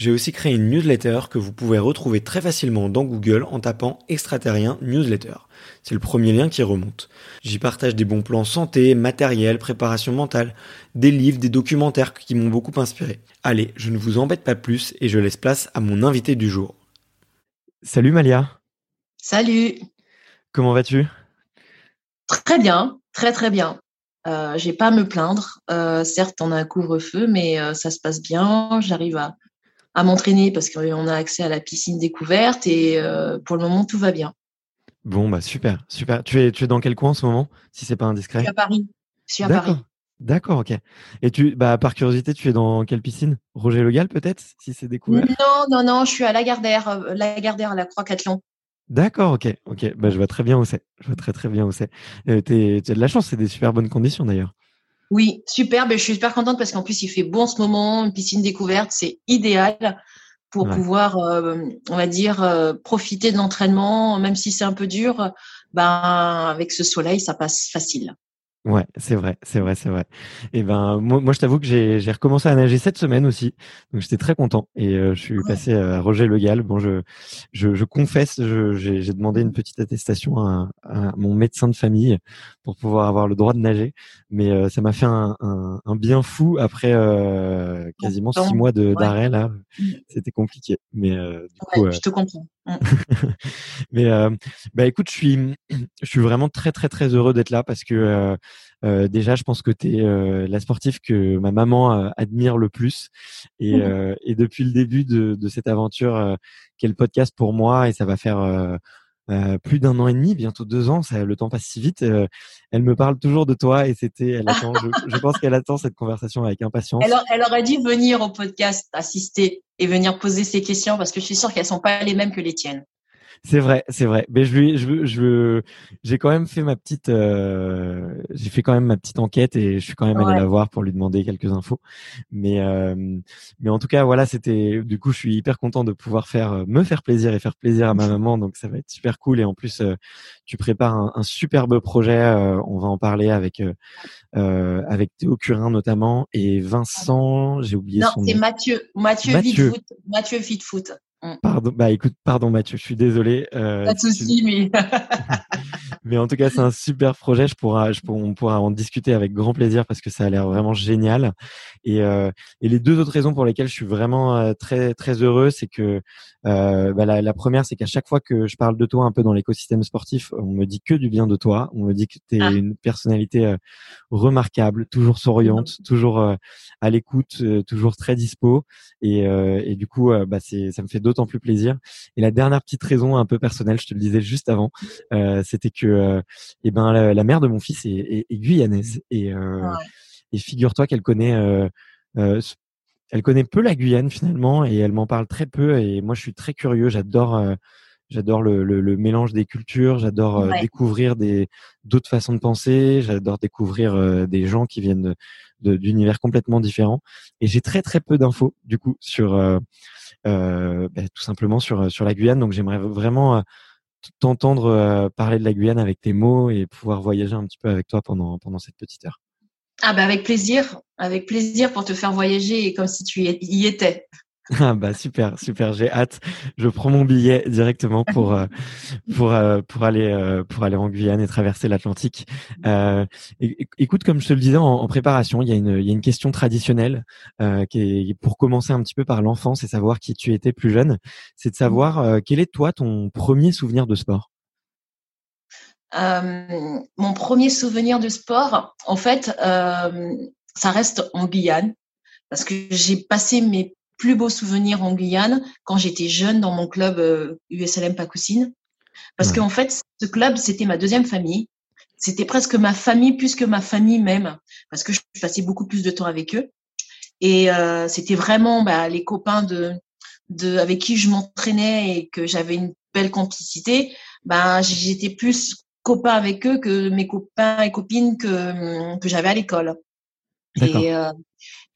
j'ai aussi créé une newsletter que vous pouvez retrouver très facilement dans Google en tapant extraterrien newsletter. C'est le premier lien qui remonte. J'y partage des bons plans santé, matériel, préparation mentale, des livres, des documentaires qui m'ont beaucoup inspiré. Allez, je ne vous embête pas plus et je laisse place à mon invité du jour. Salut Malia. Salut. Comment vas-tu? Très bien, très très bien. Euh, j'ai pas à me plaindre. Euh, certes, on a un couvre-feu, mais euh, ça se passe bien. J'arrive à, à m'entraîner parce qu'on a accès à la piscine découverte et euh, pour le moment, tout va bien. Bon, bah super, super. Tu es, tu es dans quel coin en ce moment, si c'est pas indiscret? Je suis à Paris. Je suis à Paris. D'accord, ok. Et tu, bah, par curiosité, tu es dans quelle piscine? Roger Le Gall, peut-être, si c'est découvert? Non, non, non, je suis à Lagardère, euh, Lagardère à la Croix-Cathlon. D'accord, ok, ok. Bah, je vois très bien où c'est. Je vois très très bien où c'est. Euh, tu as de la chance, c'est des super bonnes conditions d'ailleurs. Oui, super. Ben, je suis super contente parce qu'en plus, il fait beau en ce moment. Une piscine découverte, c'est idéal pour Ouais. pouvoir, euh, on va dire, euh, profiter de l'entraînement, même si c'est un peu dur. Ben, avec ce soleil, ça passe facile. Ouais, c'est vrai, c'est vrai, c'est vrai. Et ben moi, moi je t'avoue que j'ai recommencé à nager cette semaine aussi, donc j'étais très content. Et euh, je suis Ouais. passé à Roger Le Gall. Bon, je je, je confesse, je- j'ai demandé une petite attestation à, à mon médecin de famille pour pouvoir avoir le droit de nager, mais euh, ça m'a fait un, un, un bien fou après euh, quasiment six mois Ouais. d'arrêt là. Mm. C'était compliqué, mais euh, du Ouais, coup. euh, je te comprends. Mm. mais euh, bah écoute, je suis, je suis vraiment très très très heureux d'être là parce que euh, euh, déjà, je pense que tu es la sportive que ma maman euh, admire le plus et, euh, et depuis le début de, de cette aventure, euh, le podcast pour moi et ça va faire euh, plus d'un an et demi, bientôt deux ans, ça, le temps passe si vite. euh, elle me parle toujours de toi et c'était, elle attend, je, pense qu'elle attend cette conversation avec impatience. Elle, elle aurait dû venir au podcast assister et venir poser ses questions parce que je suis sûre qu'elles sont pas les mêmes que les tiennes. C'est vrai, c'est vrai. Mais je lui, je, je, j'ai quand même fait ma petite, euh, j'ai fait quand même ma petite enquête et je suis quand même allé Ouais. la voir pour lui demander quelques infos. Mais, euh, mais en tout cas, voilà, c'était. Du coup, je suis hyper content de pouvoir faire, euh, me faire plaisir et faire plaisir à ma maman. Donc, ça va être super cool. Et en plus, euh, tu prépares un, un superbe projet. on va en parler avec, avec Théo Curin notamment et Vincent. J'ai oublié Non, son c'est nom. Mathieu. Mathieu Mathieu. Vitefoot. Mathieu Vitefoot. Mm. Pardon, bah écoute, pardon Mathieu, je suis désolé. Euh, Pas de souci, mais. mais en tout cas, c'est un super projet. Je pourra, je on pourra en discuter avec grand plaisir parce que ça a l'air vraiment génial. Et, euh, et les deux autres raisons pour lesquelles je suis vraiment euh, très très heureux, c'est que euh, bah, la, la, première, c'est qu'à chaque fois que je parle de toi un peu dans l'écosystème sportif, on me dit que du bien de toi. On me dit que tu es ah. une personnalité euh, remarquable, toujours souriante, toujours à l'écoute, toujours très dispo. Et, et du coup, bah, c'est, ça me fait d'autant plus plaisir. Et la dernière petite raison un peu personnelle, je te le disais juste avant, c'était que eh ben la, mère de mon fils est, est, guyanaise. Et, et figure-toi qu'elle connaît elle connaît peu la Guyane finalement et elle m'en parle très peu. Et moi je suis très curieux, j'adore euh, j'adore le, le, mélange des cultures, j'adore euh, découvrir des d'autres façons de penser, j'adore découvrir euh, des gens qui viennent d'univers complètement différents. Et j'ai très très peu d'infos du coup sur bah, tout simplement sur sur la Guyane donc j'aimerais vraiment t'entendre parler de la Guyane avec tes mots et pouvoir voyager un petit peu avec toi pendant pendant cette petite heure. Ah bah avec plaisir, avec plaisir pour te faire voyager comme si tu y étais. Ah bah super, super, j'ai hâte. Je prends mon billet directement pour euh, pour euh, pour aller euh, pour aller en Guyane et traverser l'Atlantique. écoute, comme je te le disais en, préparation, il y a une il y a une question traditionnelle qui est pour commencer un petit peu par l'enfance et savoir qui tu étais plus jeune. C'est de savoir quel est toi ton premier souvenir de sport? Mon premier souvenir de sport, en fait, ça reste en Guyane, parce que j'ai passé mes plus beaux souvenirs en Guyane quand j'étais jeune dans mon club euh, USLM Pacoussine. Parce qu'en fait, ce club, c'était ma deuxième famille. C'était presque ma famille plus que ma famille même, parce que je passais beaucoup plus de temps avec eux. Et euh, c'était vraiment bah, les copains de, de avec qui je m'entraînais et que j'avais une belle complicité. Ben, j'étais plus copains avec eux que mes copains et copines que, que j'avais à l'école. Et, euh,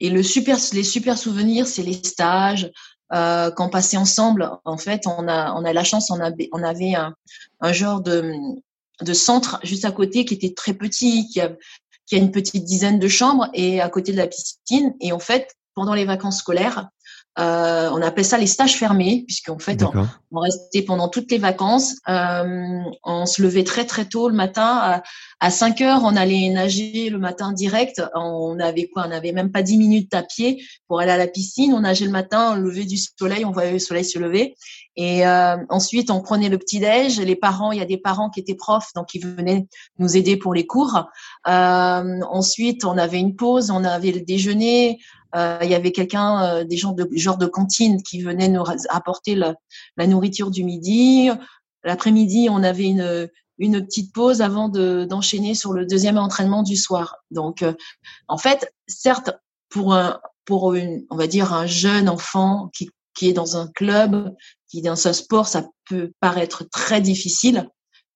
le super, les super souvenirs, c'est les stages euh, qu'on passait ensemble. En fait, on a, on a la chance, on avait, on avait un, un genre de, de centre juste à côté qui était très petit, qui a, qui a une petite dizaine de chambres et à côté de la piscine. Et en fait, pendant les vacances scolaires, euh, on appelle ça les stages fermés, puisqu'en fait, on, restait pendant toutes les vacances. Euh, on se levait très très tôt le matin. À, 5 heures, on allait nager le matin direct. On avait quoi? On avait même pas 10 minutes à pied pour aller à la piscine. On nageait le matin, au lever du soleil, on voyait le soleil se lever. Et euh, ensuite, on prenait le petit déj. Les parents, il y a des parents qui étaient profs, donc ils venaient nous aider pour les cours. Euh, ensuite, on avait une pause, on avait le déjeuner. Euh, il y avait quelqu'un, euh, des gens de genre de cantine qui venaient nous apporter la, la nourriture du midi. L'après-midi, on avait une, une petite pause avant de, d'enchaîner sur le deuxième entraînement du soir. Donc, euh, en fait, certes, pour un, pour une, on va dire un jeune enfant qui, qui est dans un club, qui est dans un sport, ça peut paraître très difficile,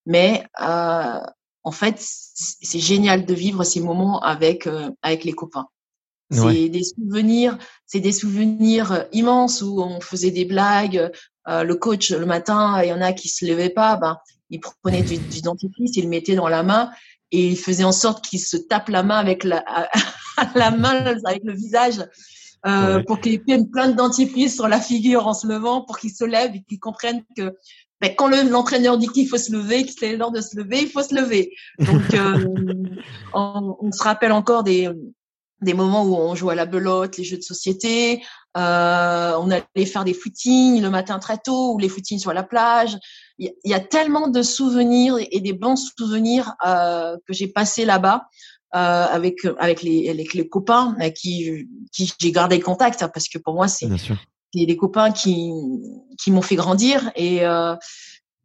mais euh, en fait, c'est génial de vivre ces moments avec avec les copains. C'est des souvenirs, c'est des souvenirs euh, immenses où on faisait des blagues. Euh, le coach le matin, il y en a qui se levaient pas, ben il prenait du, du dentifrice, il le mettait dans la main et il faisait en sorte qu'il se tape la main avec la, la main, avec le visage, euh, pour qu'il ait plein de dentifrice sur la figure en se levant, pour qu'il se lève et qu'il comprenne que ben, quand l'entraîneur dit qu'il faut se lever, que c'est l'heure de se lever, il faut se lever. Donc, euh, on, on, se rappelle encore des, des moments où on jouait à la belote, les jeux de société. Euh, on allait faire des footings le matin très tôt ou les footings sur la plage. Il y, a tellement de souvenirs et des bons souvenirs euh, que j'ai passés là-bas euh, avec avec les, avec les copains avec qui qui j'ai gardé contact hein, parce que pour moi c'est des copains qui qui m'ont fait grandir et euh,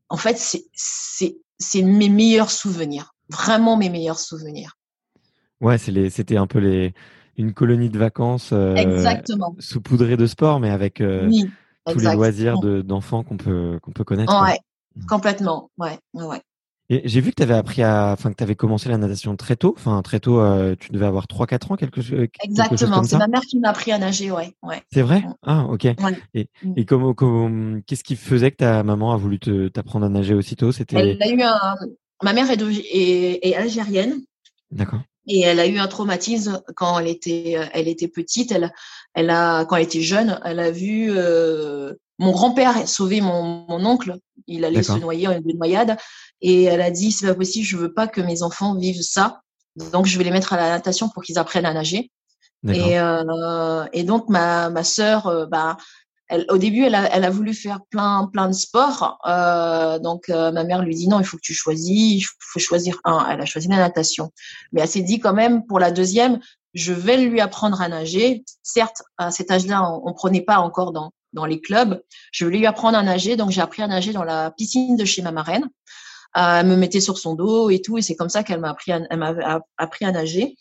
en fait c'est c'est c'est mes meilleurs souvenirs, vraiment mes meilleurs souvenirs. Ouais, c'était un peu les, une colonie de vacances euh, saupoudrée de sport, mais avec euh, tous les loisirs d'enfants qu'on peut, qu'on peut connaître. Ouais, mmh. complètement. Ouais, ouais. J'ai vu que tu avais appris à, enfin que tu avais commencé la natation très tôt. Enfin très tôt, euh, tu devais avoir 3-4 ans, quelque, chose. Exactement. C'est ma mère qui m'a appris à nager, ouais. ouais. C'est vrai? Ah ok. Et, mmh. et comment, comment qu'est-ce qui faisait que ta maman a voulu t'apprendre à nager aussitôt? C'était. Elle a eu un. Ma mère est, est, est algérienne. D'accord. Et elle a eu un traumatisme quand elle était, elle était petite. Elle, elle a, quand elle était jeune, elle a vu euh, mon grand-père a sauvé mon, mon oncle. Il allait se noyer en une noyade. Et elle a dit, c'est pas possible, je veux pas que mes enfants vivent ça. Donc, je vais les mettre à la natation pour qu'ils apprennent à nager. Et, euh, et, donc, ma, ma sœur, euh, bah, au début, elle a, voulu faire plein, plein de sports. Euh, donc, euh, ma mère lui dit non, il faut que tu choisis, il faut choisir un. Elle a choisi la natation. Mais elle s'est dit quand même, pour la deuxième, je vais lui apprendre à nager. Certes, à cet âge-là, on, on prenait pas encore dans, les clubs. Je voulais lui apprendre à nager, donc j'ai appris à nager dans la piscine de chez ma marraine. Euh, elle me mettait sur son dos et tout, et c'est comme ça qu'elle m'a appris, appris à nager.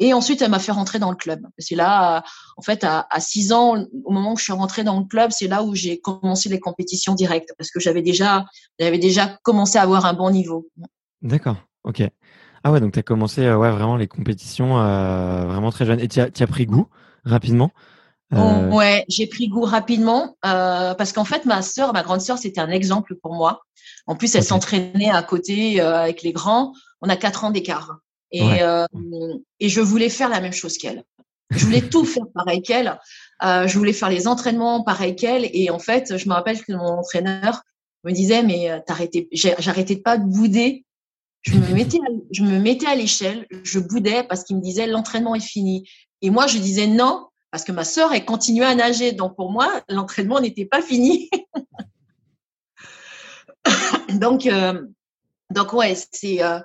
Et ensuite, elle m'a fait rentrer dans le club. C'est là, en fait, à, à 6 ans, au moment où je suis rentrée dans le club, c'est là où j'ai commencé les compétitions directes, parce que j'avais déjà, j'avais déjà commencé à avoir un bon niveau. D'accord, ok. Ah ouais, donc tu as commencé euh, ouais, vraiment les compétitions euh, vraiment très jeune. Et tu as, as, pris goût rapidement euh... Ouais, j'ai pris goût rapidement euh, parce qu'en fait, ma sœur, ma grande sœur, c'était un exemple pour moi. En plus, elle s'entraînait à côté euh, avec les grands. On a quatre ans d'écart. Et, euh, et je voulais faire la même chose qu'elle. Je voulais tout faire pareil qu'elle. Euh, je voulais faire les entraînements pareil qu'elle. Et en fait, je me rappelle que mon entraîneur me disait, mais euh, t'arrêtais, j'arrêtais pas de bouder. Je me mettais, à, je me mettais à l'échelle, je boudais parce qu'il me disait l'entraînement est fini. Et moi, je disais non parce que ma sœur, elle continuait à nager. Donc pour moi, l'entraînement n'était pas fini. donc, euh, donc ouais, c'est, euh,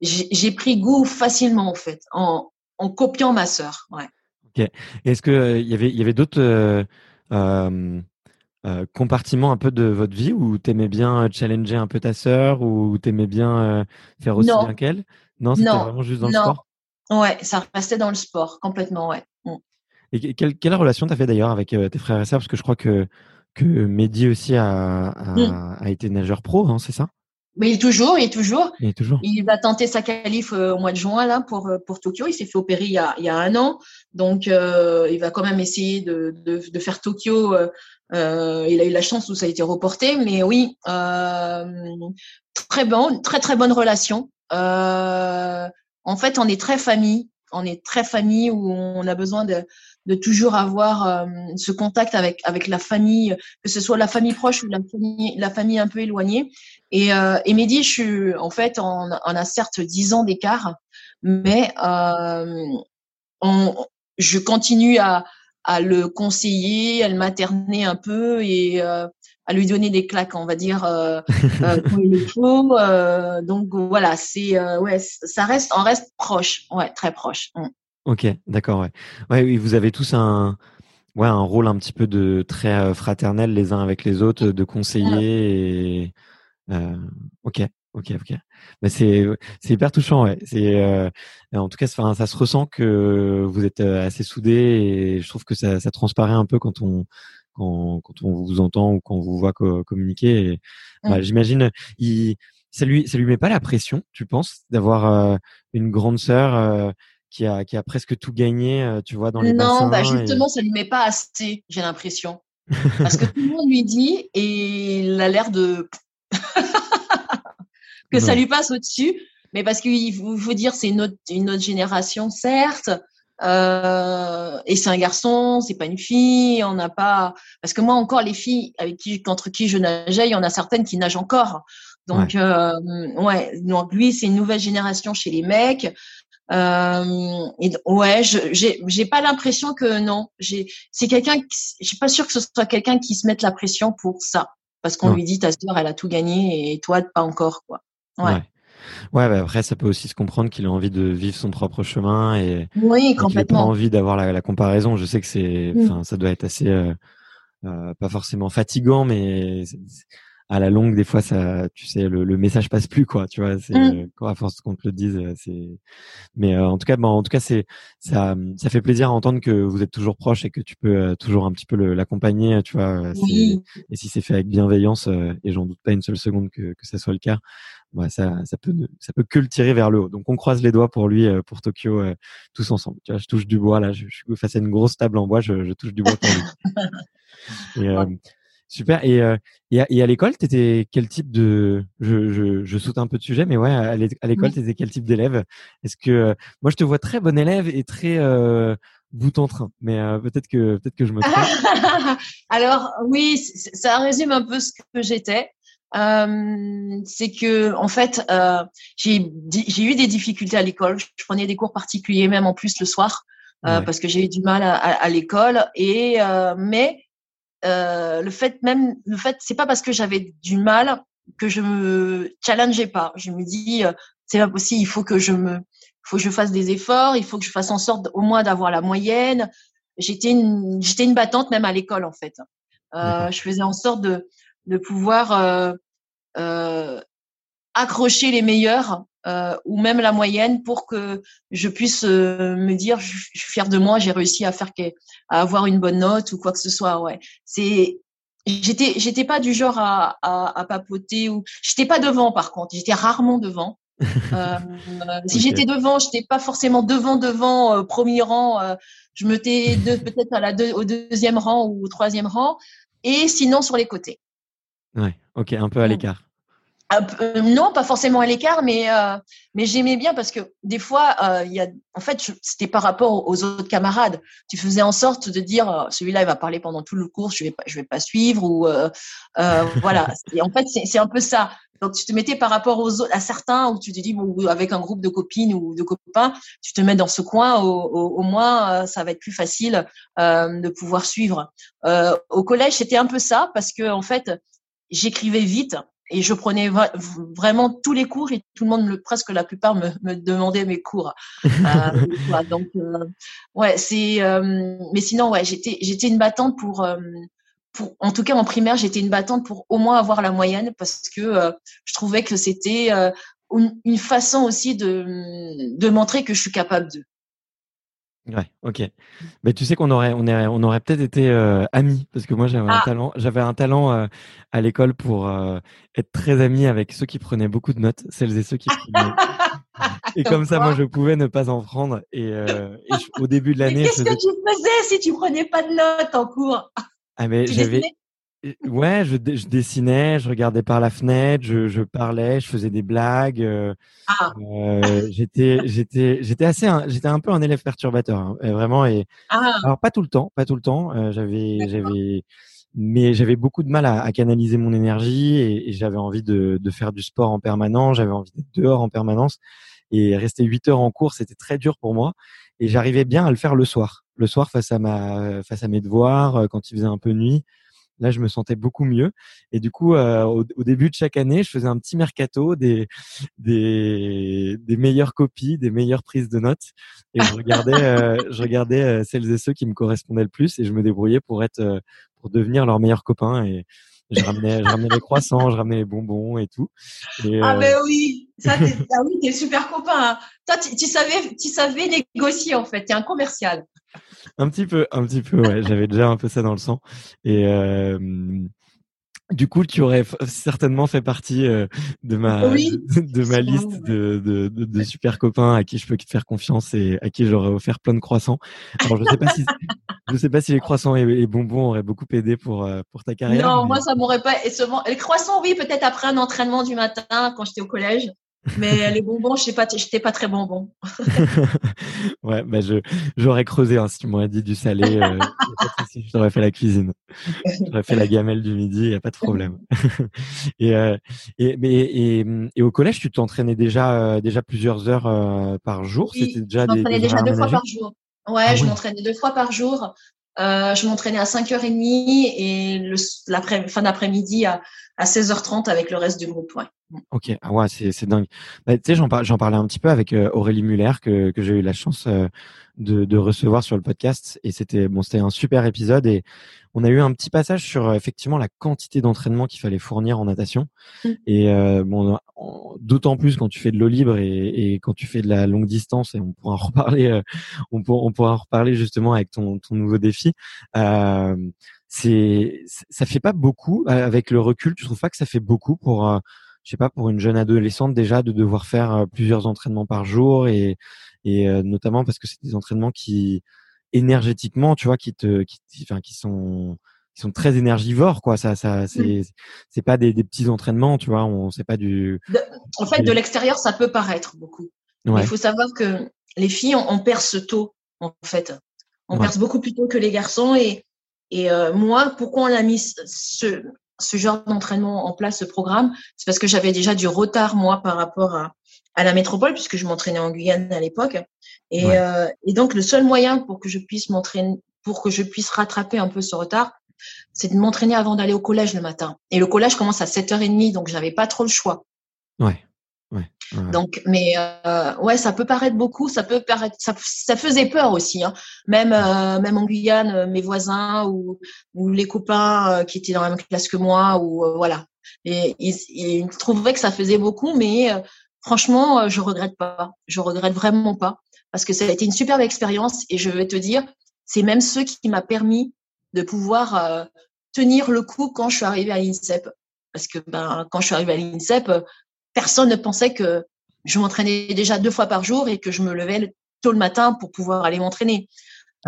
j'ai pris goût facilement en fait, en, en copiant ma sœur. Ouais. Ok. Est-ce que il euh, y avait, il y avait d'autres euh, euh, compartiments un peu de votre vie où tu aimais bien challenger un peu ta sœur ou tu aimais bien faire aussi bien qu'elle? Non, c'était vraiment juste dans le sport? Ouais, ça restait dans le sport complètement, ouais. Mm. Et quelle, quelle relation tu as fait d'ailleurs avec tes frères et sœurs? Parce que je crois que, que Mehdi aussi a, a, mm. a été nageur pro, hein, c'est ça? Mais il est toujours, il est toujours. Il est toujours. Il va tenter sa qualif euh, au mois de juin là pour euh, pour Tokyo. Il s'est fait opérer il y a il y a un an, donc euh, il va quand même essayer de de, de faire Tokyo. Euh, il a eu la chance où ça a été reporté, mais oui, très bon, très très bonne relation. en fait, on est très famille. On est très famille où on a besoin de de toujours avoir euh, ce contact avec avec la famille, que ce soit la famille proche ou la famille la famille un peu éloignée. Et euh, et Mehdi, je suis en fait on, on a certes dix ans d'écart, mais euh, on, je continue à à le conseiller, à le materner un peu et euh, à lui donner des claques, on va dire, euh, euh, quand il le faut. Euh, donc voilà, c'est ouais, ça reste, on reste proche, ouais, très proche. Mm. Ok, d'accord, ouais. Ouais, oui, vous avez tous un, ouais, un rôle un petit peu de très euh, fraternel les uns avec les autres, de conseiller. Et, euh, ok, ok, ok. Mais c'est, c'est hyper touchant, ouais. C'est, euh, en tout cas, ça, ça se ressent que vous êtes euh, assez soudés et je trouve que ça, ça transparaît un peu quand on, quand, quand on vous entend ou quand on vous voit communiquer. Et, bah, J'imagine, il, ça lui, ça lui met pas la pression, tu penses, d'avoir euh, une grande sœur qui a, qui a presque tout gagné, euh, tu vois, dans les Non, bah justement, ça lui met pas assez, j'ai l'impression. Parce que tout le monde lui dit et il a l'air de que ça lui passe au-dessus. Mais parce qu'il faut, dire, c'est une autre, une autre génération, certes. Euh, et c'est un garçon, c'est pas une fille. On n'a pas parce que moi encore les filles avec qui contre qui je nageais, il y en a certaines qui nagent encore. Donc ouais, euh, ouais donc lui c'est une nouvelle génération chez les mecs. Euh, et ouais, j'ai j'ai pas l'impression que non. J'ai c'est quelqu'un. Je suis pas sûre que ce soit quelqu'un qui se mette la pression pour ça, parce qu'on lui dit ta sœur elle a tout gagné et toi pas encore quoi. Ouais. ouais. Ouais, bah après, ça peut aussi se comprendre qu'il a envie de vivre son propre chemin et oui, complètement. Il a pas envie d'avoir la, la, comparaison. Je sais que c'est, mm. enfin, ça doit être assez, euh, euh, pas forcément fatigant, mais à la longue, des fois, ça, tu sais, le, le message passe plus, quoi. Tu vois, c'est mmh. à force qu'on te le dise, euh, c'est. Mais euh, en tout cas, bon, en tout cas, c'est ça, ça fait plaisir à entendre que vous êtes toujours proche et que tu peux euh, toujours un petit peu l'accompagner, tu vois. Oui. Et si c'est fait avec bienveillance, et j'en doute pas une seule seconde que, que ça soit le cas, bah, ça, ça peut, ça peut que le tirer vers le haut. Donc, on croise les doigts pour lui, pour Tokyo, tous ensemble. Tu vois, je touche du bois là. Je, je suis face à une grosse table en bois. Je, je touche du bois pour lui. et, Super. Et, euh, et à, à l'école, tu étais quel type de... Je, je, je, saute un peu de sujet, mais ouais, à l'école, tu étais quel type d'élève? Est-ce que... Euh, moi, je te vois très bon élève et très... Euh, bout en train. Mais peut-être que peut-être que je me trompe. Alors oui, ça résume un peu ce que j'étais. Euh, c'est que en fait, euh, j'ai eu des difficultés à l'école. Je prenais des cours particuliers, même en plus le soir, euh, parce que j'ai eu du mal à, à, l'école. Et euh, mais euh, le fait même, le fait, c'est pas parce que j'avais du mal que je me challengeais pas. Je me dis, c'est pas possible. Il faut que je me, faut que je fasse des efforts. Il faut que je fasse en sorte au moins d'avoir la moyenne. J'étais une, j'étais une battante même à l'école en fait. Euh, je faisais en sorte de de pouvoir euh, euh, accrocher les meilleurs euh, ou même la moyenne pour que je puisse euh, me dire je, suis fier de moi, j'ai réussi à faire à avoir une bonne note ou quoi que ce soit. Ouais, c'est j'étais j'étais pas du genre à, à, à papoter ou j'étais pas devant par contre, j'étais rarement devant. euh, si j'étais devant, j'étais pas forcément devant devant euh, premier rang. Euh, je me tais peut-être à la deux, au deuxième rang ou au troisième rang, et sinon sur les côtés. Ouais, ok, un peu à l'écart. Euh, non, pas forcément à l'écart, mais euh, mais j'aimais bien parce que des fois, euh, il y a, en fait, c'était par rapport aux autres camarades. Tu faisais en sorte de dire, euh, celui-là, il va parler pendant tout le cours, je vais pas, je vais pas suivre ou euh, voilà. Et en fait, c'est un peu ça. Donc, tu te mettais par rapport aux autres, à certains où tu te dis, bon, avec un groupe de copines ou de copains, tu te mets dans ce coin, au, au, au moins, ça va être plus facile de pouvoir suivre. au collège, c'était un peu ça parce que en fait, j'écrivais vite et je prenais vraiment tous les cours et tout le monde, presque la plupart, me, me demandait mes cours. euh, donc, euh, ouais, c'est. Euh, mais sinon, ouais, j'étais, j'étais une battante pour, euh, pour, en tout cas en primaire, j'étais une battante pour au moins avoir la moyenne parce que je trouvais que c'était une, une, façon aussi de, de montrer que je suis capable de. Ouais, ok. Mais tu sais qu'on aurait, on aurait, on aurait peut-être été euh, amis parce que moi j'avais ah. un talent, j'avais un talent euh, à l'école pour euh, être très ami avec ceux qui prenaient beaucoup de notes, celles et ceux qui prenaient. et comme ça, moi je pouvais ne pas en prendre. Et, et au début de l'année, qu'est-ce que tu faisais si tu prenais pas de notes en cours? Ah mais j'avais, Ouais, je, je, dessinais, je regardais par la fenêtre, je, je parlais, je faisais des blagues. Euh, ah. euh, j'étais, j'étais, j'étais assez, j'étais un peu un élève perturbateur, hein, vraiment. Et ah. alors pas tout le temps, pas tout le temps. Euh, j'avais, j'avais, mais j'avais beaucoup de mal à, à canaliser mon énergie et, et j'avais envie de, de, faire du sport en permanence. J'avais envie d'être dehors en permanence et rester 8 heures en cours, c'était très dur pour moi. Et j'arrivais bien à le faire le soir, le soir face à ma, face à mes devoirs, euh, quand il faisait un peu nuit. Là, je me sentais beaucoup mieux. Et du coup, euh, au, au, début de chaque année, je faisais un petit mercato des, des, des meilleures copies, des meilleures prises de notes. Et je regardais, euh, je regardais euh, celles et ceux qui me correspondaient le plus et je me débrouillais pour être, pour devenir leur meilleur copain. Et je ramenais, je ramenais les croissants, je ramenais les bonbons et tout. Et, ah ben oui, ça, ah oui, t'es super copain. Hein. Toi, tu, savais, tu savais négocier en fait. T'es un commercial un petit peu, un petit peu, ouais. J'avais déjà un peu ça dans le sang. Et euh, du coup, tu aurais certainement fait partie euh, de ma de, ma liste de, de, de, super copains à qui je peux faire confiance et à qui j'aurais offert plein de croissants. Alors, je sais pas si je sais pas si les croissants et, bonbons auraient beaucoup aidé pour euh, pour ta carrière. Non, moi ça m'aurait pas. Et seulement les croissants, oui, peut-être après un entraînement du matin quand j'étais au collège. Mais les bonbons, je sais pas, pas très bonbon. ouais, bah j'aurais creusé hein, si tu m'aurais dit du salé. Euh, je t'aurais fait la cuisine. J'aurais fait la gamelle du midi, y a pas de problème. et, euh, et, mais, et, et, au collège, tu t'entraînais déjà euh, déjà plusieurs heures euh, par jour? Oui, C'était déjà je m'entraînais déjà deux fois par jour. Ouais, ah je m'entraînais deux fois par jour. Euh, je m'entraînais à 5h30 et le, fin d'après-midi à, à 16h30 avec le reste du groupe. Ouais. Ok, ah ouais, c'est, dingue. Bah, tu sais, j'en, j'en parlais un petit peu avec euh, Aurélie Muller que, que j'ai eu la chance euh, de, de recevoir sur le podcast et c'était bon, c'était un super épisode et on a eu un petit passage sur euh, effectivement la quantité d'entraînement qu'il fallait fournir en natation mmh. et bon, d'autant plus quand tu fais de l'eau libre et, et, quand tu fais de la longue distance et on pourra en reparler, on, pour, on pourra en reparler justement avec ton, ton nouveau défi. c'est ça fait pas beaucoup avec le recul. Tu trouves pas que ça fait beaucoup pour je sais pas, pour une jeune adolescente déjà de devoir faire euh, plusieurs entraînements par jour et, et euh, notamment parce que c'est des entraînements qui énergétiquement, tu vois, qui te, qui, enfin, qui sont, qui sont très énergivores, quoi. Ça, ça, c'est, c'est pas des, des, petits entraînements, tu vois. On, c'est pas du. en fait, de l'extérieur, ça peut paraître beaucoup. Il faut savoir que les filles, on, on perd ce taux, en fait. On perce beaucoup plus tôt que les garçons. Et, et euh, moi, pourquoi on a mis ce, ce genre d'entraînement en place, ce programme? C'est parce que j'avais déjà du retard, moi, par rapport à, à la métropole, puisque je m'entraînais en Guyane à l'époque. Et, euh, et donc, le seul moyen pour que je puisse m'entraîner, pour que je puisse rattraper un peu ce retard, c'est de m'entraîner avant d'aller au collège le matin. Et le collège commence à 7h30, donc j'avais pas trop le choix. Ouais. Ouais, Donc, mais euh, ouais, ça peut paraître beaucoup, ça peut paraître, ça, ça faisait peur aussi. Hein. Même, euh, même en Guyane, euh, mes voisins ou, ou les copains euh, qui étaient dans la même classe que moi, ou voilà, et ils, ils, trouvaient que ça faisait beaucoup, mais franchement, je regrette pas. Je regrette vraiment pas parce que ça a été une superbe expérience et je vais te dire, c'est même ce qui m'a permis de pouvoir tenir le coup quand je suis arrivée à l'INSEP. Parce que ben, quand je suis arrivée à l'INSEP, personne ne pensait que je m'entraînais déjà deux fois par jour et que je me levais tôt le matin pour pouvoir aller m'entraîner.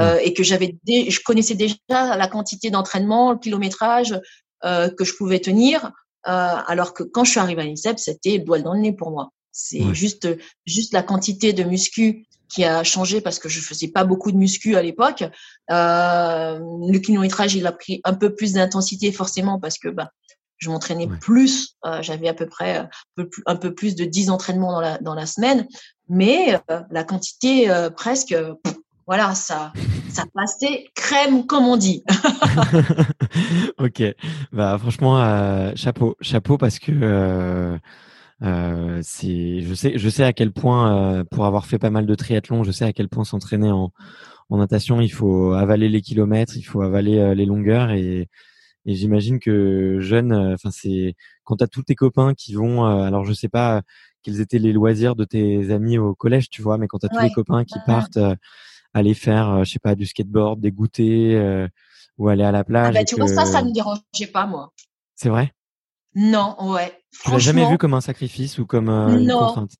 Euh, et que j'avais, je connaissais déjà la quantité d'entraînement, le kilométrage euh, que je pouvais tenir, euh, alors que quand je suis arrivée à l'INSEP, c'était le doigt dans le nez pour moi. C'est juste, juste la quantité de muscu qui a changé parce que je faisais pas beaucoup de muscu à l'époque. Euh, le kilométrage, il a pris un peu plus d'intensité forcément parce que bah, je m'entraînais plus. Euh, J'avais à peu près un peu, plus, un peu, plus, de 10 entraînements dans la, dans la semaine, mais euh, la quantité euh, presque, pff, voilà, ça, ça passait crème comme on dit. ok, bah franchement, euh, chapeau, chapeau parce que euh, c'est, je sais, je sais à quel point, pour avoir fait pas mal de triathlon, je sais à quel point s'entraîner en, en natation, il faut avaler les kilomètres, il faut avaler les longueurs et et j'imagine que jeune, euh, enfin c'est quand tu as tous tes copains qui vont, euh, alors je sais pas quels étaient les loisirs de tes amis au collège, tu vois, mais quand tu as tous les copains qui partent euh, aller faire, je sais pas, du skateboard, des goûters ou aller à la plage. Ah bah, tu vois ça, ça ne me dérangeait pas moi. C'est vrai? Non, ouais. Tu l'as jamais vu comme un sacrifice ou comme euh, une contrainte?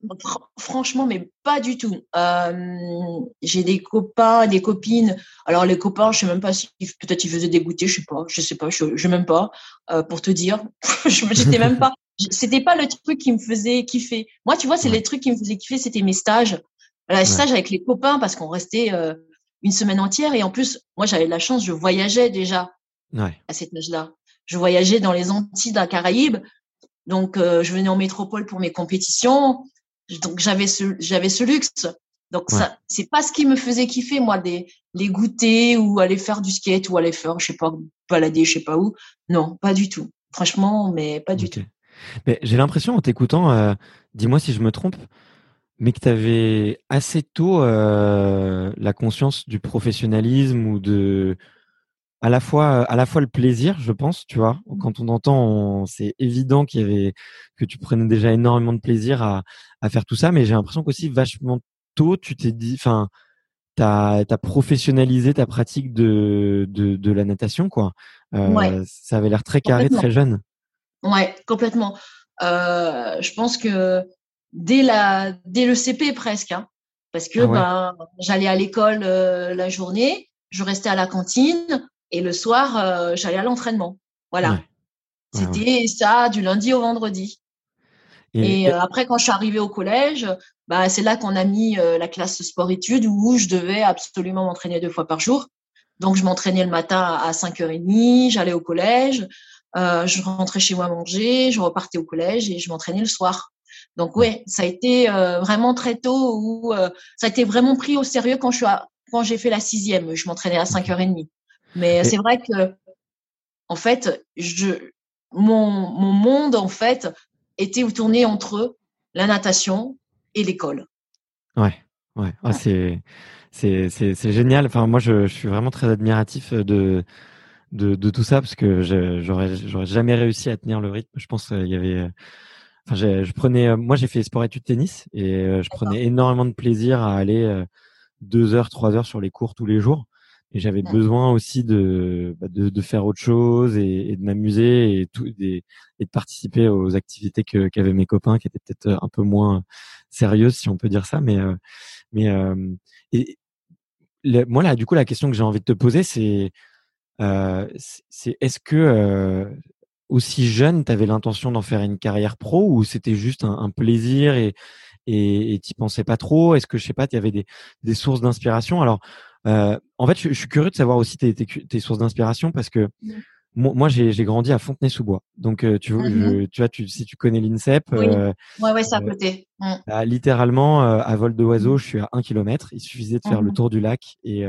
Franchement, mais pas du tout. Euh, j'ai des copains, des copines. Alors les copains, je sais même pas si peut-être ils faisaient des goûters, je sais pas, je sais pas, je, je même pas euh, pour te dire. J'étais même pas. C'était pas le truc qui me faisait kiffer. Moi, tu vois, c'est les trucs qui me faisaient kiffer, c'était mes stages. Les ouais. stages avec les copains parce qu'on restait euh, une semaine entière et en plus, moi, j'avais de la chance, je voyageais déjà ouais. à cet âge-là. Je voyageais dans les Antilles, dans la Caraïbe. Donc, euh, je venais en métropole pour mes compétitions. Donc, j'avais ce, j'avais ce luxe. Donc, ouais. ça, c'est pas ce qui me faisait kiffer, moi, des, les goûter ou aller faire du skate ou aller faire, je sais pas, balader, je sais pas où. Non, pas du tout. Franchement, mais pas du tout. Mais j'ai l'impression, en t'écoutant, euh, dis-moi si je me trompe, mais que tu avais assez tôt euh, la conscience du professionnalisme ou de, à la fois à la fois le plaisir, je pense, tu vois. Quand on entend, c'est évident qu'il y avait que tu prenais déjà énormément de plaisir à, à faire tout ça, mais j'ai l'impression qu'aussi vachement tôt, tu t'es dit, enfin, t'as as professionnalisé ta pratique de de, de la natation, quoi. Euh, ouais. Ça avait l'air très carré, très jeune. Ouais, complètement. Euh, je pense que dès la dès le CP presque, hein, parce que ah ouais. ben j'allais à l'école euh, la journée, je restais à la cantine et le soir, euh, j'allais à l'entraînement. Voilà. Ouais. C'était ouais, ça du lundi au vendredi. Et, et euh, après, quand je suis arrivée au collège, bah, c'est là qu'on a mis euh, la classe sport-études où je devais absolument m'entraîner deux fois par jour. Donc, je m'entraînais le matin à 5h30, j'allais au collège, euh, je rentrais chez moi manger, je repartais au collège et je m'entraînais le soir. Donc, ouais, ça a été vraiment très tôt où ça a été vraiment pris au sérieux quand je suis à, quand j'ai fait la sixième. Je m'entraînais à 5h30. Mais et... c'est vrai que, en fait, je, mon, mon monde, en fait, était tourné entre la natation et l'école. Ouais, ouais. Ah, c'est, c'est, c'est, génial. Enfin, moi, je, je, suis vraiment très admiratif de, de, de tout ça parce que j'aurais, j'aurais jamais réussi à tenir le rythme. Je pense qu'il y avait, enfin, je prenais, moi, j'ai fait sport études tennis et je prenais énormément de plaisir à aller deux heures, trois heures sur les cours tous les jours et j'avais besoin aussi de, bah, de, de faire autre chose et, et de m'amuser et tout et, et, de participer aux activités que qu'avaient mes copains qui étaient peut-être un peu moins sérieuses si on peut dire ça. Mais euh, mais euh, et le, moi là du coup la question que j'ai envie de te poser c'est euh, c'est est-ce que euh, aussi jeune tu avais l'intention d'en faire une carrière pro ou c'était juste un, un plaisir et et t'y pensais pas trop? Est-ce que je sais pas il y avait des des sources d'inspiration? Alors euh, en fait, je, suis curieux de savoir aussi tes, tes, tes sources d'inspiration parce que moi, j'ai grandi à Fontenay-sous-Bois. Donc, euh, tu, mmh tu vois, tu, si tu connais l'INSEP, oui. euh, ouais, ouais, c'est à euh, côté. Mmh. Bah, littéralement, euh, à vol de oiseau, je suis à un kilomètre. Il suffisait de faire le mmh tour du lac et,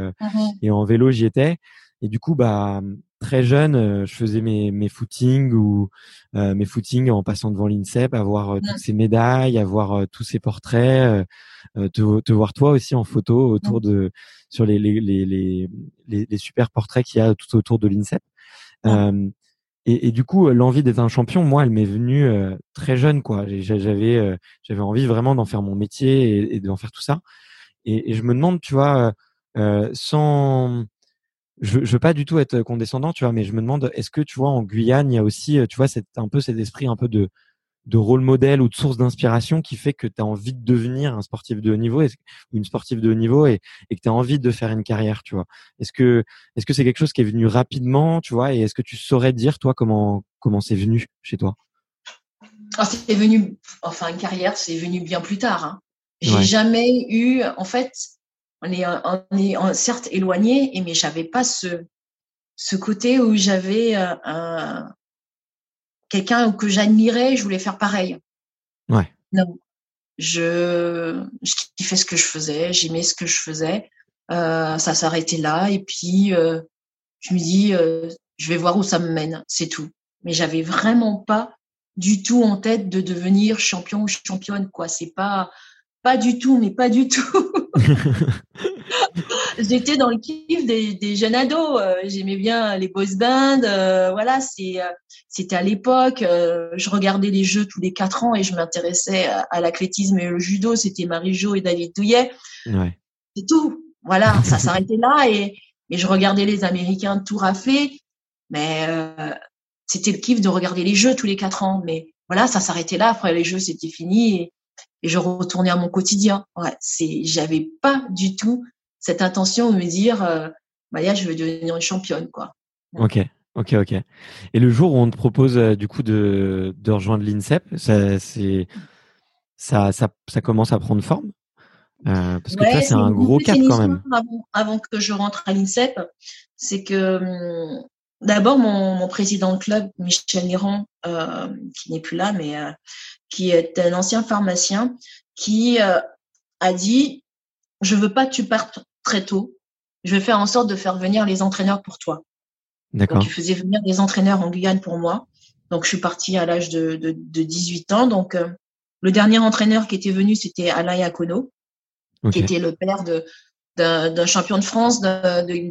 et en vélo, j'y étais. Et du coup, bah, très jeune, je faisais mes, mes footings ou mes footings en passant devant l'INSEP, avoir toutes ces médailles, avoir tous ces portraits, te, te, voir toi aussi en photo autour de sur les les, les, les, les super portraits qu'il y a tout autour de l'INSEP. Euh, et, et, du coup, l'envie d'être un champion, moi, elle m'est venue euh, très jeune, quoi. J'avais, euh, j'avais envie vraiment d'en faire mon métier et, et d'en faire tout ça. Et, et, je me demande, tu vois, sans, je, je veux pas du tout être condescendant, tu vois, mais je me demande, est-ce que tu vois en Guyane, il y a aussi, tu vois, c'est un peu cet esprit un peu de de rôle modèle ou de source d'inspiration qui fait que tu as envie de devenir un sportif de haut niveau ou une sportive de haut niveau et, et que tu as envie de faire une carrière, tu vois. Est-ce que est-ce que c'est quelque chose qui est venu rapidement, tu vois, et est-ce que tu saurais dire toi comment comment c'est venu chez toi? Ah, C'est venu enfin une carrière, c'est venu bien plus tard. Hein. J'ai jamais eu en fait on est on est certes éloigné mais j'avais pas ce ce côté où j'avais euh, un, quelqu'un que j'admirais, je voulais faire pareil. Ouais. Non. Je, je kiffais ce que je faisais, j'aimais ce que je faisais. Euh, ça s'arrêtait là et puis euh, je me dis, euh, je vais voir où ça me mène, c'est tout. Mais j'avais vraiment pas du tout en tête de devenir champion ou championne quoi. C'est pas pas du tout, mais pas du tout. J'étais dans le kiff des, des jeunes ados. Euh, j'aimais bien les boys bands. Euh, voilà, c'est euh, c'était à l'époque. je regardais les jeux tous les quatre ans et je m'intéressais à, l'athlétisme et le judo. C'était Marie-Jo et David Douillet. Ouais. C'est tout. Voilà, ça s'arrêtait là et, et je regardais les Américains tout rafler. Mais c'était le kiff de regarder les jeux tous les quatre ans. Mais voilà, ça s'arrêtait là. Après les jeux, c'était fini. Et, et je retournais à mon quotidien. Ouais, c'est, j'avais pas du tout cette intention de me dire, euh, Maya, je veux devenir une championne, quoi. Ok, ok, ok. Et le jour où on te propose euh, du coup de, de rejoindre l'INSEP, ça, c'est, ça, ça, ça commence à prendre forme? Euh, parce que ça, c'est un gros cap quand même. Avant, avant, que je rentre à l'INSEP, c'est que hum, d'abord mon, mon, président de club, Michel Niran, euh, qui n'est plus là, mais euh, qui est un ancien pharmacien, qui euh, a dit je veux pas que tu partes très tôt. Je vais faire en sorte de faire venir les entraîneurs pour toi. D'accord. Donc, il faisait venir des entraîneurs en Guyane pour moi. Donc, je suis partie à l'âge de, de, de, 18 ans. Donc, euh, le dernier entraîneur qui était venu, c'était Alain Yacono, qui était le père de, d'un champion de France du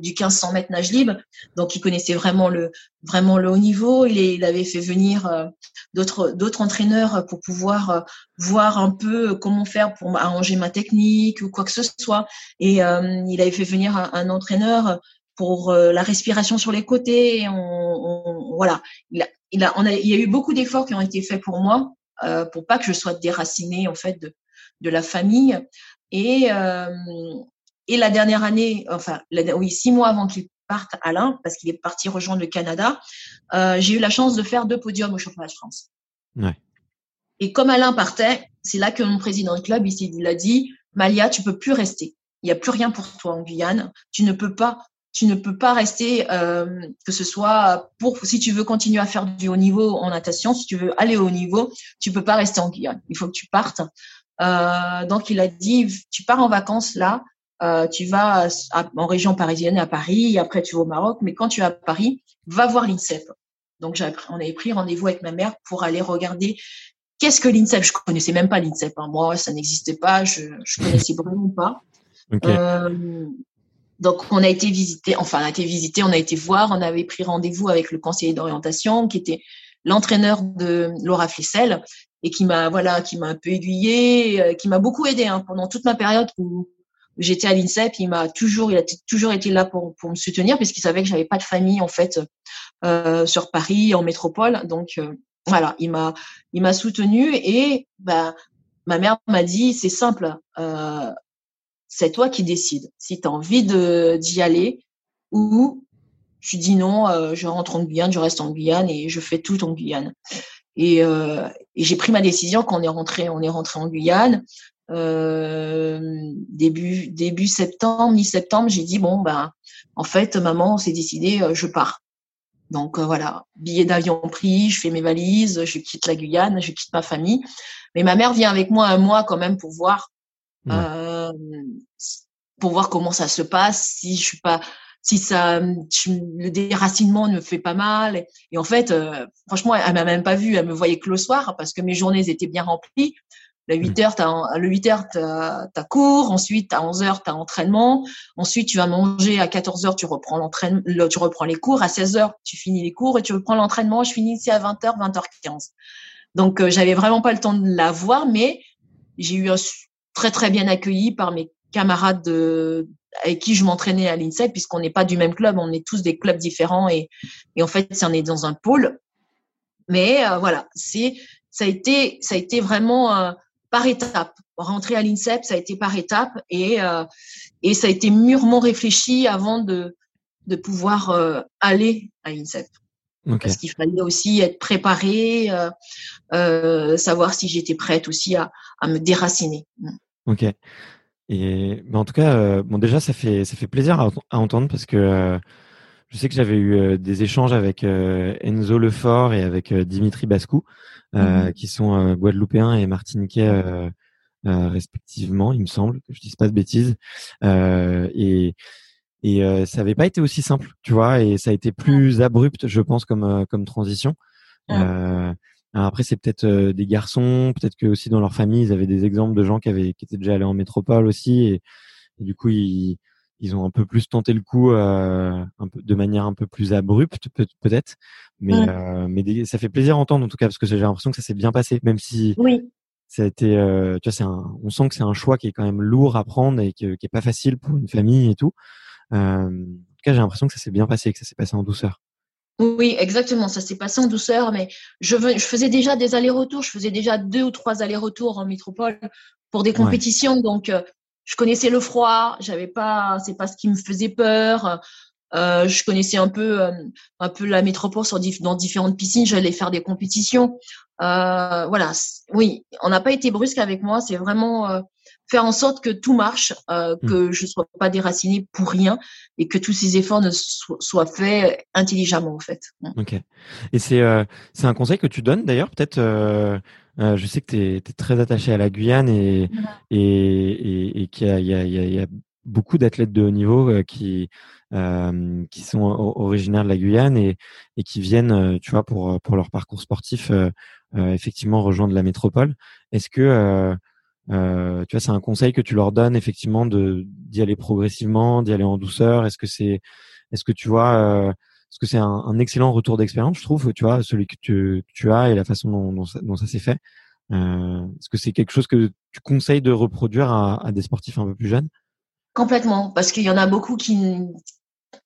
1500 mètres nage libre. Donc, il connaissait vraiment le vraiment le haut niveau. Il, il avait fait venir euh, d'autres d'autres entraîneurs pour pouvoir euh, voir un peu comment faire pour arranger ma technique ou quoi que ce soit. Et euh, il avait fait venir un, entraîneur pour la respiration sur les côtés. On, on, voilà, il a, il a, on a, il y a eu beaucoup d'efforts qui ont été faits pour moi pour pas que je sois déracinée en fait de de la famille. Et, et la dernière année, enfin, oui, six mois avant qu'il parte, Alain, parce qu'il est parti rejoindre le Canada, euh, j'ai eu la chance de faire deux podiums au championnat de France. Ouais. Et comme Alain partait, c'est là que mon président de club, ici, il a dit, Malia, tu peux plus rester. Il n'y a plus rien pour toi en Guyane. Tu ne peux pas, tu ne peux pas rester, euh, que ce soit pour, si tu veux continuer à faire du haut niveau en natation, si tu veux aller au haut niveau, tu peux pas rester en Guyane. Il faut que tu partes. Euh, donc il a dit, tu pars en vacances là, euh, tu vas en région parisienne à Paris, après tu vas au Maroc, mais quand tu es à Paris, va voir l'INSEP. Donc on avait pris rendez-vous avec ma mère pour aller regarder qu'est-ce que l'INSEP. Je connaissais même pas l'INSEP. Hein. Moi, ça n'existait pas. Je je connaissais vraiment pas. Euh, donc on a été visiter, enfin on a été visiter, on a été voir, on avait pris rendez-vous avec le conseiller d'orientation qui était l'entraîneur de Laura Flessel et qui m'a voilà qui m'a un peu aiguillé, euh, qui m'a beaucoup aidé hein, pendant toute ma période où j'étais à l'INSEP, il m'a toujours, il a toujours été là pour, pour me soutenir puisqu'il savait que j'avais pas de famille en fait euh, sur Paris en métropole. Donc euh, voilà, il m'a, il m'a soutenu et bah ma mère m'a dit c'est simple, euh, c'est toi qui décides si tu as envie d'y aller ou tu dis non, euh, je rentre en Guyane, je reste en Guyane et je fais tout en Guyane. Et, euh, et j'ai pris ma décision quand on est rentré, on est rentré en Guyane. Début début septembre, mi-septembre, j'ai dit bon ben en fait maman, c'est décidé, je pars. Donc voilà, billet d'avion pris, je fais mes valises, je quitte la Guyane, je quitte ma famille. Mais ma mère vient avec moi un mois quand même pour voir, euh, pour voir comment ça se passe, si je suis pas, si ça, le déracinement ne me fait pas mal. Et, en fait, euh, franchement, elle m'a même pas vue, elle me voyait que le soir parce que mes journées étaient bien remplies. Le 8 heures, t'as, le 8 heures, t'as, as cours. Ensuite, à 11 heures, t'as entraînement. Ensuite, tu vas manger. À 14 heures, tu reprends l'entraînement, tu reprends les cours. À 16 heures, tu finis les cours et tu reprends l'entraînement. Je finis ici à 20 heures, 20 h 15. Donc, euh, j'avais vraiment pas le temps de la voir, mais j'ai eu un très très bien accueilli par mes camarades de, avec qui je m'entraînais à l'INSEP, puisqu'on n'est pas du même club, on est tous des clubs différents et, et en fait, on est dans un pôle. Mais euh, voilà, c'est ça a été ça a été vraiment euh, par étapes. Rentrer à l'INSEP, ça a été par étapes et et ça a été mûrement réfléchi avant de de pouvoir aller à l'INSEP. Parce qu'il fallait aussi être préparé, euh, euh, savoir si j'étais prête aussi à, à, me déraciner. Ok. Et en tout cas, euh, bon déjà ça fait ça fait plaisir à, à entendre parce que euh, je sais que j'avais eu euh, des échanges avec Enzo Lefort et avec Dimitri Bascou, mm-hmm. qui sont guadeloupéens et martiniquais respectivement, il me semble, que je dise pas de bêtises. et et euh, ça n'avait pas été aussi simple, tu vois, et ça a été plus abrupt, je pense, comme euh, comme transition. Euh, après, c'est peut-être euh, des garçons, peut-être que aussi dans leur famille, ils avaient des exemples de gens qui avaient qui étaient déjà allés en métropole aussi, et, du coup, ils ils ont un peu plus tenté le coup, un peu de manière un peu plus abrupte, peut-être. Mais mais ça fait plaisir à entendre en tout cas parce que j'ai l'impression que ça s'est bien passé, même si oui ça a été, tu vois, c'est un, on sent que c'est un choix qui est quand même lourd à prendre et qui est pas facile pour une famille et tout. Euh, en tout cas, j'ai l'impression que ça s'est bien passé, que ça s'est passé en douceur. Oui, exactement. Ça s'est passé en douceur, mais je, je faisais déjà des allers-retours. Je faisais déjà deux ou trois allers-retours en métropole pour des compétitions. Donc, euh, je connaissais le froid. J'avais pas, c'est pas ce qui me faisait peur. Euh, je connaissais un peu, euh, un peu la métropole sur, dans différentes piscines. J'allais faire des compétitions. Euh, voilà. Oui, on n'a pas été brusque avec moi. C'est vraiment faire en sorte que tout marche, euh, mmh. que je sois pas déracinée pour rien et que tous ces efforts ne soient faits intelligemment en fait. Mmh. Ok. Et c'est euh, c'est un conseil que tu donnes d'ailleurs peut-être. Euh, euh je sais que tu es, très attaché à la Guyane et et, et, et qu'il y y, y a beaucoup d'athlètes de haut niveau euh, qui euh, qui sont originaires de la Guyane et, et qui viennent, tu vois, pour pour leur parcours sportif, effectivement rejoindre la métropole. Est-ce que euh, tu vois, c'est un conseil que tu leur donnes effectivement d'y aller progressivement, d'y aller en douceur? Est-ce que c'est, est-ce que tu vois, euh, est-ce que c'est un, un, excellent retour d'expérience, je trouve, tu vois, celui que tu, tu as et la façon dont, dont, ça, ça, s'est fait? Euh, est-ce que c'est quelque chose que tu conseilles de reproduire à, à des sportifs un peu plus jeunes? Complètement, parce qu'il y en a beaucoup qui,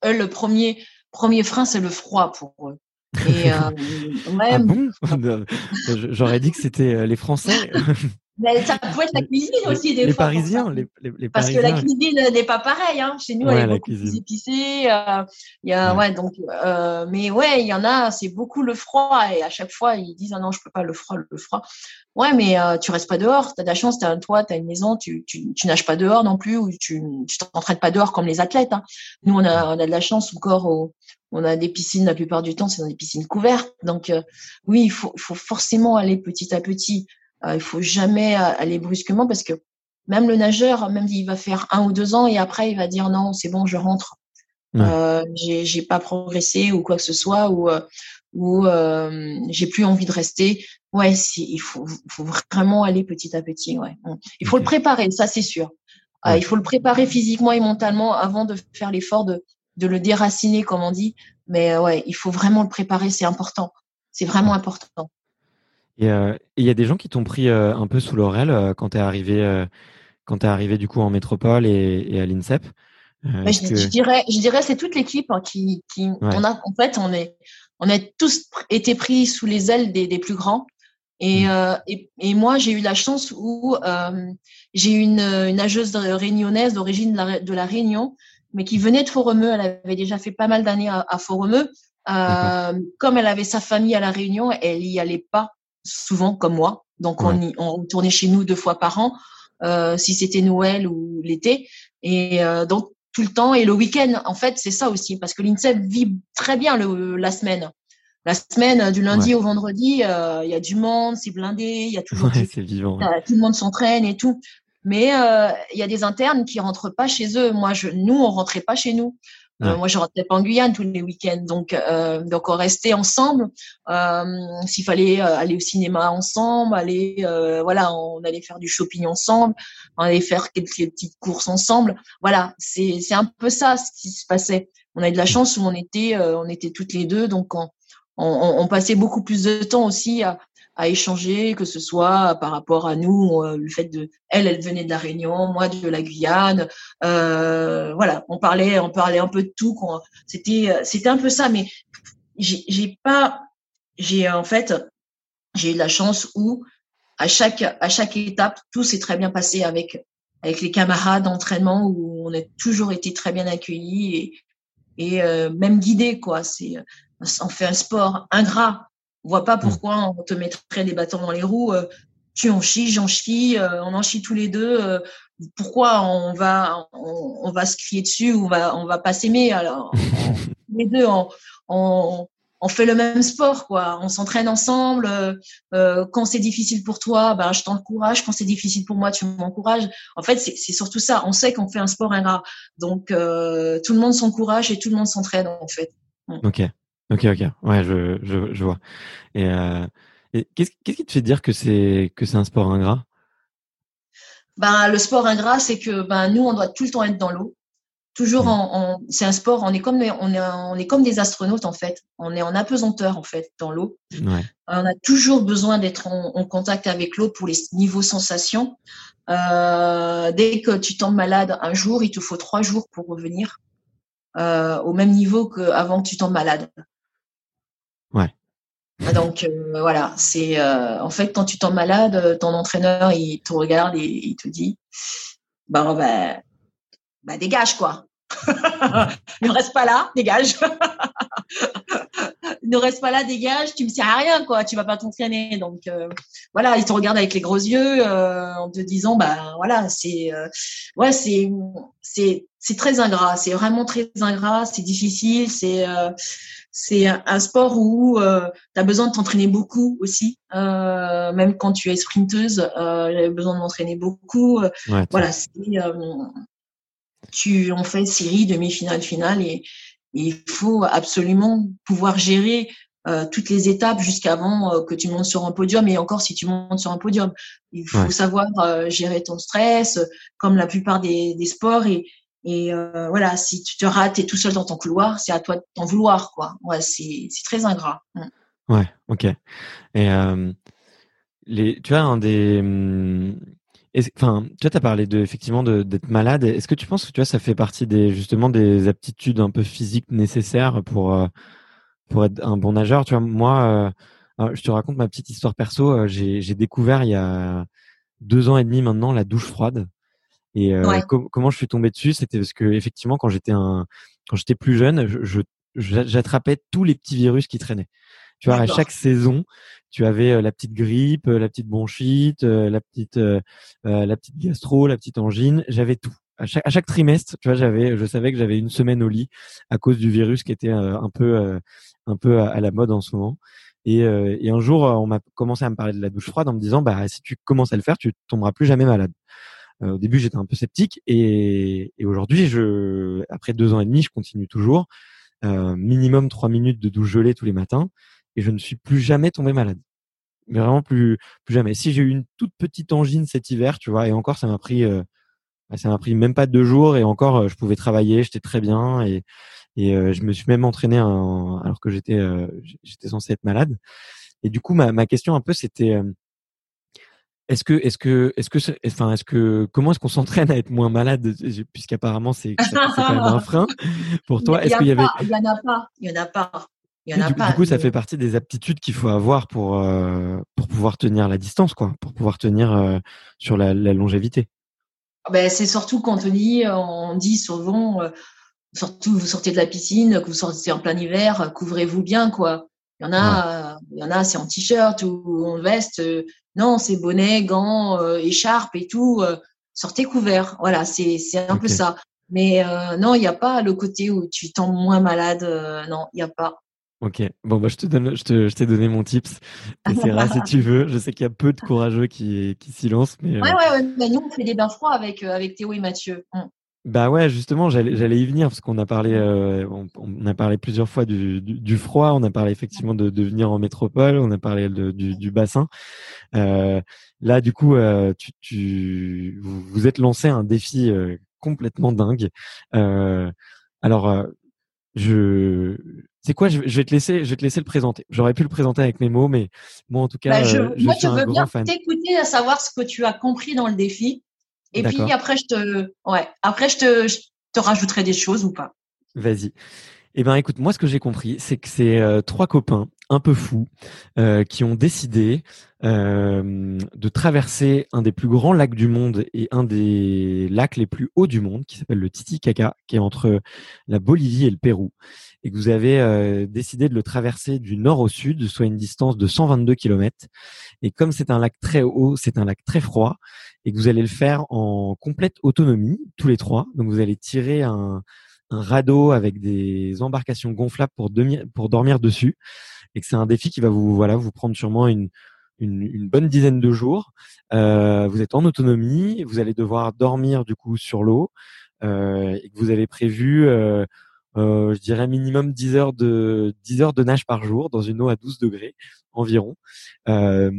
eux, le premier premier frein, c'est le froid pour eux. Et, euh, ouais, ah bon? J'aurais dit que c'était euh, les Français. Mais ça peut être la cuisine aussi des les fois. Parisiens, les, les, Parce que la cuisine n'est pas pareille. Hein. Chez nous, elle est beaucoup plus épicée. Euh, il y a, ouais. donc, euh, mais ouais, il y en a, c'est beaucoup le froid. Et à chaque fois, ils disent, ah non, je peux pas le froid, le froid. Ouais, mais euh, tu restes pas dehors. Tu as de la chance, tu as un toit, tu as une maison, tu, tu, tu nages pas dehors non plus ou tu tu t'entraînes pas dehors comme les athlètes. Hein. Nous, on a, on a de la chance encore au, on a des piscines la plupart du temps, c'est dans des piscines couvertes. Donc euh, oui, il faut, il faut forcément aller petit à petit. Euh, il faut jamais euh, aller brusquement parce que même le nageur, même il va faire un ou deux ans et après il va dire non, c'est bon, je rentre. Euh, j'ai pas progressé ou quoi que ce soit ou euh, ou euh, j'ai plus envie de rester. Ouais, il faut, faut vraiment aller petit à petit. Ouais, il faut le préparer, ça c'est sûr. il faut le préparer physiquement et mentalement avant de faire l'effort de de le déraciner, comme on dit. Mais ouais, il faut vraiment le préparer, c'est important. C'est vraiment important. Euh, et il y a des gens qui t'ont pris euh, un peu sous l'oreille euh, quand tu es arrivé, quand es arrivé du coup en métropole et, et à l'INSEP. Bah, je, je, dirais, je dirais, c'est toute l'équipe hein, qui, qui on a, en fait, on est, on a tous été pris sous les ailes des, des plus grands. Et, mmh. et, et, moi, j'ai eu la chance où j'ai eu une, une nageuse réunionnaise d'origine de la, de la Réunion, mais qui venait de Foremeux. Elle avait déjà fait pas mal d'années à, à Foremeux. Euh, comme elle avait sa famille à la Réunion, elle y allait pas souvent comme moi. Donc on, y, on tournait chez nous deux fois par an. si c'était Noël ou l'été. Et donc tout le temps et le week-end, en fait, c'est ça aussi parce que l'INSEP vit très bien le, la semaine. La semaine du lundi au vendredi, il y a du monde, c'est blindé, il y a toujours vivant, tout le monde s'entraîne et tout. Mais il y a des internes qui rentrent pas chez eux. Moi, je, nous, on rentrait pas chez nous. Euh, moi, je rentrais pas en Guyane tous les week-ends, donc euh, donc on restait ensemble. Euh, S'il fallait euh, aller au cinéma ensemble, aller euh, voilà, on allait faire du shopping ensemble, on allait faire quelques petites courses ensemble. Voilà, c'est c'est un peu ça ce qui se passait. On a eu de la chance où on était on était toutes les deux, donc on, on, on passait beaucoup plus de temps aussi à, à échanger, que ce soit par rapport à nous, euh, le fait de, elle, elle venait de la Réunion, moi de la Guyane, euh, voilà, on parlait, on parlait un peu de tout. C'était, euh, c'était un peu ça, mais j'ai pas, j'ai en fait, j'ai eu la chance où à chaque à chaque étape, tout s'est très bien passé avec avec les camarades d'entraînement où on a toujours été très bien accueillis et et même guidés quoi. C'est on fait un sport ingrat on voit pas mmh. pourquoi on te mettrait des bâtons dans les roues. Euh, tu en chies, j'en chie, euh, on en chie tous les deux. Euh, pourquoi on va, on, va se crier dessus ou on va, on va pas s'aimer? Alors, les deux, on, on, fait le même sport, quoi. On s'entraîne ensemble. quand c'est difficile pour toi, ben, je t'encourage. Quand c'est difficile pour moi, tu m'encourages. En fait, c'est surtout ça. On sait qu'on fait un sport ingrat. Donc, tout le monde s'encourage et tout le monde s'entraîne, en fait. Ok. Ok, ok. Ouais, je, je, je vois. Et, euh, qu'est-ce, qu'est-ce qui te fait dire que c'est que c'est un sport ingrat? Ben le sport ingrat, c'est que ben nous, on doit tout le temps être dans l'eau. Toujours mmh. en, c'est un sport. On est comme on est on est comme des astronautes en fait. On est en apesanteur en fait dans l'eau. Ouais. On a toujours besoin d'être en, en contact avec l'eau pour les niveaux sensations. Euh, dès que tu tombes malade un jour, il te faut trois jours pour revenir euh, au même niveau qu'avant que tu tombes malade. Ouais. Ah, donc euh, voilà, c'est euh, en fait quand tu tombes malade, ton entraîneur il te regarde et il te dit bah bah, bah dégage quoi. ne reste pas là, dégage. ne reste pas là, dégage, tu me sers à rien, quoi, tu vas pas t'entraîner. Donc euh, voilà, il te regarde avec les gros yeux euh, en te disant, bah voilà, c'est euh, ouais, c'est c'est c'est très ingrat, c'est vraiment très ingrat, c'est difficile, c'est c'est un sport où tu as besoin de t'entraîner beaucoup aussi, même quand tu es sprinteuse, j'avais besoin de m'entraîner beaucoup. voilà, c'est tu en fait série, demi-finale, finale et, il faut absolument pouvoir gérer euh, toutes les étapes jusqu'avant euh, que tu montes sur un podium et encore si tu montes sur un podium. Il faut savoir euh, gérer ton stress comme la plupart des, des sports et, et voilà, si tu te rates, et tout seul dans ton couloir, c'est à toi de t'en vouloir quoi. Ouais, c'est très ingrat. Mm. Ouais, ok. Et les, tu vois, un des, hum, Enfin, tu as parlé de effectivement d'être malade. Est-ce que tu penses que tu vois, ça fait partie des justement des aptitudes un peu physiques nécessaires pour euh, pour être un bon nageur? Tu vois, moi, euh, je te raconte ma petite histoire perso. Euh, j'ai découvert il y a deux ans et demi maintenant la douche froide. Et comment je suis tombé dessus, c'était parce que effectivement, quand j'étais un quand j'étais plus jeune, je j'attrapais tous les petits virus qui traînaient. Tu vois, à chaque saison, tu avais euh, la petite grippe, euh, la petite bronchite, euh, la petite la petite gastro, la petite angine. J'avais tout. À chaque, à chaque trimestre, tu vois, j'avais, je savais que j'avais une semaine au lit à cause du virus qui était un peu un peu à, la mode en ce moment. Et, et un jour, on m'a commencé à me parler de la douche froide en me disant, bah si tu commences à le faire, tu tomberas plus jamais malade. Au début, j'étais un peu sceptique et, et aujourd'hui, je, après deux ans et demi, je continue toujours. Euh, minimum trois minutes de douche gelée tous les matins et je ne suis plus jamais tombé malade. Mais vraiment plus plus jamais. Si j'ai eu une toute petite angine cet hiver, tu vois, et encore ça m'a pris euh, bah, ça m'a pris même pas deux jours et encore euh, je pouvais travailler, j'étais très bien et et euh, je me suis même entraîné alors que j'étais j'étais censé être malade. Et du coup ma ma question un peu c'était est-ce que, est-ce que, est-ce que, enfin, est-ce que, comment est-ce qu'on s'entraîne à être moins malade, puisqu'apparemment c'est, c'est quand même un frein pour toi. Est-ce qu'il y avait, il y en a pas, il y en a pas du, coup, ça fait partie des aptitudes qu'il faut avoir pour euh, pour pouvoir tenir la distance, quoi, pour pouvoir tenir euh, sur la, longévité. Ah ben, c'est surtout quand on dit, on dit souvent, euh, surtout vous sortez de la piscine, que vous sortez en plein hiver, couvrez-vous bien, quoi. Il y en a, il y en a, c'est en t-shirt ou en veste. Non, c'est bonnet, gants, écharpe et tout. sortez couvert. Voilà, c'est un peu ça. Mais non, il n'y a pas le côté où tu tombes moins malade. non, il n'y a pas. Ok, bon bah je te donne, je te, je t'ai donné mon tips. T'essaieras si tu veux. Je sais qu'il y a peu de courageux qui, qui s'y lancent, mais. Ouais, ouais, ouais. nous on fait des bains froids avec avec Théo et Mathieu. Mmh. Bah ouais, justement, j'allais, y venir parce qu'on a parlé, euh, on, a parlé plusieurs fois du, du, froid, on a parlé effectivement de, de venir en métropole, on a parlé de, du, du, bassin. Euh, là, du coup, euh, tu, tu, vous, vous êtes lancé un défi euh, complètement dingue. Euh, alors, je, c'est quoi je, vais te laisser, je vais te laisser le présenter. J'aurais pu le présenter avec mes mots, mais moi en tout cas, bah, je, moi, je veux bien t'écouter à savoir ce que tu as compris dans le défi et puis après, je te, ouais, après, je te, je te rajouterai des choses ou pas. Vas-y. Eh ben, écoute, moi, ce que j'ai compris, c'est que c'est euh, trois copains un peu fous euh, qui ont décidé euh, de traverser un des plus grands lacs du monde et un des lacs les plus hauts du monde, qui s'appelle le Titicaca, qui est entre la Bolivie et le Pérou, et que vous avez euh, décidé de le traverser du nord au sud, soit une distance de 122 km. Et comme c'est un lac très haut, c'est un lac très froid, et que vous allez le faire en complète autonomie, tous les trois. Donc vous allez tirer un, un radeau avec des embarcations gonflables pour, pour dormir dessus, et que c'est un défi qui va vous voilà vous prendre sûrement une une, une bonne dizaine de jours. Euh, vous êtes en autonomie, vous allez devoir dormir du coup sur l'eau euh, et que vous avez prévu, euh, euh je dirais minimum 10 heures de 10 heures de nage par jour dans une eau à 12 degrés environ. Euh,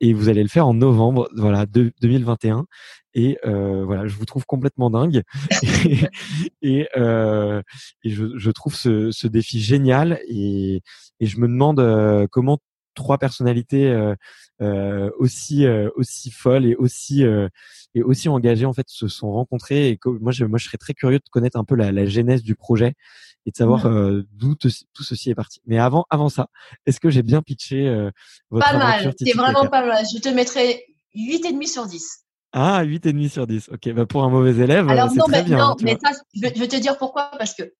et vous allez le faire en novembre, voilà, de, 2021. Et euh, voilà, je vous trouve complètement dingue. et, euh, et je, je, trouve ce, ce, défi génial. Et, et je me demande comment trois personnalités euh, euh, aussi euh, aussi folles et aussi et aussi engagées en fait se sont rencontrées et moi je moi je serais très curieux de connaître un peu la, la genèse du projet et de savoir d'où tout ceci est parti. Mais avant avant ça, est-ce que j'ai bien pitché votre Pas mal, c'est vraiment pas mal. Je te mettrais 8 et demi sur 10. Ah, 8 et demi sur 10. OK, bah pour un mauvais élève, c'est très mais, bien. Non, mais ça, je vais, te dire pourquoi parce que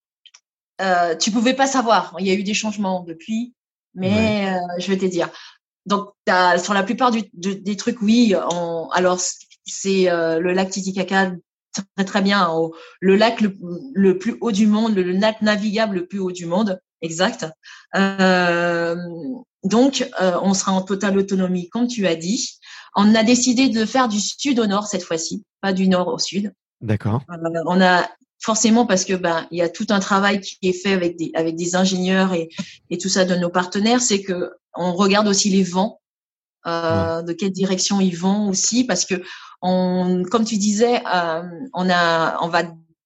euh, tu pouvais pas savoir. Il y a eu des changements depuis. Mais euh, je vais te dire. Donc, as, sur la plupart du, des trucs, oui. On, alors, c'est euh, le lac Titicaca, très très bien. le lac le, le, plus haut du monde, le, lac navigable le plus haut du monde, exact. Euh, donc, euh, on sera en totale autonomie, comme tu as dit. On a décidé de faire du sud au nord cette fois-ci, pas du nord au sud. D'accord. Euh, on a forcément parce que ben il y a tout un travail qui est fait avec des avec des ingénieurs et et tout ça de nos partenaires, c'est que on regarde aussi les vents, euh, de quelle direction ils vont aussi, parce que on comme tu disais, euh, on a on va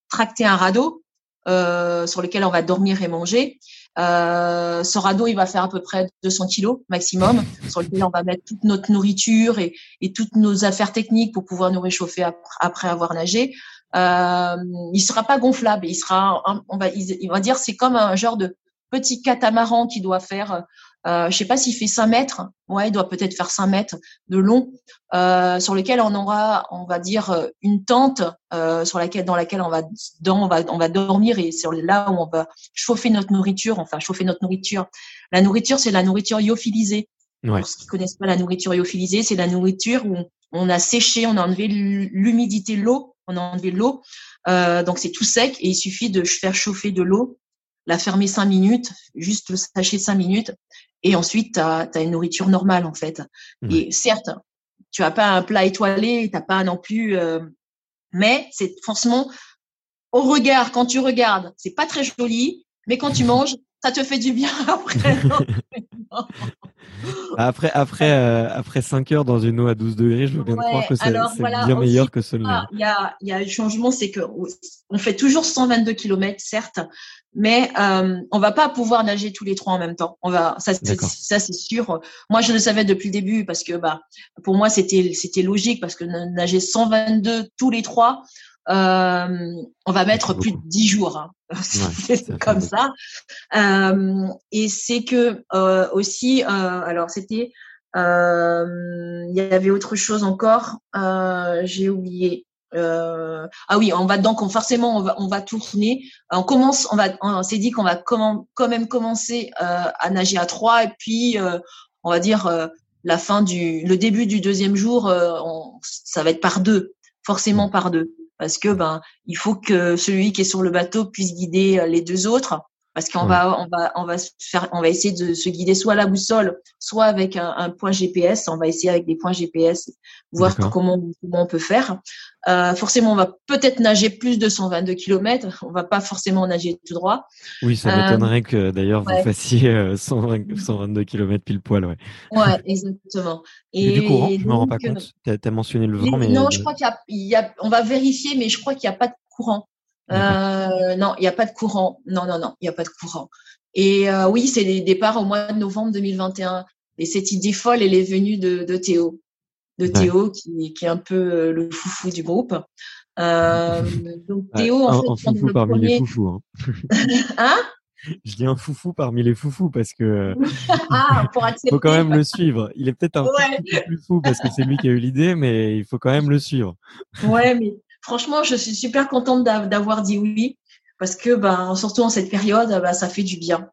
tracter un radeau euh, sur lequel on va dormir et manger. Euh, ce radeau, il va faire à peu près 200 kilos maximum, sur lequel on va mettre toute notre nourriture et, toutes nos affaires techniques pour pouvoir nous réchauffer après, avoir nagé. Euh, il sera pas gonflable. Il sera, on va dire, c'est comme un genre de petit catamaran qui doit faire, euh, je sais pas s'il fait 5 mètres, ouais, il doit peut-être faire 5 mètres de long, euh, sur lequel on aura, on va dire, une tente euh, sur laquelle, dans laquelle on va, dans, on va, on va dormir et c'est là où on va chauffer notre nourriture, enfin chauffer notre nourriture. La nourriture, c'est la nourriture lyophilisée. Ouais. Pour ceux qui connaissent pas la nourriture lyophilisée, c'est la nourriture où on a séché, on a enlevé l'humidité, l'eau on a enlevé l'eau. Euh, donc c'est tout sec et il suffit de faire chauffer de l'eau, la fermer cinq minutes, juste le sachet cinq minutes, et ensuite tu as, une nourriture normale en fait. Et certes, tu as pas un plat étoilé, t'as pas non plus, euh, mais c'est forcément au regard quand tu regardes, c'est pas très joli, mais quand tu manges, ça te fait du bien après. après, après, euh, après 5 heures dans une eau à 12 degrés, je veux bien croire que c'est bien meilleur que celui-là. Il y a, il y a un changement, c'est que on fait toujours 122 km, certes, mais euh, on va pas pouvoir nager tous les trois en même temps. On va, ça, ça c'est sûr. Moi, je le savais depuis le début parce que, bah, pour moi, c'était, c'était logique parce que nager 122 tous les trois, euh, on va mettre plus de 10 jours. Hein. c'est comme ça. Euh, et c'est que euh, aussi, euh, alors c'était, euh, il y avait autre chose encore, j'ai oublié. Euh, ah oui, on va donc on, forcément on va on va tourner. On commence, on va, on s'est dit qu'on va quand même commencer euh, à nager à trois et puis euh, on va dire euh, la fin du, le début du deuxième jour, on, ça va être par deux, forcément par deux, parce que ben il faut que celui qui est sur le bateau puisse guider les deux autres parce qu'on va on va on va faire on va essayer de se guider soit à la boussole soit avec un, un, point GPS on va essayer avec des points GPS voir comment comment on peut faire. Euh, forcément on va peut-être nager plus de 122 km on va pas forcément nager tout droit. Oui ça m'étonnerait que d'ailleurs vous fassiez 122 euh, km pile poil ouais. Ouais exactement. Et du courant je me rends pas compte. Tu as, mentionné le vent mais non je crois qu'il y, y a on va vérifier mais je crois qu'il n'y a pas de courant euh, non, il n'y a pas de courant. Non, non, non, il n'y a pas de courant. Et euh, oui, c'est des départs au mois de novembre 2021. Et cette idée folle, elle est venue de, de Théo, de Théo qui, qui, est un peu euh, le foufou du groupe. Euh, donc Théo, en fait, un foufou parmi premier... les foufous. Hein, hein? Je dis un foufou parmi les foufous parce que ah, pour faut quand même le suivre. Il est peut-être un peu plus fou parce que c'est lui qui a eu l'idée, mais il faut quand même le suivre. Ouais, mais franchement, je suis super contente d'avoir dit oui parce que, ben, surtout en cette période, ben, ça fait du bien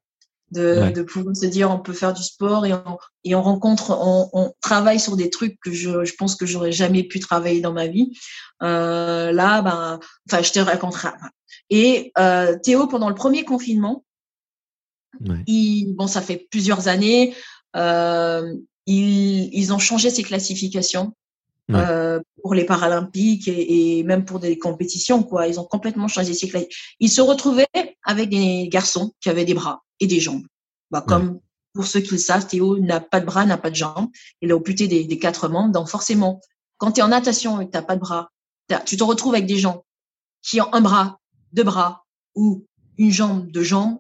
de, pouvoir se dire on peut faire du sport et on, et on rencontre, on, travaille sur des trucs que je, je pense que j'aurais jamais pu travailler dans ma vie. Euh, là, ben, enfin, je te raconterai. Et euh, Théo, pendant le premier confinement, il, bon, ça fait plusieurs années, euh, ils, ils ont changé ses classifications. Euh, pour les Paralympiques et, même pour des compétitions. Quoi. Ils ont complètement changé cycle. Ils se retrouvaient avec des garçons qui avaient des bras et des jambes. Bah, comme pour ceux qui le savent, Théo n'a pas de bras, n'a pas de jambes. Il a amputé des, des quatre membres. Donc forcément, quand tu es en natation et que tu pas de bras, tu te retrouves avec des gens qui ont un bras, deux bras ou une jambe, deux jambes.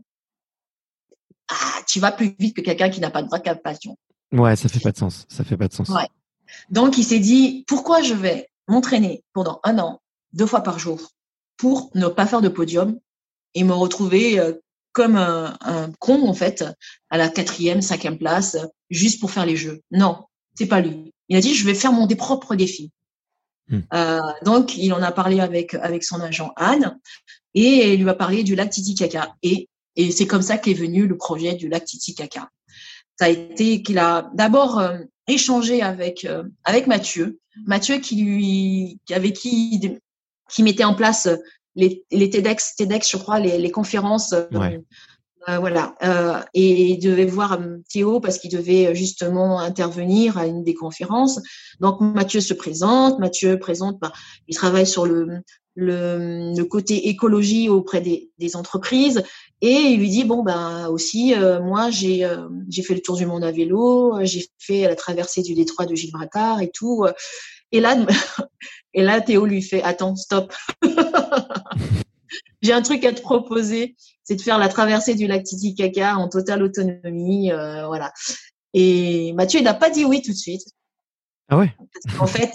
Ah, tu vas plus vite que quelqu'un qui n'a pas de bras, qui n'a pas de jambes. Ouais, ça fait pas de sens. Ça fait pas de sens. Ouais. Donc, il s'est dit, pourquoi je vais m'entraîner pendant un an, deux fois par jour, pour ne pas faire de podium et me retrouver euh, comme un, con, en fait, à la quatrième, cinquième place, juste pour faire les jeux? Non, c'est pas lui. Il a dit, je vais faire mon des propres défis. Hmm. Euh, donc, il en a parlé avec, avec son agent Anne et il lui a parlé du lac Titicaca. Et, et c'est comme ça qu'est venu le projet du lac Titicaca. Ça a été qu'il a d'abord euh, échangé avec euh, avec Mathieu, Mathieu qui lui avec qui qui mettait en place les, les TEDx, TEDx, je crois, les, les conférences. Euh, euh voilà. Euh, et il devait voir Théo parce qu'il devait justement intervenir à une des conférences. Donc Mathieu se présente, Mathieu présente, bah, il travaille sur le, le, le, côté écologie auprès des, des, entreprises. Et il lui dit bon ben aussi euh, moi j'ai euh, j'ai fait le tour du monde à vélo j'ai fait la traversée du détroit de Gibraltar et tout. Et là et là Théo lui fait attends stop. J'ai un truc à te proposer c'est de faire la traversée du lac Titicaca en totale autonomie euh, voilà. Et Mathieu il n'a pas dit oui tout de suite. Ah ouais. En fait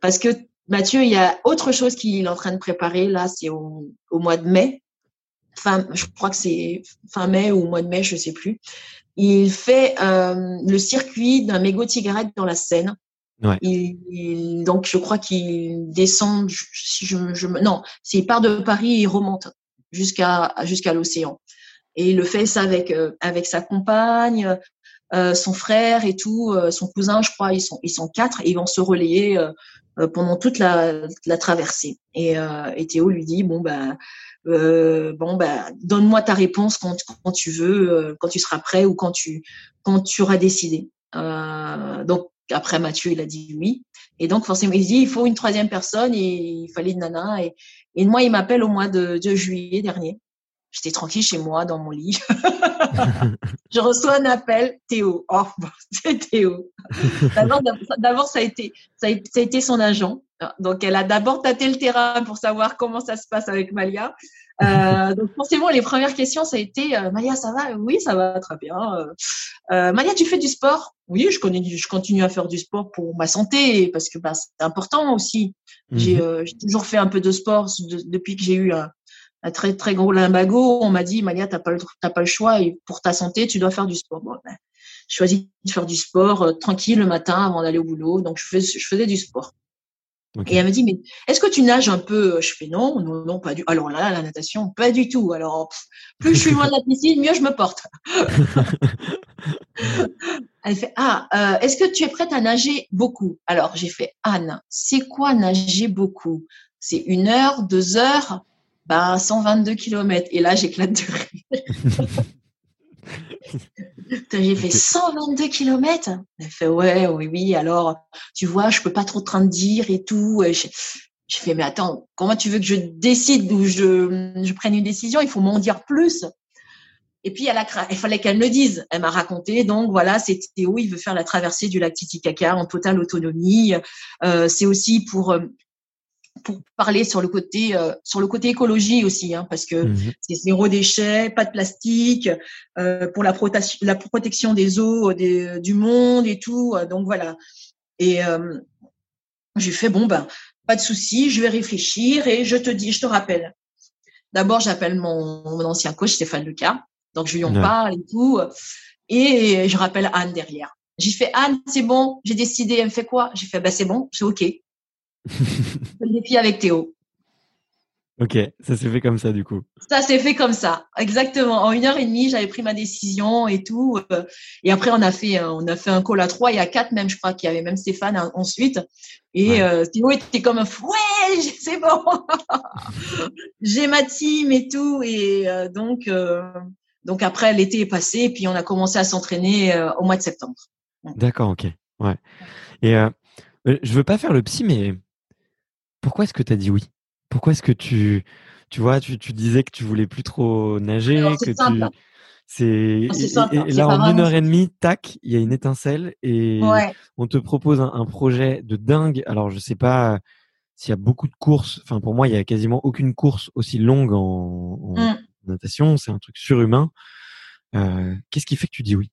parce que Mathieu, il y a autre chose qu'il est en train de préparer. Là, c'est au, mois de mai. Fin, je crois que c'est fin mai ou mois de mai, je sais plus. Il fait euh, le circuit d'un mégot de cigarette dans la Seine. Ouais. Il, donc, je crois qu'il descend. Si je, je, non, s'il part de Paris, il remonte jusqu'à jusqu'à l'océan. Et il le fait ça avec euh, avec sa compagne, euh, son frère et tout, euh, son cousin, je crois. Ils sont ils sont quatre et ils vont se relayer pendant toute la, la traversée. Et, euh, et, Théo lui dit bon ben euh, bon ben donne-moi ta réponse quand, quand tu veux, euh, quand tu seras prêt ou quand tu quand tu auras décidé. Euh, donc après Mathieu il a dit oui. Et donc forcément il dit il faut une troisième personne et il fallait une nana et, et moi il m'appelle au mois de, de juillet dernier. J'étais tranquille chez moi dans mon lit. je reçois un appel, Théo. Oh, c'est Théo. D'abord, ça a été, ça a été son agent. Donc, elle a d'abord tâté le terrain pour savoir comment ça se passe avec Malia. Euh, donc, forcément, les premières questions, ça a été euh, Malia, ça va? Oui, ça va très bien. Euh, euh, Malia, tu fais du sport Oui, je, connais, je continue à faire du sport pour ma santé parce que bah, c'est important aussi. J'ai mhm. euh, toujours fait un peu de sport depuis que j'ai eu un, un très très gros limbago, on m'a dit Malia, t'as pas le t'as pas le choix et pour ta santé, tu dois faire du sport. Bon, ben, je choisis de faire du sport euh, tranquille le matin avant d'aller au boulot, donc je, fais, je faisais du sport. Et elle me dit, mais est-ce que tu nages un peu? Je fais non, non, non, pas du Alors là, la natation, pas du tout. Alors, plus je suis loin de la piscine, mieux je me porte. elle fait, ah, euh, est-ce que tu es prête à nager beaucoup? Alors, j'ai fait, Anne, c'est quoi nager beaucoup? C'est une heure, deux heures? Ben, 122 km. Et là, j'éclate de rire. J'ai fait 122 km Elle fait ouais, oui, oui. Alors, tu vois, je peux pas trop te dire et tout. Je, je fais mais attends, comment tu veux que je décide ou je, je prenne une décision? Il faut m'en dire plus. Et puis, elle a, il fallait qu'elle le dise. Elle m'a raconté. Donc voilà, c'est Théo. Il veut faire la traversée du lac Titicaca en totale autonomie. Euh, c'est aussi pour euh, pour parler sur le côté euh, sur le côté écologie aussi, hein, parce que mmh c'est zéro déchet, pas de plastique, euh, pour la, protection la protection des eaux des, du monde et tout. Euh, donc voilà. Et euh, j'ai fait bon ben pas de souci, je vais réfléchir et je te dis, je te rappelle. D'abord, j'appelle mon, mon, ancien coach Stéphane Lucas, donc je lui en parle et tout, et je rappelle Anne derrière. J'ai fait Anne, c'est bon, j'ai décidé. Elle me fait quoi? J'ai fait bah c'est bon, c'est ok le défi avec Théo. Ok, ça s'est fait comme ça du coup. Ça s'est fait comme ça, exactement. En une heure et demie, j'avais pris ma décision et tout. Euh, et après, on a fait, on a fait un call à trois, y a quatre même, je crois qu'il y avait même Stéphane ensuite. Et euh, Théo était comme un ouais, c'est bon, j'ai ma team et tout. Et euh, donc, donc après, l'été est passé et puis on a commencé à s'entraîner au mois de septembre. D'accord, ok, ouais. Et je veux pas faire le psy, mais pourquoi est-ce que tu as dit oui? Pourquoi est-ce que tu, tu vois, tu, tu, disais que tu voulais plus trop nager, que tu, c'est et, là en une heure et demie, tac, il y a une étincelle et on te propose un, projet de dingue. Alors je sais pas s'il y a beaucoup de courses. Enfin pour moi, il y a quasiment aucune course aussi longue en, mmh. natation. C'est un truc surhumain. Euh, Qu'est-ce qui fait que tu dis oui?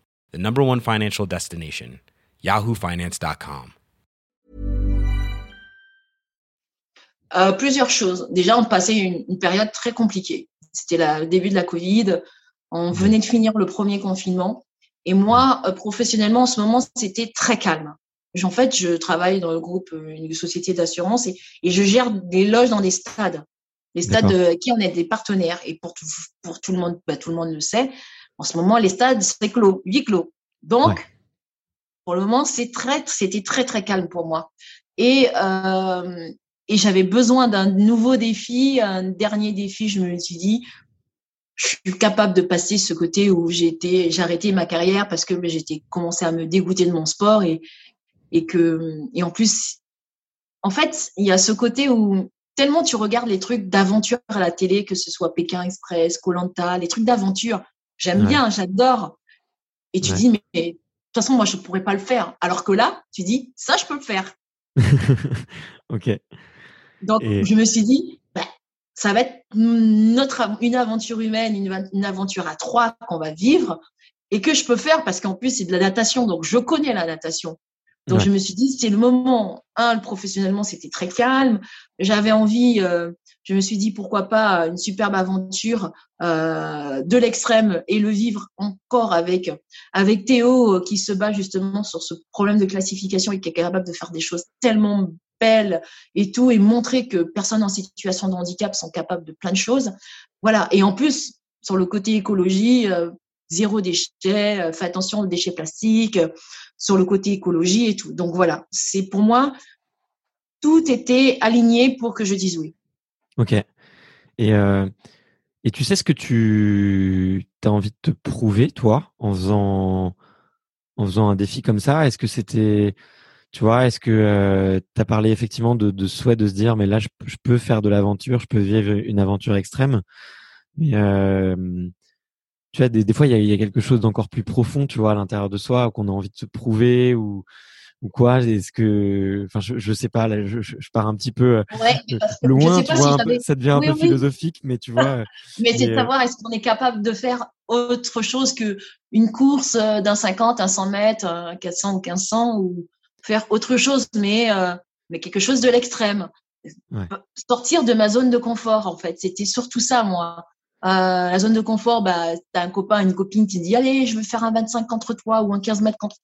the number one financial destination, yahoofinance.com. Euh, plusieurs choses. Déjà, on passait une, une période très compliquée. C'était le début de la Covid. On mhm. venait de finir le premier confinement. Et moi, euh, professionnellement, en ce moment, c'était très calme. En fait, je travaille dans le groupe, euh, une société d'assurance, et, et, je gère des loges dans des stades. Les stades de, qui on est des partenaires. Et pour tout, pour tout le monde, bah, tout le monde le sait, en ce moment, les stades, c'est clos, huit clos. Donc, pour le moment, c'est très, c'était très, très calme pour moi. Et, euh, et j'avais besoin d'un nouveau défi, un dernier défi. Je me suis dit, je suis capable de passer ce côté où j'étais, j'ai arrêté ma carrière parce que j'étais commencé à me dégoûter de mon sport et, et que, et en plus, en fait, il y a ce côté où tellement tu regardes les trucs d'aventure à la télé, que ce soit Pékin Express, Colanta, les trucs d'aventure. J'aime bien, j'adore. Et tu dis, mais, de toute façon, moi, je ne pourrais pas le faire. Alors que là, tu dis, ça, je peux le faire. ok. Donc, je me suis dit, bah, ça va être notre, une aventure humaine, une, aventure à trois qu'on va vivre et que je peux faire parce qu'en plus, c'est de la natation. Donc, je connais la natation. Donc, je me suis dit, c'est le moment. Un, professionnellement, c'était très calme. J'avais envie, euh, je me suis dit, pourquoi pas une superbe aventure euh, de l'extrême et le vivre encore avec, avec Théo euh, qui se bat justement sur ce problème de classification et qui est capable de faire des choses tellement et tout, et montrer que personnes en situation de handicap sont capables de plein de choses. Voilà. Et en plus, sur le côté écologie, euh, zéro déchet, euh, fais attention aux déchets plastiques, euh, sur le côté écologie et tout. Donc voilà, c'est pour moi, tout était aligné pour que je dise oui. Ok. Et, et tu sais ce que tu as envie de te prouver, toi, en faisant, en faisant un défi comme ça? Est-ce que c'était tu vois, est-ce que euh, tu as parlé effectivement de, souhait de se dire, mais là, je, peux faire de l'aventure, je peux vivre une aventure extrême. Euh, tu vois, des, des fois, il y a, y a, quelque chose d'encore plus profond, tu vois, à l'intérieur de soi, qu'on a envie de se prouver ou ou quoi Est-ce que, enfin, je, je sais pas, là, je, je pars un petit peu ouais, loin, tu vois, ça devient un peu philosophique, mais tu vois. mais c'est de savoir est-ce qu'on est capable de faire autre chose que une course d'un 50, un 100 mètres, un 400 ou 1500, ou faire autre chose, mais mais quelque chose de l'extrême. Sortir de ma zone de confort, en fait. C'était surtout ça, moi. Euh, la zone de confort, bah, t'as un copain, une copine qui dit, allez, je veux faire un 25 contre toi ou un 15 mètres contre.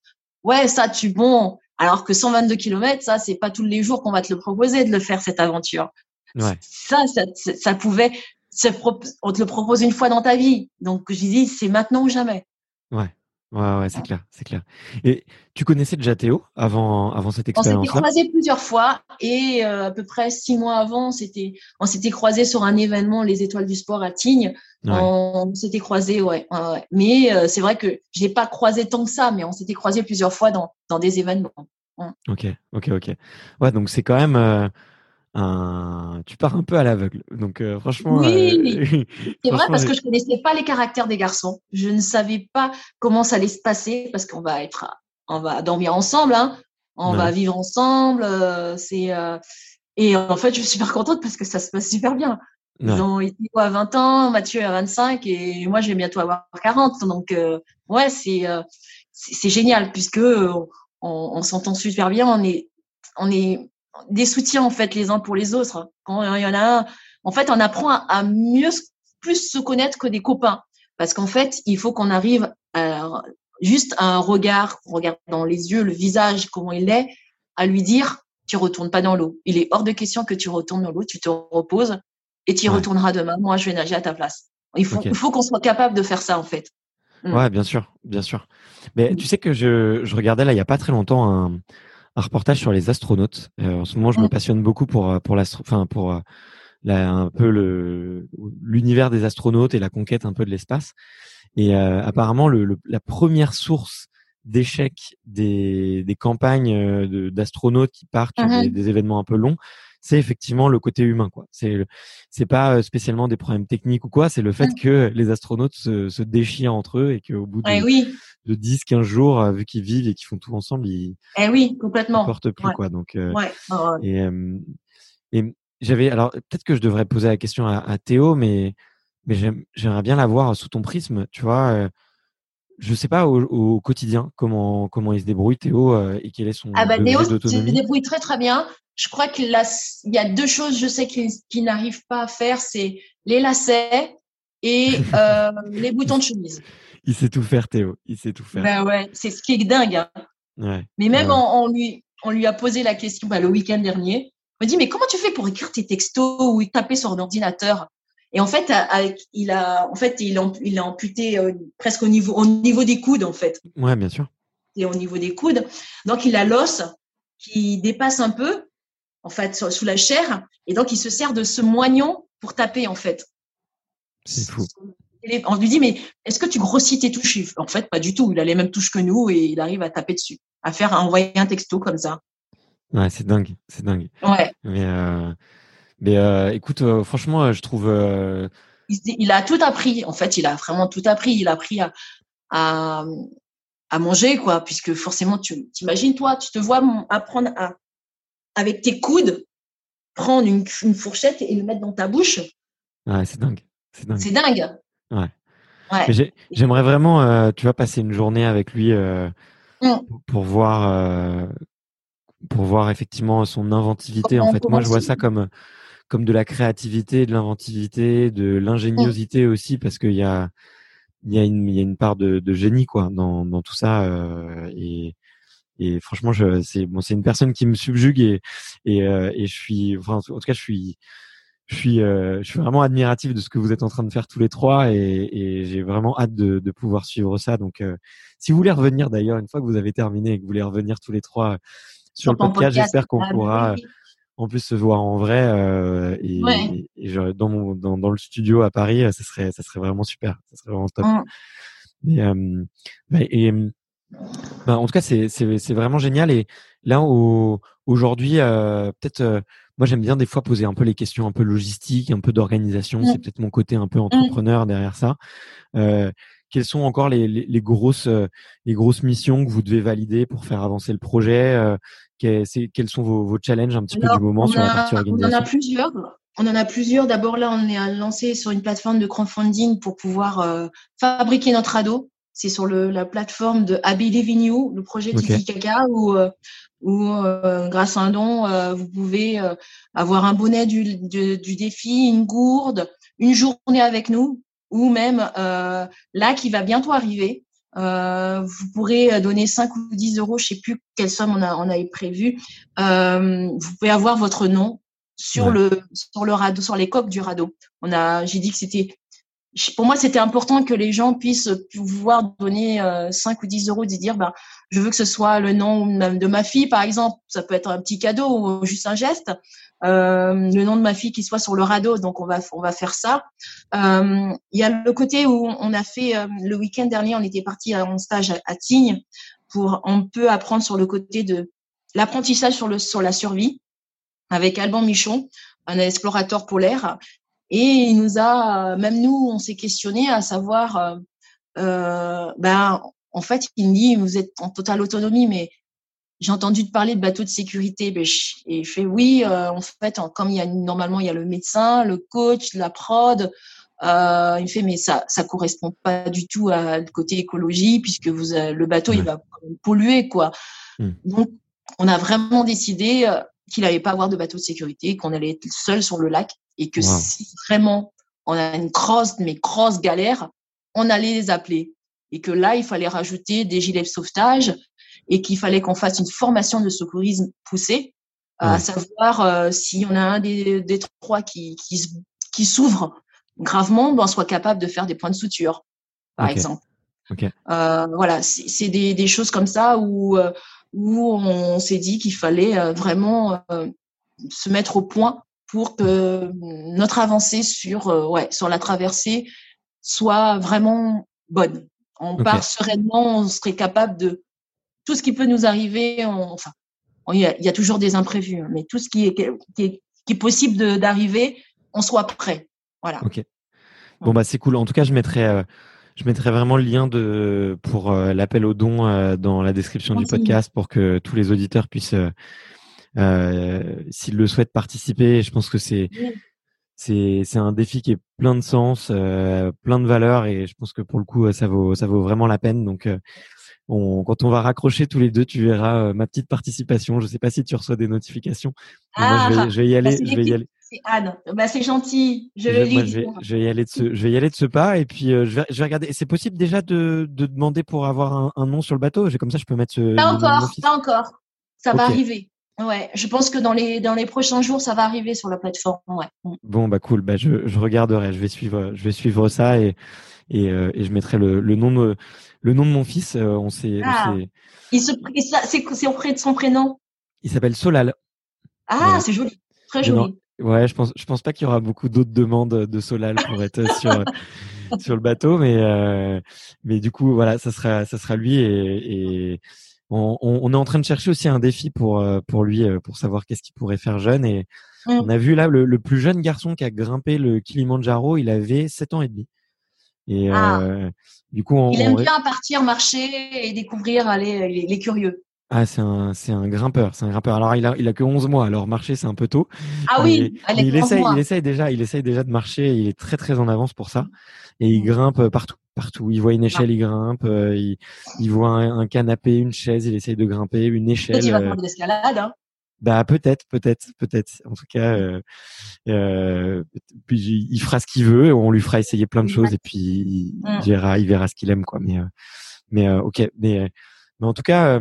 Ouais, ça, tu bon. Alors que 122 km, ça, c'est pas tous les jours qu'on va te le proposer de le faire, cette aventure. Ouais. Ça, ça, ça pouvait, on te le propose une fois dans ta vie. Donc, je dis, c'est maintenant ou jamais. Ouais. Ouais, ouais, c'est clair, c'est clair. Et tu connaissais déjà Théo avant, avant cette expérience On s'était croisés plusieurs fois et euh, à peu près six mois avant, c'était, on s'était croisés sur un événement, les Étoiles du Sport à Tignes. On, s'était croisés, ouais. ouais, Mais euh, c'est vrai que je n'ai pas croisé tant que ça, mais on s'était croisés plusieurs fois dans, dans des événements. Ok, ok, ok. Ouais, donc c'est quand même. Euh, tu pars un peu à l'aveugle. Donc euh, franchement, oui, euh, c'est vrai parce que je connaissais pas les caractères des garçons. Je ne savais pas comment ça allait se passer parce qu'on va être, on va dormir ensemble, hein. on va vivre ensemble. Euh, c'est et en fait, je suis super contente parce que ça se passe super bien. Ils ont été à 20 ans, Mathieu à 25 et moi je vais bientôt avoir 40. Donc ouais, c'est c'est génial puisque on, on s'entend super bien. On est on est des soutiens en fait les uns pour les autres. Quand il y en a un, en fait, on apprend à, mieux plus se connaître que des copains, parce qu'en fait, il faut qu'on arrive à juste à un regard, on regarde dans les yeux, le visage, comment il est, à lui dire tu retournes pas dans l'eau. Il est hors de question que tu retournes dans l'eau, tu te reposes et tu y retourneras demain. Moi, je vais nager à ta place. Il faut, faut qu'on soit capable de faire ça en fait. Mm. Ouais, bien sûr, bien sûr. Mais tu sais que je, je regardais là il y a pas très longtemps un, un reportage sur les astronautes. Euh, en ce moment, je me mm. passionne beaucoup pour euh, pour l'astro, enfin pour euh, la, un peu le l'univers des astronautes et la conquête un peu de l'espace. Et apparemment, le, la première source d'échec des, des campagnes d'astronautes qui partent sur mm-hmm. des, événements un peu longs, c'est effectivement le côté humain quoi. C'est c'est pas spécialement des problèmes techniques ou quoi, c'est le fait mm. que les astronautes se, se déchirent entre eux et qu'au bout de, oui de 10, 15 jours, vu qu'ils vivent et qu'ils font tout ensemble, ils eh oui, complètement. portent plus quoi. Donc, euh, ouais. et, et j'avais alors peut-être que je devrais poser la question à, Théo, mais mais j'aimerais bien la voir sous ton prisme, tu vois. Euh, je sais pas au, quotidien comment comment il se débrouille Théo et quel est son ah bah, Théo se débrouille très très bien. Je crois qu'il il y a deux choses je sais qu'il n'arrive pas à faire, c'est les lacets et euh, les boutons de chemise il sait tout faire, Théo. Il sait tout faire. Ben ouais, c'est ce qui est dingue. Hein. Ouais. Mais même on, lui, on lui a posé la question bah, le week-end dernier. On m'a dit mais comment tu fais pour écrire tes textos ou taper sur un ordinateur? Et en fait, il a, en fait, il a, il a amputé euh, presque au niveau, au niveau des coudes en fait. Ouais, bien sûr. Et au niveau des coudes, donc il a l'os qui dépasse un peu, en fait, sous la chair, et donc il se sert de ce moignon pour taper en fait. C'est fou on lui dit, mais est-ce que tu grossis tes touches? En fait, pas du tout. Il a les mêmes touches que nous et il arrive à taper dessus, à faire, à envoyer un texto comme ça. Ouais, c'est dingue, c'est dingue. Ouais. Mais, euh, mais euh, écoute, euh, franchement, je trouve. Il, a tout appris. En fait, il a vraiment tout appris. Il a appris à, à, manger, quoi, puisque forcément, tu t'imagines, toi, tu te vois apprendre à, avec tes coudes, prendre une, une fourchette et le mettre dans ta bouche. Ouais, c'est dingue. C'est dingue. C'est dingue. Ouais. J'aimerais vraiment, euh, tu vas passer une journée avec lui euh, mmh. pour voir, euh, pour voir effectivement son inventivité. En fait, moi, je vois ça comme comme de la créativité, de l'inventivité, de l'ingéniosité mmh. aussi, parce qu'il y a il y a une il y a une part de, de génie quoi dans dans tout ça et et franchement, je, c'est bon, c'est une personne qui me subjugue et et, et je suis, enfin, en tout cas, je suis je suis, euh, je suis vraiment admiratif de ce que vous êtes en train de faire tous les trois et, et j'ai vraiment hâte de, de, pouvoir suivre ça. Donc, euh, si vous voulez revenir d'ailleurs, une fois que vous avez terminé et que vous voulez revenir tous les trois sur le podcast, j'espère qu'on pourra en plus se voir en vrai euh, et, et, dans, mon, dans, dans, le studio à Paris, ça serait, ça serait vraiment super, ça serait vraiment top. Mm. Et, euh, bah, et bah, en tout cas, c'est, c'est, c'est vraiment génial. Et là, au, aujourd'hui, euh, peut-être moi j'aime bien des fois poser un peu les questions un peu logistiques, un peu d'organisation. C'est peut-être mon côté un peu entrepreneur derrière ça. Euh, quelles sont encore les, les, grosses les grosses missions que vous devez valider pour faire avancer le projet Quels sont vos, vos, challenges un petit peu du moment sur la partie organisation On en a plusieurs. On en a plusieurs. D'abord, là, on est lancé sur une plateforme de crowdfunding pour pouvoir fabriquer notre ado c'est sur le, la plateforme de I Believe in You, le projet Titi Kaka, où, euh, où euh, grâce à un don, euh, vous pouvez avoir un bonnet du, du, défi, une gourde, une journée avec nous, ou même là qui va bientôt arriver. vous pourrez donner 5 ou 10 euros, je sais plus quelle somme on a, on avait prévu. vous pouvez avoir votre nom sur le sur le radeau, sur les coques du radeau. On a, j'ai dit que c'était pour moi, c'était important que les gens puissent pouvoir donner 5 euh, ou 10 euros, et dire, ben, je veux que ce soit le nom de ma fille, par exemple. Ça peut être un petit cadeau ou juste un geste. Euh, le nom de ma fille qui soit sur le radeau, donc on va on va faire ça. Euh, il y a le côté où on a fait le week-end dernier, on était parti en stage à, Tignes pour on peut apprendre sur le côté de l'apprentissage sur le sur la survie avec Alban Michon, un explorateur polaire et il nous a, même nous, on s'est questionné à savoir, euh, euh, ben, en fait, il me dit, vous êtes en totale autonomie, mais j'ai entendu te parler de bateaux de sécurité. Ben, et je fais oui, euh, en fait, comme il y a normalement il y a le médecin, le coach, la prod. Euh, il me fait mais ça ça correspond pas du tout à le côté écologie puisque vous le bateau il va polluer quoi. Mmh. Donc on a vraiment décidé euh, qu'il n'allait pas avoir de bateau de sécurité, qu'on allait être seul sur le lac et que si vraiment on a une grosse, mais grosse galère, on allait les appeler. Et que là, il fallait rajouter des gilets de sauvetage et qu'il fallait qu'on fasse une formation de secourisme poussée, à savoir euh, si on a un des, des trois qui, qui, qui s'ouvre gravement, ben, on soit capable de faire des points de suture, par exemple. Euh, voilà, c'est des, des, choses comme ça où, euh, où on s'est dit qu'il fallait euh, vraiment se mettre au point pour que notre avancée sur, euh, ouais, sur la traversée soit vraiment bonne. On part sereinement, on serait capable de tout ce qui peut nous arriver. enfin, il y, a, y, a, toujours des imprévus, hein, mais tout ce qui est, qui est, qui est possible d'arriver, on soit prêt. Voilà. Ok. Bon bah c'est cool. En tout cas, je mettrai, euh, je mettrai vraiment le lien de pour euh, l'appel aux dons dans la description du podcast pour que tous les auditeurs puissent s'ils le souhaitent participer. Je pense que c'est c'est c'est un défi qui est plein de sens, euh, plein de valeurs et je pense que pour le coup ça vaut ça vaut vraiment la peine. Donc euh, on, quand on va raccrocher tous les deux, tu verras ma petite participation. Je sais pas si tu reçois des notifications. Ah, moi, je, vais, y aller. je vais y aller. C'est Anne. Bah, c'est gentil. Je vais, je, vais, je vais, y aller de ce, je vais y aller de ce pas et puis je, vais, je vais regarder. C'est possible déjà de, de demander pour avoir un, un nom sur le bateau? Comme ça, je peux mettre ce. Pas encore, pas encore. Ça va arriver. Ouais, je pense que dans les dans les prochains jours, ça va arriver sur la plateforme. Ouais. Mm. Bon bah cool, bah je, je regarderai, je vais suivre je vais suivre ça et et, euh, et je mettrai le, le nom de le nom de mon fils. Euh, on s'est ah. il se c'est c'est auprès de son prénom? Il s'appelle Solal. Ah, c'est joli, très joli. ouais, je pense je pense pas qu'il y aura beaucoup d'autres demandes de Solal pour être sur sur le bateau, mais euh, mais du coup voilà, ça sera ça sera lui et, et on, on, est en train de chercher aussi un défi pour euh, pour lui euh, pour savoir qu'est-ce qu'il pourrait faire jeune et mm. on a vu là le, plus jeune garçon qui a grimpé le Kilimanjaro il avait 7 ans et demi et ah. euh, du coup il aime bien partir marcher et découvrir aller les, curieux ah, c'est un, c'est un grimpeur, c'est un grimpeur. Alors, il a, il a que 11 mois, alors marcher, c'est un peu tôt. Ah oui, il essaye, il essaye déjà, il essaye déjà de marcher, il est très, très en avance pour ça. Et il mm. grimpe partout partout. Il voit une échelle, il grimpe. Euh, il, voit un, canapé, une chaise, il essaye de grimper, une échelle. Il va prendre l'escalade. Hein bah peut-être, peut-être, peut-être. En tout cas, euh, euh, puis il fera ce qu'il veut. On lui fera essayer plein de choses et puis il, mm. verra, il verra ce qu'il aime quoi. Mais mais ok. Mais mais en tout cas,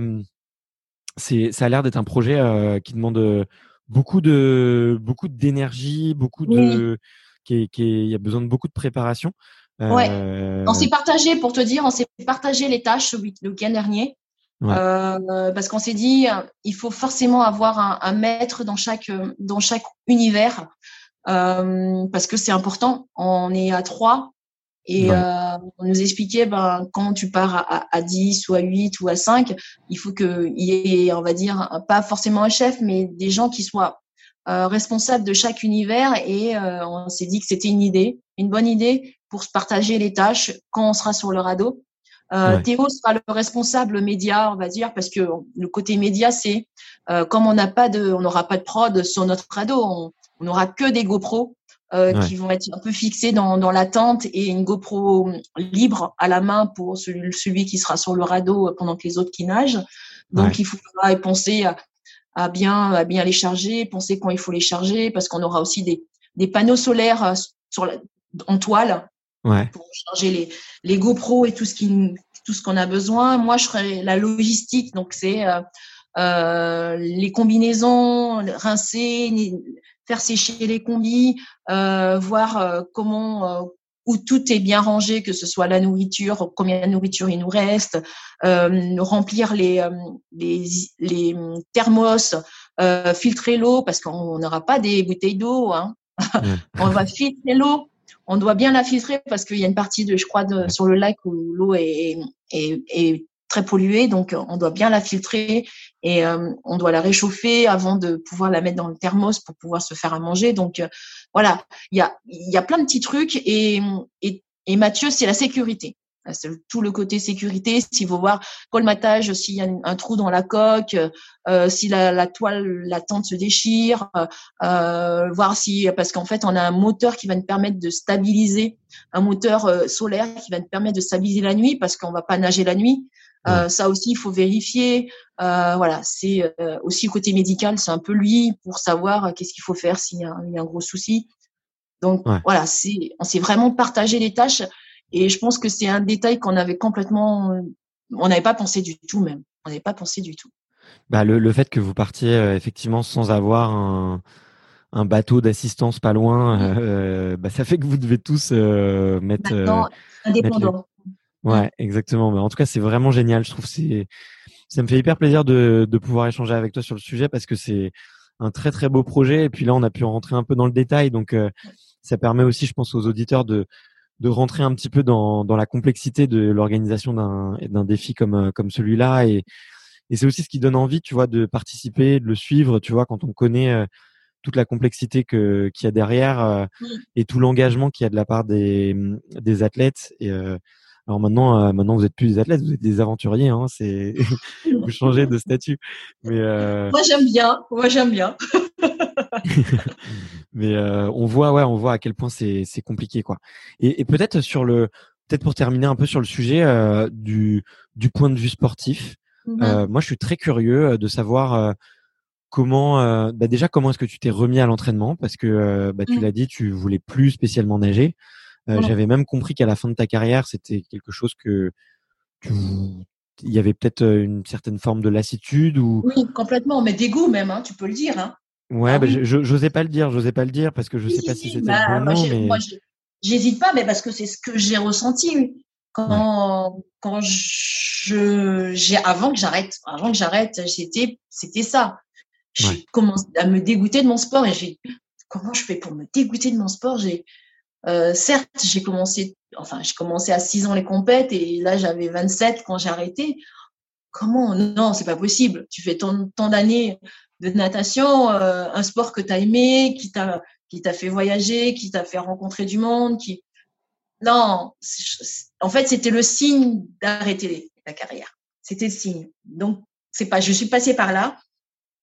c'est ça a l'air d'être un projet qui demande beaucoup de beaucoup d'énergie, beaucoup de qui, qui il y a besoin de beaucoup de préparation. Ouais. On s'est euh, partagé, pour te dire, on s'est partagé les tâches le week-end dernier. Euh, parce qu'on s'est dit, il faut forcément avoir un, un, maître dans chaque dans chaque univers, euh, parce que c'est important. On est à trois et euh, on nous expliquait, ben quand tu pars à, à, 10 ou à 8 ou à 5, il faut qu'il y ait, on va dire, pas forcément un chef, mais des gens qui soient responsable de chaque univers. Et on s'est dit que c'était une idée, une bonne idée pour se partager les tâches quand on sera sur le radeau. Théo sera le responsable média, on va dire, parce que le côté média, c'est comme on n'a pas de, on n'aura pas de prod sur notre radeau, on n'aura que des GoPro euh, qui vont être un peu fixés dans, dans la tente et une GoPro libre à la main pour celui, celui qui sera sur le radeau pendant que les autres qui nagent. Donc il faudra penser à, à, bien à bien les charger, penser quand il faut les charger parce qu'on aura aussi des, des panneaux solaires euh, sur la, en toile ouais. pour charger les, les GoPro et tout ce qui tout ce qu'on a besoin. Moi je ferai la logistique donc c'est euh, euh, les combinaisons, rincer, faire sécher les combis, euh, voir euh, comment euh, où tout est bien rangé, que ce soit la nourriture, combien de nourriture il nous reste, remplir les, les, les thermos, filtrer l'eau parce qu'on n'aura pas des bouteilles d'eau. Hein. on va filtrer l'eau. On doit bien la filtrer parce qu'il y a une partie de, je crois, de, sur le lac où l'eau est, est, est très polluée, donc on doit bien la filtrer et euh, on doit la réchauffer avant de pouvoir la mettre dans le thermos pour pouvoir se faire à manger. Donc euh, voilà, il y a, y a plein de petits trucs et, et, et Mathieu, c'est la sécurité. C'est tout le côté sécurité, s'il faut voir colmatage, s'il y a un trou dans la coque, euh, si la, la, toile, la tente se déchire, euh, voir si, parce qu'en fait, on a un moteur qui va nous permettre de stabiliser, un moteur solaire qui va nous permettre de stabiliser la nuit, parce qu'on va pas nager la nuit. Euh, ça aussi, il faut vérifier. Euh, voilà, c'est euh, aussi côté médical, c'est un peu lui pour savoir qu'est-ce qu'il faut faire s'il y, a un gros souci. Donc voilà, c'est on s'est vraiment partagé les tâches et je pense que c'est un détail qu'on avait complètement, on n'avait pas pensé du tout même. On n'avait pas pensé du tout. Bah le, le fait que vous partiez effectivement sans avoir un, un bateau d'assistance pas loin, bah, ça fait que vous devez tous mettre, indépendant. Ouais, exactement. Mais en tout cas, c'est vraiment génial. Je trouve c'est ça me fait hyper plaisir de, de pouvoir échanger avec toi sur le sujet parce que c'est un très très beau projet. Et puis là, on a pu rentrer un peu dans le détail, donc euh, ça permet aussi, je pense, aux auditeurs de de rentrer un petit peu dans, dans la complexité de l'organisation d'un d'un défi comme euh, comme celui-là et et c'est aussi ce qui donne envie, tu vois, de participer, de le suivre, tu vois, quand on connaît euh, toute la complexité que qu'il y a derrière et tout l'engagement qu'il y a de la part des des athlètes et alors maintenant, euh, maintenant vous êtes plus des athlètes, vous êtes des aventuriers. Hein, c'est vous changez de statut. Mais euh... moi j'aime bien. Moi j'aime bien. mais euh, on voit, ouais, on voit à quel point c'est c'est compliqué, quoi. Et, et peut-être sur le, peut-être pour terminer un peu sur le sujet euh, du du point de vue sportif. Mm-hmm. moi, je suis très curieux de savoir comment, bah déjà comment est-ce que tu t'es remis à l'entraînement? Parce que bah, tu mm. l'as dit, tu voulais plus spécialement nager. Euh, j'avais même compris qu'à la fin de ta carrière, c'était quelque chose que tu il y avait peut-être une certaine forme de lassitude ou oui complètement mais dégoût même hein, tu peux le dire hein. ouais ah, bah, je j'osais pas le dire j'osais pas le dire parce que je sais pas si c'était bah, bon mais... j'hésite pas mais parce que c'est ce que j'ai ressenti quand quand je j'ai avant que j'arrête avant que j'arrête j'étais c'était ça. J'ai commencé à me dégoûter de mon sport et j'ai comment je fais pour me dégoûter de mon sport? J'ai euh, certes, j'ai commencé, enfin, j'ai commencé à 6 ans les compètes et là, j'avais 27 quand j'ai arrêté. Comment? Non, c'est pas possible. Tu fais tant, d'années de natation, euh, un sport que tu as aimé, qui t'a qui t'a fait voyager, qui t'a fait rencontrer du monde, qui non, en fait, c'était le signe d'arrêter ta carrière. C'était le signe. Donc, c'est pas, je suis passée par là.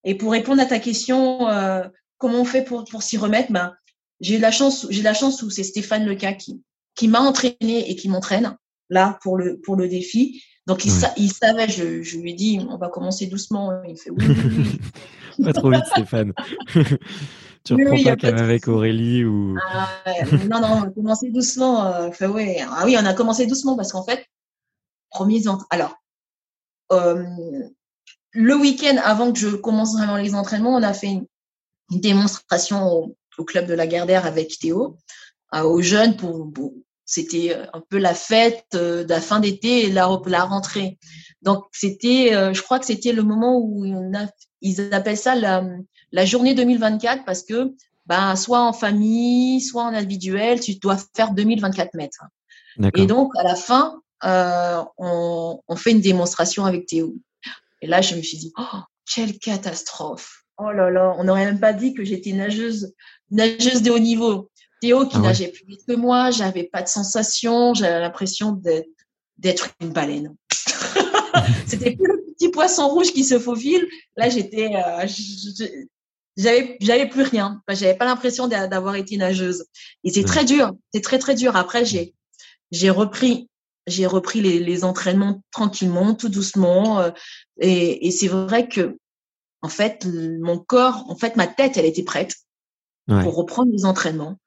Et pour répondre à ta question, euh, comment on fait pour, pour s'y remettre? Ben, j'ai la chance, j'ai la chance où c'est Stéphane Leca qui, qui m'a entraîné et qui m'entraîne là pour le, pour le défi. Donc il, il savait, je, je, lui ai dit, on va commencer doucement. Il fait oui. pas trop vite, Stéphane. tu reprends pas quand même avec Aurélie ou. Ah, non, non, on a commencé doucement. Euh, fait, ouais. Ah oui, on a commencé doucement parce qu'en fait, premier alors, euh, le week-end avant que je commence vraiment les entraînements, on a fait une, une démonstration au, au club de la Gardère avec Théo, aux jeunes pour, c'était un peu la fête euh, de la fin d'été et la, la rentrée. Donc c'était, euh, je crois que c'était le moment où on a, ils appellent ça la, la journée 2024 parce que ben, soit en famille, soit en individuel, tu dois faire 2024 mètres. Et donc à la fin, euh, on, on, fait une démonstration avec Théo. Et là, je me suis dit, oh, quelle catastrophe Oh là là, on n'aurait même pas dit que j'étais nageuse, nageuse de haut niveau. Théo qui Ah ouais. nageait plus vite que moi, j'avais pas de sensation, j'avais l'impression d'être, une baleine. C'était plus le petit poisson rouge qui se faufile. Là, j'étais, euh, j'avais, j'avais plus rien. Enfin, j'avais pas l'impression d'a- d'avoir été nageuse. Et c'est Ouais. très dur. C'est très très dur. Après, j'ai, j'ai repris, j'ai repris les, les entraînements tranquillement, tout doucement. euh, et, et c'est vrai que, en fait, mon corps, en fait, ma tête, elle était prête Ouais. pour reprendre les entraînements.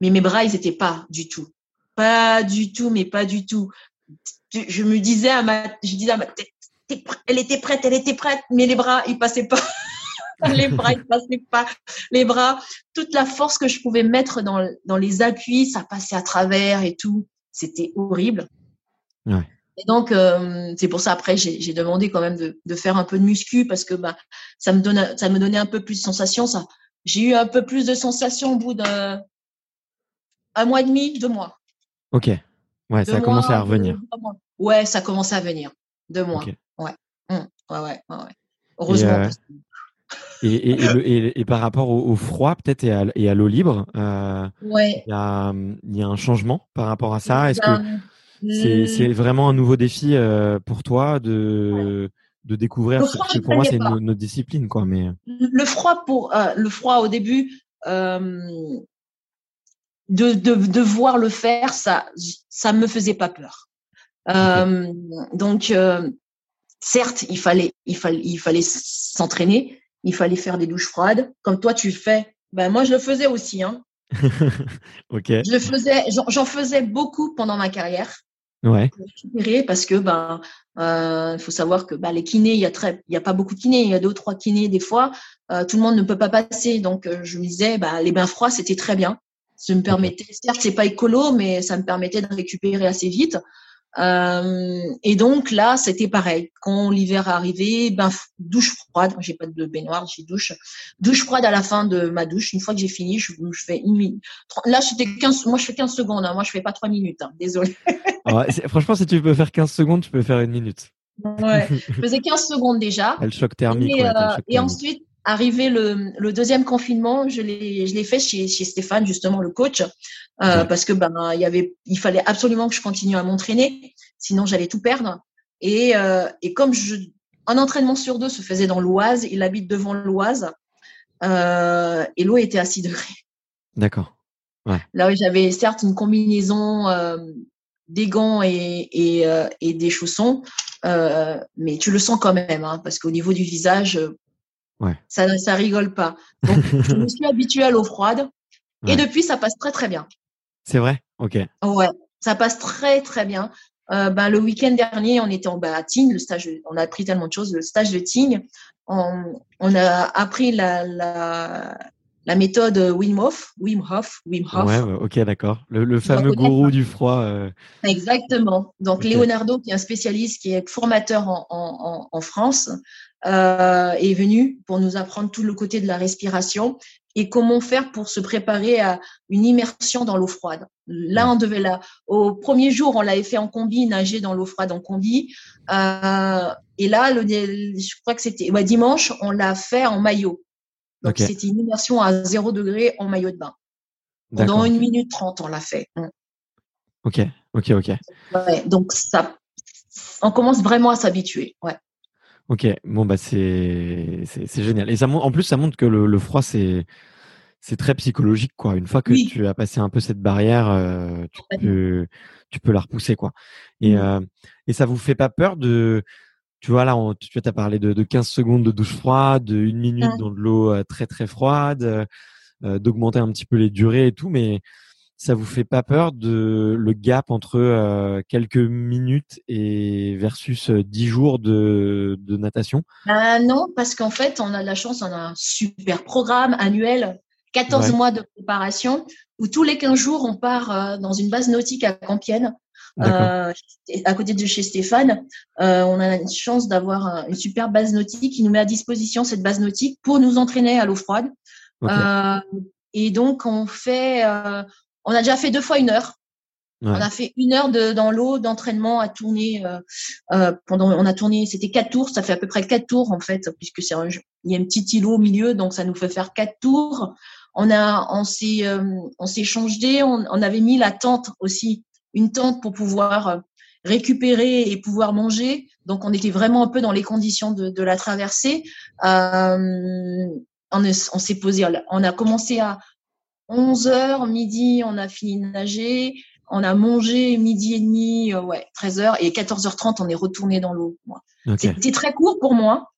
Mais mes bras, ils étaient pas du tout. Pas du tout, mais pas du tout. Je me disais à ma, je disais à ma tête, elle était prête, elle était prête, mais les bras, ils passaient pas. les bras, ils passaient pas. Les bras, toute la force que je pouvais mettre dans, dans les appuis, ça passait à travers et tout. C'était horrible. Ouais. Et donc, euh, c'est pour ça, après, j'ai demandé quand même de, de faire un peu de muscu parce que bah, ça, me donne, ça me donnait un peu plus de sensations. Ça, j'ai eu un peu plus de sensations au bout d'un un mois et demi, deux mois. Ok. Ouais, Deux ça a commencé à revenir. Ouais, ça commençait à venir. Deux mois. Ok. Ouais. Ouais, ouais, ouais, ouais. Heureusement. euh, Et, et, et, le- et- et par rapport au, au froid, peut-être, et à, l'eau libre, euh, ouais. il y, a, il y a un changement par rapport à ça? Est-ce que c'est c'est vraiment un nouveau défi euh, pour toi de, de découvrir ce- que pour moi, c'est pas. une, notre discipline, quoi. Mais le froid pour euh, le froid au début euh, de, de, de voir le faire ça ça me faisait pas peur Euh, donc euh, certes il fallait il fallait il fallait s'entraîner il fallait faire des douches froides comme toi tu le fais ben moi je le faisais aussi hein ok. je le faisais j'en faisais beaucoup pendant ma carrière Ouais. pour récupérer parce que ben euh, il faut savoir que ben, les kinés il y a très il y a pas beaucoup de kinés il y a deux ou trois kinés des fois euh, tout le monde ne peut pas passer. Donc euh, je me disais ben, les bains froids c'était très bien. Ça me permettait certes c'est pas écolo mais ça me permettait de récupérer assez vite euh, et donc là c'était pareil quand l'hiver arrivait ben douche froide j'ai pas de baignoire j'ai douche douche froide à la fin de ma douche une fois que j'ai fini je, je fais une minute là c'était 15 moi je fais 15 secondes hein. moi je fais pas trois minutes hein. désolé Alors, c'est- franchement, si tu peux faire 15 secondes, tu peux faire une minute. Ouais, je faisais 15 secondes déjà. T'as le choc thermique. et, ouais, euh, choc et thermique. ensuite, arrivé le, le deuxième confinement, je l'ai, fait chez, chez Stéphane, justement, le coach, euh, parce que ben, il y avait, il fallait absolument que je continue à m'entraîner, sinon j'allais tout perdre. Et, euh, et comme je, un entraînement sur deux se faisait dans l'Oise, il habite devant l'Oise, euh, et l'eau était à 6 degrés. D'accord. Là, j'avais certes une combinaison euh, des gants et, et, euh, et des chaussons, euh, mais tu le sens quand même, hein, parce qu'au niveau du visage, Ouais. ça, ça rigole pas. Donc, je me suis habituée à l'eau froide, Ouais. et depuis, ça passe très très bien. C'est vrai? Ok. Ouais, ça passe très très bien. Euh, ben, le week-end dernier, on était en, ben, à Tignes, le stage, on a appris tellement de choses. Le stage de Tignes, on, on a appris la, la, la méthode Wim Hof, Wim Hof, Wim Hof. Ouais, ouais, ok, d'accord. Le, le fameux gourou du froid. euh, Exactement. Donc. Leonardo, qui est un spécialiste, qui est formateur en, en en France, euh, est venu pour nous apprendre tout le côté de la respiration et comment faire pour se préparer à une immersion dans l'eau froide. Là, on devait là. Au premier jour, on l'avait fait en combi, nager dans l'eau froide en combi. Euh, et là, le, je crois que c'était ouais, dimanche, on l'a fait en maillot. Donc Ok. c'était une immersion à zéro degré en maillot de bain. Pendant une minute trente, on l'a fait. Mm. Ok, ok, ok. Ouais, donc ça, on commence vraiment à s'habituer. Ouais. Ok, bon bah c'est génial. Et ça en plus ça montre que le, le froid c'est c'est très psychologique quoi. Une fois que Oui. tu as passé un peu cette barrière, euh, tu peux tu peux la repousser quoi. Et Mm. euh, et ça vous fait pas peur de tu vois là on, tu as parlé de, de 15 secondes de douche froide, de une minute Mm. dans de l'eau euh, très très froide, euh, d'augmenter un petit peu les durées et tout, mais ça vous fait pas peur de le gap entre euh, quelques minutes et versus euh, 10 jours de, de natation? Ah non, parce qu'en fait, on a de la chance, on a un super programme annuel, 14 Ouais. mois de préparation, où tous les 15 jours, on part euh, dans une base nautique à euh, à côté de chez Stéphane. Euh, on a une chance d'avoir un- une super base nautique qui nous met à disposition cette base nautique pour nous entraîner à l'eau froide. Euh, et donc, on fait, euh, on a déjà fait deux fois une heure. On a fait une heure de, dans l'eau d'entraînement à tourner euh, euh, pendant. On a tourné, c'était quatre tours. Ça fait à peu près quatre tours en fait, puisque c'est il y a un petit îlot au milieu, donc ça nous fait faire quatre tours. On a, on s'est, euh, on s'est changé. On, on, avait mis la tente aussi, une tente pour pouvoir récupérer et pouvoir manger. Donc on était vraiment un peu dans les conditions de, de la traversée. Euh, on, on s'est posé, on a commencé à 11 heures, midi, on a fini de nager. On a mangé midi et demi, euh, ouais, 13 heures et 14h30, on est retourné dans l'eau. C'était très court pour moi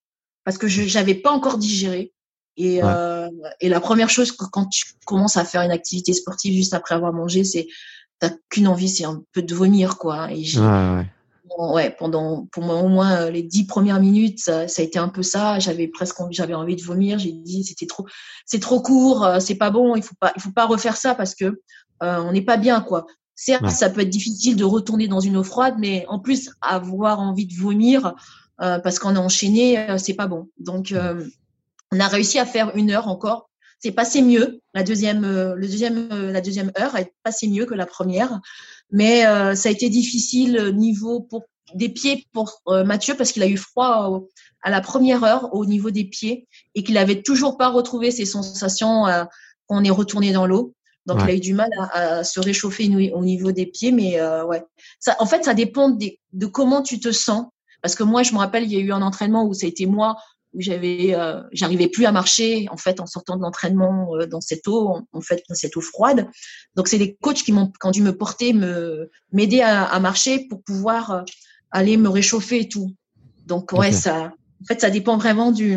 parce que je n'avais pas encore digéré. Et, euh, et la première chose que quand tu commences à faire une activité sportive juste après avoir mangé, c'est t'as qu'une envie, c'est un peu de vomir, quoi. Et ouais, ouais. Pendant pour moi au moins euh, les dix premières minutes, ça, ça a été un peu ça. J'avais presque j'avais envie de vomir. J'ai dit c'était trop, c'est trop court, euh, c'est pas bon. Il faut pas, il faut pas refaire ça parce que euh, on n'est pas bien, quoi. Certes, ça peut être difficile de retourner dans une eau froide, mais en plus avoir envie de vomir euh, parce qu'on est enchaîné, euh, c'est pas bon. Donc euh, on a réussi à faire une heure encore. C'est passé mieux. La deuxième, le deuxième, la deuxième heure est passé mieux que la première, mais ça a été difficile niveau pour des pieds pour Mathieu parce qu'il a eu froid à la première heure au niveau des pieds et qu'il avait toujours pas retrouvé ses sensations quand on est retourné dans l'eau. Donc, il a eu du mal à, se réchauffer au niveau des pieds. Mais euh, ouais, ça, en fait, ça dépend de comment tu te sens. Parce que moi, je me rappelle, il y a eu un entraînement où ça a été moi où j'avais, euh, j'arrivais plus à marcher en fait en sortant de l'entraînement euh, dans cette eau, en, fait dans cette eau froide. Donc, c'est les coachs qui m'ont quand dû me porter, me m'aider à, à, marcher pour pouvoir euh, aller me réchauffer et tout. Donc, ouais, ça, en fait, ça dépend vraiment du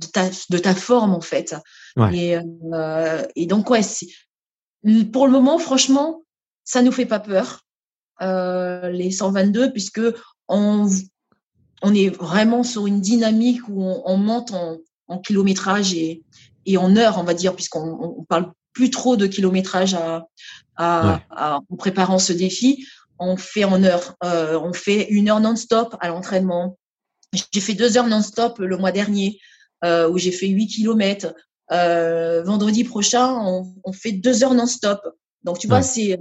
de ta, de ta forme en fait. Et, euh, et donc ouais, pour le moment, franchement, ça nous fait pas peur euh, les 122 puisque on on est vraiment sur une dynamique où on, on monte en, en, kilométrage et, et en heure, on va dire, puisqu'on on parle plus trop de kilométrage à, à, à, en préparant ce défi. On fait en heure, euh, on fait une heure non-stop à l'entraînement. J'ai fait deux heures non-stop le mois dernier. Euh, où j'ai fait 8 km. Euh, vendredi prochain, on, on, fait deux heures non-stop. Donc, tu vois, c'est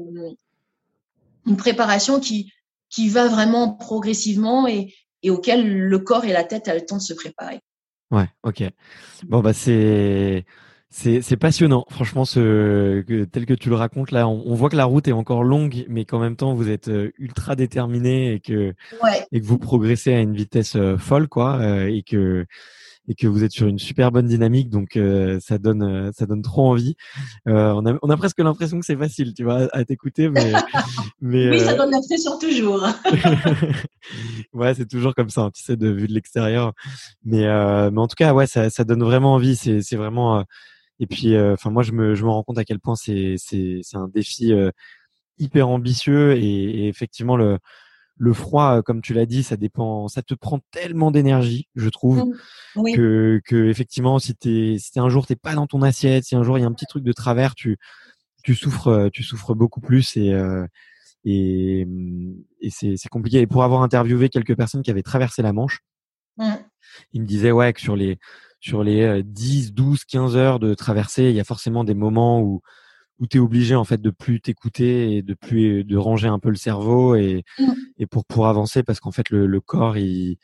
une préparation qui, qui va vraiment progressivement et, et auquel le corps et la tête a le temps de se préparer. Ouais, ok. Bon, bah, c'est. C'est passionnant, franchement, ce, tel que tu le racontes là, on, on, voit que la route est encore longue, mais qu'en même temps vous êtes ultra déterminé et que ouais. et que vous progressez à une vitesse folle, quoi, et que et que vous êtes sur une super bonne dynamique, donc euh, ça donne euh, ça donne trop envie. Euh, on a on a presque l'impression que c'est facile, tu vois, à t'écouter, mais mais oui, ça donne l'impression toujours. ouais, c'est toujours comme ça, hein, tu sais, de vue de l'extérieur. Mais mais en tout cas, ouais, ça ça donne vraiment envie. C'est c'est vraiment et puis enfin moi je me je me rends compte à quel point c'est c'est c'est un défi hyper ambitieux et, et effectivement le le froid, comme tu l'as dit, ça dépend, ça te prend tellement d'énergie, je trouve, mmh. que, que effectivement, si t'es, si un jour t'es pas dans ton assiette, si un jour il y a un petit truc de travers, tu, tu souffres, tu souffres beaucoup plus et euh, et, et c'est, c'est compliqué. Et pour avoir interviewé quelques personnes qui avaient traversé la Manche, mmh. ils me disaient ouais que sur les sur les 10, 12, 15 heures de traversée, il y a forcément des moments où où tu es obligé en fait de plus t'écouter et de plus de ranger un peu le cerveau et, mmh. et pour pour avancer parce qu'en fait le, le corps il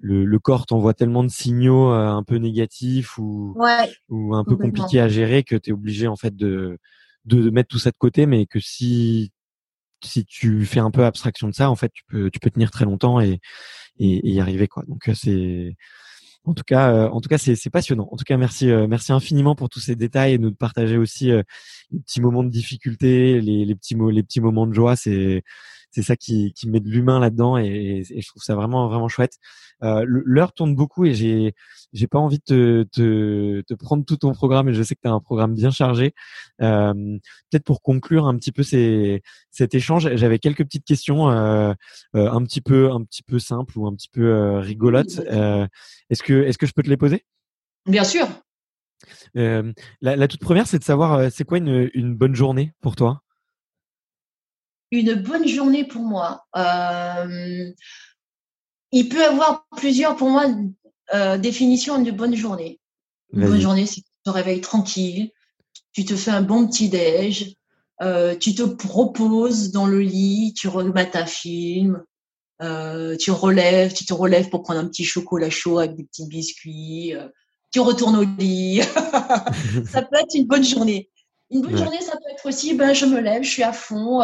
le, le corps t'envoie tellement de signaux euh, un peu négatifs ou ouais, ou un peu compliqués à gérer que tu es obligé en fait de, de mettre tout ça de côté. Mais que si si tu fais un peu abstraction de ça en fait tu peux tu peux tenir très longtemps et et, et y arriver quoi. Donc euh, c'est en tout cas, euh, en tout cas, c'est passionnant. En tout cas, merci, euh, merci infiniment pour tous ces détails et nous partager aussi euh, les petits moments de difficulté, les, petits les petits moments de joie. C'est c'est ça qui, qui met de l'humain là-dedans et, et, je trouve ça vraiment vraiment chouette. Euh, L'heure tourne beaucoup et j'ai j'ai pas envie de te, te, te, prendre tout ton programme et je sais que tu as un programme bien chargé. Euh, Peut-être pour conclure un petit peu ces, cet échange, j'avais quelques petites questions euh, euh, un petit peu un petit peu simples ou un petit peu euh, rigolotes. Euh, est-ce que est-ce que je peux te les poser? Bien sûr. La, la, toute première, c'est de savoir c'est quoi une, une bonne journée pour toi? Une bonne journée pour moi. Euh, il peut avoir plusieurs, pour moi, euh, définitions d'une bonne journée. Une bonne journée, c'est que tu te réveilles tranquille, tu te fais un bon petit déj, euh, tu te proposes dans le lit, tu remettes ta film, tu relèves, tu te relèves pour prendre un petit chocolat chaud avec des petits biscuits, tu retournes au lit. ça peut être une bonne journée. Une bonne journée, ça peut être aussi, ben, je me lève, je suis à fond,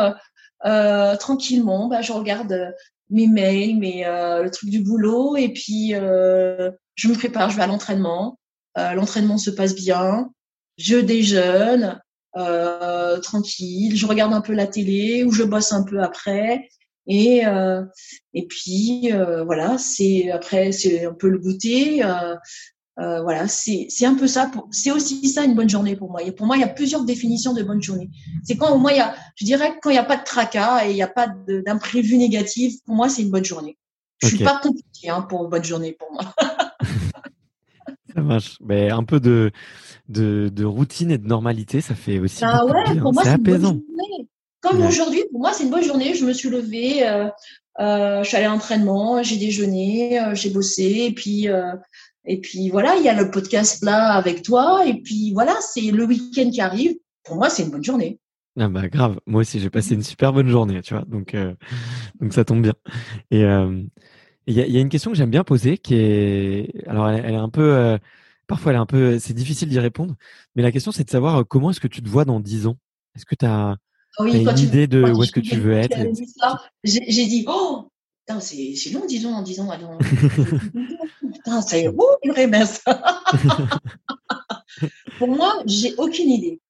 tranquillement, ben, je regarde mes mails, mes, le truc du boulot, et puis je me prépare, je vais à l'entraînement. L'entraînement se passe bien, je déjeune, euh, tranquille, je regarde un peu la télé ou je bosse un peu après. Et euh, et puis euh, voilà, c'est après c'est un peu le goûter. Euh, voilà, c'est un peu ça. C'est aussi ça une bonne journée pour moi. Et pour moi, il y a plusieurs définitions de bonne journée. C'est quand au moins il y a, je dirais quand il n'y a pas de tracas et il n'y a pas d'imprévu négatif. Pour moi, c'est une bonne journée. Je suis pas compliqué hein, pour une bonne journée pour moi. ça marche. Mais un peu de de, de, routine et de normalité, ça fait aussi. Ah ouais, pour moi, c'est apaisant. Comme aujourd'hui, pour moi, c'est une bonne journée. Je me suis levée, euh, euh, je suis allée à l'entraînement, j'ai déjeuné, euh, j'ai bossé, et puis et puis voilà, il y a le podcast là avec toi, et puis voilà, c'est le week-end qui arrive. Pour moi, c'est une bonne journée. Ah bah grave, moi aussi j'ai passé une super bonne journée, tu vois, donc euh, donc ça tombe bien. Et il y a, y, a, une question que j'aime bien poser, qui est, alors elle, elle est un peu parfois elle est un peu, c'est difficile d'y répondre. Mais la question, c'est de savoir euh, comment est-ce que tu te vois dans 10 ans? Est-ce que tu as, une idée de où est-ce que tu veux être J'ai dit, oh, c'est long, disons, en 10 ans. putain, c'est ouh, une ça. Pour moi, j'ai aucune idée.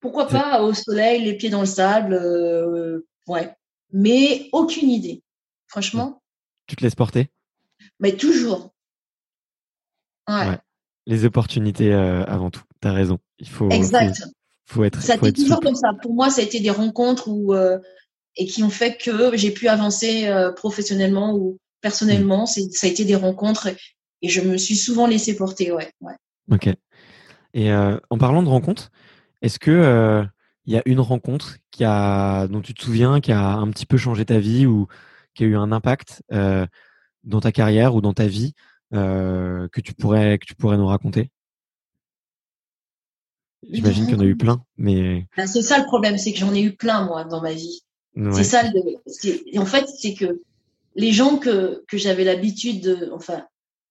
Pourquoi pas au soleil, les pieds dans le sable, euh, ouais. Mais aucune idée. Franchement. Tu te laisses porter? Mais toujours. Ouais. Les opportunités euh, avant tout. Tu as raison. Il faut, exact. Faut, être. Ça a été toujours comme ça. Pour moi, ça a été des rencontres où, euh, et qui ont fait que j'ai pu avancer euh, professionnellement ou personnellement. Mmh. Ça a été des rencontres et je me suis souvent laissé porter. Ouais. ouais. Ok. Et en parlant de rencontres, est-ce que il y a une rencontre qui a, dont tu te souviens, qui a un petit peu changé ta vie ou qui a eu un impact dans ta carrière ou dans ta vie euh, que tu pourrais que tu pourrais nous raconter? J'imagine qu'il y en a eu plein, mais ben, c'est ça le problème, c'est que j'en ai eu plein moi dans ma vie. C'est ça le. En fait, c'est que les gens que que j'avais l'habitude de, enfin,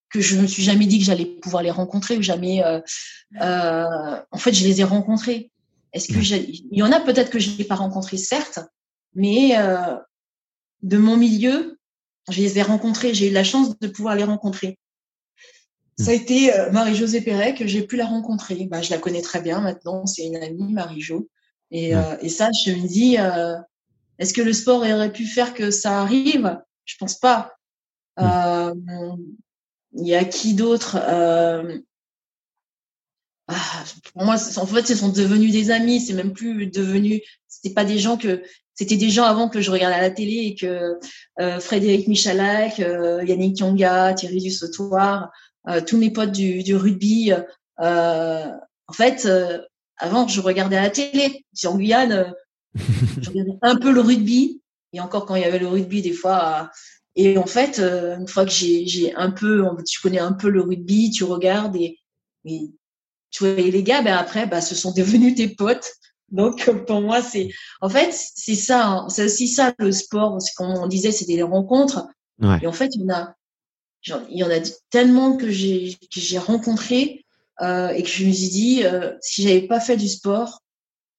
que je me suis jamais dit que j'allais pouvoir les rencontrer ou jamais. Euh, euh, en fait, je les ai rencontrés. Est-ce que il y en a peut-être que je n'ai pas rencontrés, certes, mais euh, de mon milieu, je les ai rencontrés. J'ai eu la chance de pouvoir les rencontrer. Ça a été euh, Marie-Josée Perret que j'ai pu la rencontrer. Bah, je la connais très bien maintenant, c'est une amie, Marie-Jo. Et, euh, et, ça, je me dis, euh, est-ce que le sport aurait pu faire que ça arrive? Je pense pas. Euh, il y a qui d'autre euh, ah, Pour moi, en fait, ce sont devenus des amis. C'est même plus devenu. C'était pas des gens que. C'était des gens avant que je regardais à la télé et que Frédéric Michalak, Yannick Kyonga, Thierry Dussautoir, euh, tous mes potes du, du rugby. Euh, en fait, euh, avant, je regardais à la télé. Sur en Guyane, je regardais un peu le rugby. Et encore quand il y avait le rugby, des fois. et en fait, une fois que j'ai un peu, tu connais un peu le rugby, tu regardes et, et tu vois les gars, ben après, ben, ce sont devenus tes potes. Donc pour moi, c'est en fait c'est ça, hein. c'est aussi ça le sport. Comme on disait, c'était les rencontres. Ouais. Et en fait, on a il y en a tellement que j'ai que j'ai rencontré euh, et que je me suis dit euh, si j'avais pas fait du sport,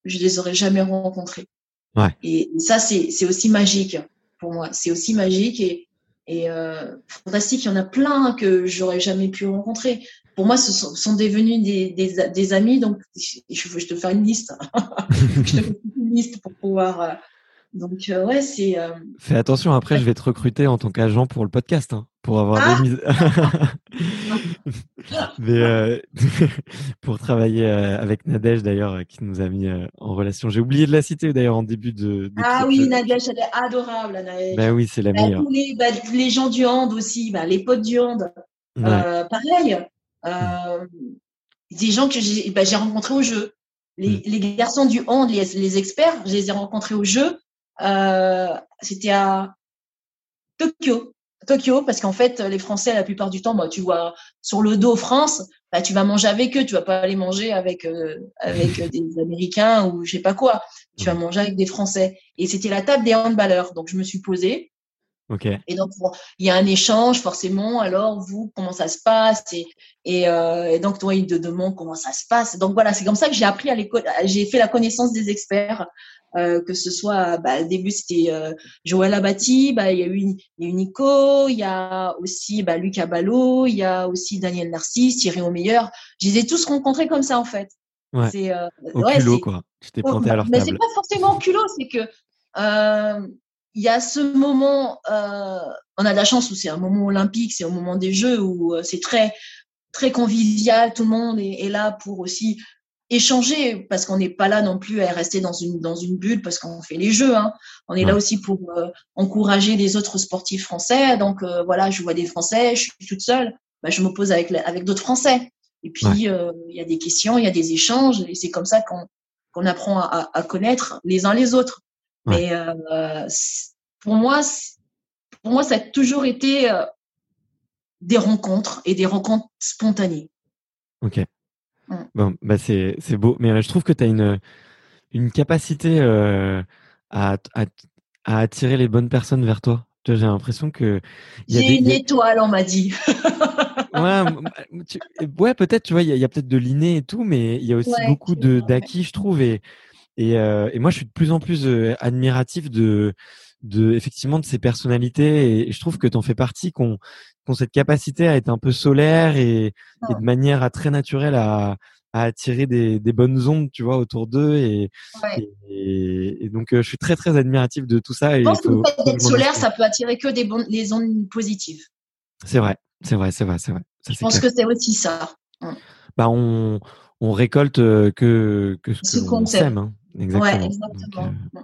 je les aurais jamais rencontrés. Ouais. Et ça c'est aussi magique pour moi. C'est aussi magique et et euh, fantastique. Il y en a plein que j'aurais jamais pu rencontrer. Pour moi, ce sont, sont devenus des, des, des, amis. Donc, je, je, je te faire une liste. je te fais une liste pour pouvoir. Donc, euh, ouais, c'est. Euh, Fais attention. Après, je vais te recruter en tant qu'agent pour le podcast. Hein pour avoir des ah mises. Mais euh, pour travailler avec Nadège d'ailleurs, qui nous a mis en relation. J'ai oublié de la citer d'ailleurs en début de. Ah oui, Nadège, elle est adorable, Nadège. Bah oui, c'est la bah, meilleure. Tous les, bah, les, gens du hand aussi, bah, les potes du hand. pareil. des gens que j'ai rencontrés au jeu. Les, mm. les, garçons du hand, les, les, experts, je les ai rencontrés au jeu. C'était à Tokyo. Tokyo, parce qu'en fait, les Français, la plupart du temps, bah, tu vois, sur le dos France, bah, tu vas manger avec eux, tu vas pas aller manger avec euh, avec des Américains ou je sais pas quoi. Tu vas manger avec des Français. Et c'était la table des handballeurs. Donc je me suis posée. Okay. Et donc il y a un échange forcément. Alors vous, comment ça se passe Et, et, euh, et donc toi, ils te demandent comment ça se passe. Donc voilà, c'est comme ça que j'ai appris à l'école. J'ai fait la connaissance des experts euh, que ce soit bah, au début c'était euh, Joël Abati, bah, il y a eu, il y a Nico, il y a aussi bah, Ballot, il y a aussi Daniel Narcisse, Thierry Meilleur. Je les ai tous rencontrés comme ça en fait. Ouais. C'est euh, au ouais, culot quoi. Tu t'es planté à leur Mais c'est pas forcément culot, c'est que euh, il y a ce moment, euh, on a de la chance où c'est un moment olympique, c'est au moment des Jeux où euh, c'est très très convivial, tout le monde est, est là pour aussi échanger parce qu'on n'est pas là non plus à rester dans une dans une bulle parce qu'on fait les jeux hein. on est là aussi pour euh, encourager les autres sportifs français. Donc euh, voilà je vois des français je suis toute seule. Bah, je m'oppose avec avec d'autres français. Et puis euh, il y a des questions il y a des échanges et c'est comme ça qu'on qu'on apprend à, à, connaître les uns les autres mais pour moi pour moi ça a toujours été des rencontres et des rencontres spontanées ok Bon, bah c'est beau, mais je trouve que tu as une une capacité euh, à, à, à attirer les bonnes personnes vers toi. J'ai l'impression que j'ai une étoile, on m'a dit. ouais, ouais peut-être. Tu vois, il y a, a peut-être de l'inné et tout, mais il y a aussi beaucoup d'acquis, je trouve. Et et, euh, et moi, je suis de plus en plus euh, admiratif de de effectivement de ces personnalités et je trouve que tu en fais partie qu'on ont cette capacité à être un peu solaire et, et de manière à très naturelle à, à attirer des, des, bonnes ondes, tu vois, autour d'eux. Et, ouais. et, et, donc, euh, je suis très, très admiratif de tout ça. Je pense que le fait d'être solaire, ça peut attirer que des bonnes, les ondes positives. C'est vrai, c'est vrai, c'est vrai, c'est vrai. Ça, je pense clair. que c'est aussi ça. Bah, on, on récolte que, que ce, que l'on sème. Hein. Exactement. Ouais, exactement. Donc, euh,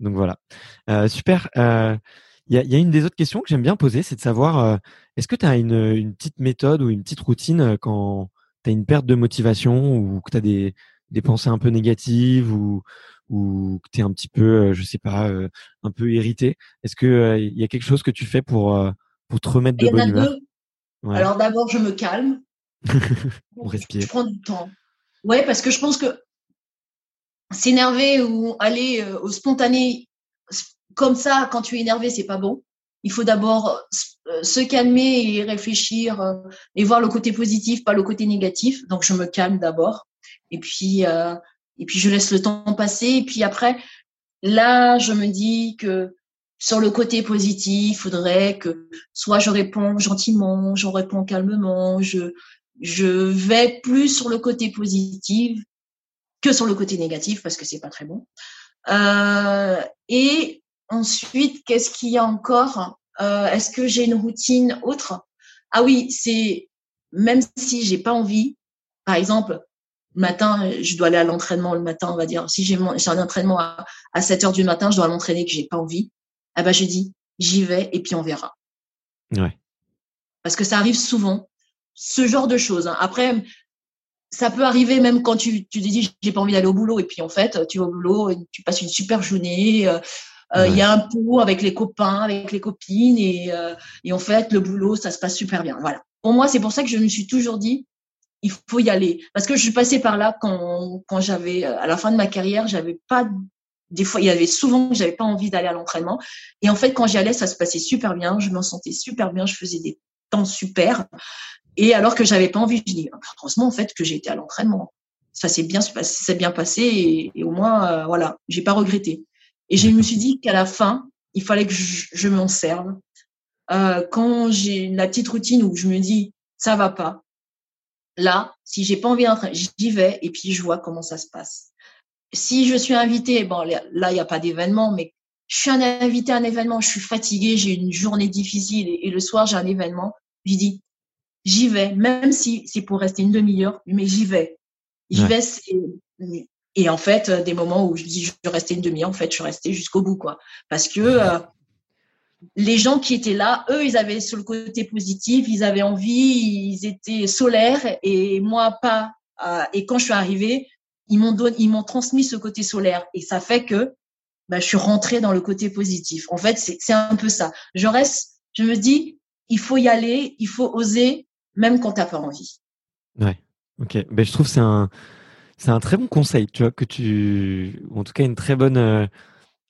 donc voilà. Euh, super. Euh, il y, a, y, a, une des autres questions que j'aime bien poser, c'est de savoir euh, est-ce que tu as une, une, petite méthode ou une petite routine euh, quand tu as une perte de motivation ou que tu as des, des pensées un peu négatives ou, ou que tu es un petit peu, je sais pas, un peu irrité? Est-ce que il y a quelque chose que tu fais pour, pour te remettre de bonne humeur? ouais. Alors d'abord, je me calme. On respire. Je prends du temps. Ouais, parce que je pense que s'énerver ou aller au spontané comme ça, quand tu es énervé, c'est pas bon. Il faut d'abord se calmer et réfléchir et voir le côté positif, pas le côté négatif. Donc je me calme d'abord et puis euh, et puis je laisse le temps passer et puis après là je me dis que sur le côté positif, il faudrait que soit je réponds gentiment, je réponds calmement, je je vais plus sur le côté positif que sur le côté négatif parce que c'est pas très bon. Euh, et Ensuite, qu'est-ce qu'il y a encore? Euh, Est-ce que j'ai une routine autre? Ah oui, c'est même si j'ai pas envie, par exemple, matin, je dois aller à l'entraînement le matin, on va dire. Si j'ai un entraînement à, à 7 heures du matin, je dois m'entraîner que j'ai pas envie. Eh ben, je dis, j'y vais et puis on verra. Ouais. Parce que ça arrive souvent, ce genre de choses. Hein. Après, ça peut arriver même quand tu, tu te dis, j'ai pas envie d'aller au boulot et puis en fait, tu vas au boulot, tu passes une super journée. Euh, euh, il ouais. y a un pot avec les copains, avec les copines, et, euh, et en fait, le boulot, ça se passe super bien. Voilà. Pour moi, c'est pour ça que je me suis toujours dit, il faut y aller. Parce que je suis passée par là quand, quand j'avais, euh, à la fin de ma carrière, j'avais pas, des fois, il y avait souvent que j'avais pas envie d'aller à l'entraînement. Et en fait, quand j'y allais, ça se passait super bien. Je m'en sentais super bien. Je faisais des temps super. Et alors que j'avais pas envie, je dis, heureusement, en fait, que j'ai été à l'entraînement. Ça s'est bien, ça s'est bien passé et, et, au moins, euh, voilà, j'ai pas regretté. Et je me suis dit qu'à la fin, il fallait que je, je m'en serve. Euh, quand j'ai la petite routine où je me dis ça va pas, là, si j'ai pas envie d'entrer, j'y vais et puis je vois comment ça se passe. Si je suis invitée, bon là il n'y a pas d'événement, mais je suis un invité à un événement, je suis fatiguée, j'ai une journée difficile et, et le soir j'ai un événement, je dis j'y vais, même si c'est pour rester une demi-heure, mais j'y vais. J'y ouais. vais, et en fait, des moments où je dis je vais rester une demi-heure, en fait, je suis restée jusqu'au bout, quoi. Parce que euh, les gens qui étaient là, eux, ils avaient sur le côté positif, ils avaient envie, ils étaient solaires, et moi pas. Euh, et quand je suis arrivée, ils m'ont donné, ils m'ont transmis ce côté solaire, et ça fait que bah, je suis rentrée dans le côté positif. En fait, c'est un peu ça. Je reste, je me dis, il faut y aller, il faut oser, même quand t'as pas envie. Ouais. Ok. Ben, je trouve que c'est un, c'est un très bon conseil, tu vois, que tu, en tout cas, une très bonne, euh,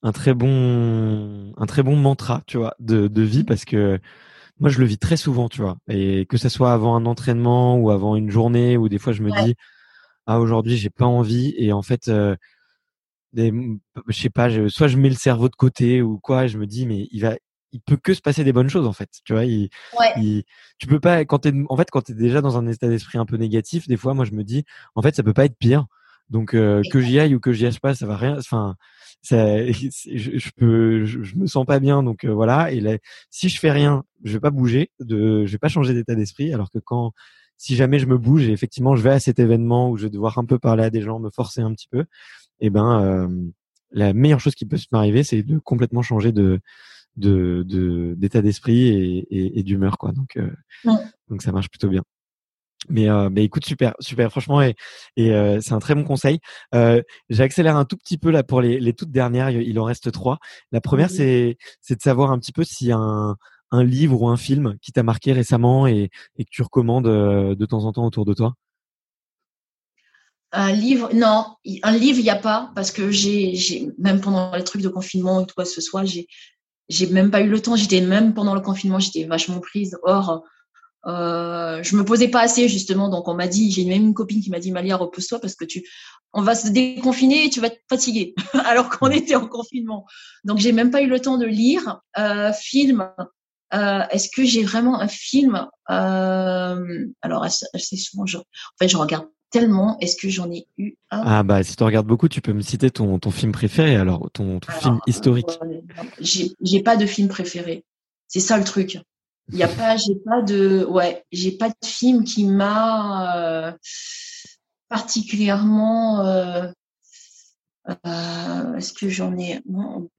un très bon, un très bon mantra, tu vois, de, de vie parce que moi, je le vis très souvent, tu vois, et que ce soit avant un entraînement ou avant une journée, ou des fois, je me dis, ah, aujourd'hui, j'ai pas envie, et en fait, euh, des, je sais pas, je, soit je mets le cerveau de côté ou quoi, je me dis, mais il va, il peut que se passer des bonnes choses en fait. Tu vois, il, il, tu peux pas quand t'es en fait quand t'es déjà dans un état d'esprit un peu négatif, des fois moi je me dis en fait ça peut pas être pire. Donc euh, que j'y aille ou que j'y aille pas, ça va rien. Enfin, ça, je, je peux, je, me sens pas bien. Donc euh, voilà. Et là, si je fais rien, je vais pas bouger, de, je vais pas changer d'état d'esprit. Alors que quand, si jamais je me bouge et effectivement je vais à cet événement où je vais devoir un peu parler à des gens, me forcer un petit peu, eh ben euh, la meilleure chose qui peut m'arriver, c'est de complètement changer de de d'état d'esprit et, et, d'humeur quoi. Donc euh, donc ça marche plutôt bien. Mais, euh, mais écoute super super franchement et, et euh, c'est un très bon conseil. Euh, j'accélère un tout petit peu là pour les, les toutes dernières il en reste trois. La première c'est c'est de savoir un petit peu si un un livre ou un film qui t'a marqué récemment et, et que tu recommandes de temps en temps autour de toi un livre, non, un livre, il n'y a pas, parce que j'ai, même pendant les trucs de confinement ou quoi que ce soit, j'ai, j'ai même pas eu le temps. J'étais même pendant le confinement, j'étais vachement prise. Or, euh, je me posais pas assez justement. Donc on m'a dit, j'ai même une copine qui m'a dit Malia, repose-toi parce que tu, on va se déconfiner et tu vas être fatiguée. Alors qu'on était en confinement. Donc j'ai même pas eu le temps de lire. Euh, film. Euh, Est-ce que j'ai vraiment un film? Euh, Alors assez souvent, je, en fait, je regarde tellement. Est-ce que j'en ai eu un? Ah bah si tu regardes beaucoup, tu peux me citer ton, ton film préféré alors, ton, film historique. Euh, j'ai pas de film préféré. C'est ça le truc. Il y a pas, j'ai pas de, ouais, j'ai pas de film qui m'a euh, particulièrement. Euh, est-ce que j'en ai non,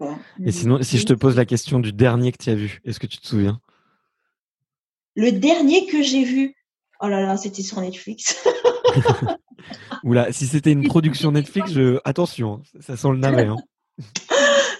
Et sinon, si je te pose la question du dernier que tu as vu, est-ce que tu te souviens? Le dernier que j'ai vu, oh là là, c'était sur Netflix. Oula, si c'était une production Netflix, je... attention, ça sent le navet. Hein.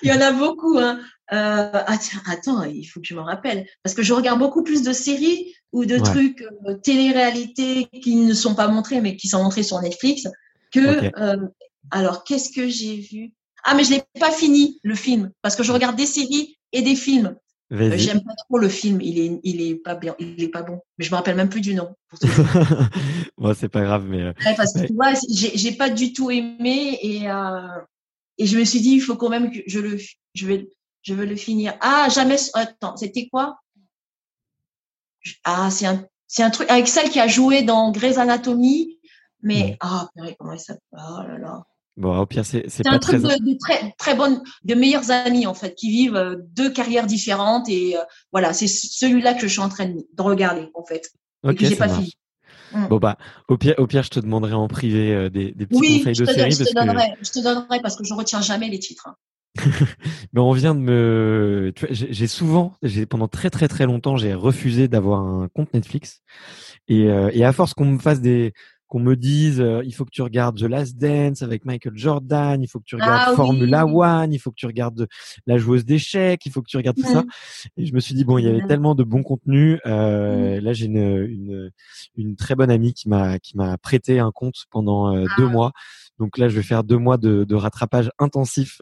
il y en a beaucoup. Hein. Euh, ah, attends, il faut que je me rappelle. Parce que je regarde beaucoup plus de séries ou de trucs euh, télé-réalité qui ne sont pas montrés, mais qui sont montrés sur Netflix. Que, euh, alors, qu'est-ce que j'ai vu? Ah, mais je l'ai pas fini, le film. Parce que je regarde des séries et des films. Euh, j'aime pas trop le film, il est, il est pas bien, il est pas bon. Mais je me rappelle même plus du nom. bon, c'est pas grave, mais. Euh, parce que tu vois, j'ai pas du tout aimé et euh, et je me suis dit, il faut quand même que je le, je vais, je veux le finir. Ah, jamais. Attends, c'était quoi? Ah, c'est un, c'est un truc avec celle qui a joué dans Grey's Anatomy, mais ah, comment elle s'appelle? Oh là là. Bon, au pire, c'est un truc de, très très bonnes, de meilleurs amis en fait, qui vivent euh, deux carrières différentes et euh, voilà, c'est celui-là que je suis en train de, regarder en fait. Ok, j'ai pas fini. Mm. Bon bah, au pire, au pire, je te demanderai en privé euh, des, des, petits conseils de série. Je, te donnerai, je te donnerai parce que je retiens jamais les titres. Hein. Mais on vient de me, j'ai souvent, j'ai pendant très très très longtemps, j'ai refusé d'avoir un compte Netflix et, et à force qu'on me fasse des qu'on me dise euh, il faut que tu regardes The Last Dance avec Michael Jordan, il faut que tu regardes ah Formula One, il faut que tu regardes la joueuse d'échecs, il faut que tu regardes tout ça. Et je me suis dit bon, il y avait tellement de bons contenus. Euh, mmh. Là, j'ai une, une, une très bonne amie qui m'a qui m'a prêté un compte pendant euh, deux ah. mois. Donc là, je vais faire deux mois de, de rattrapage intensif.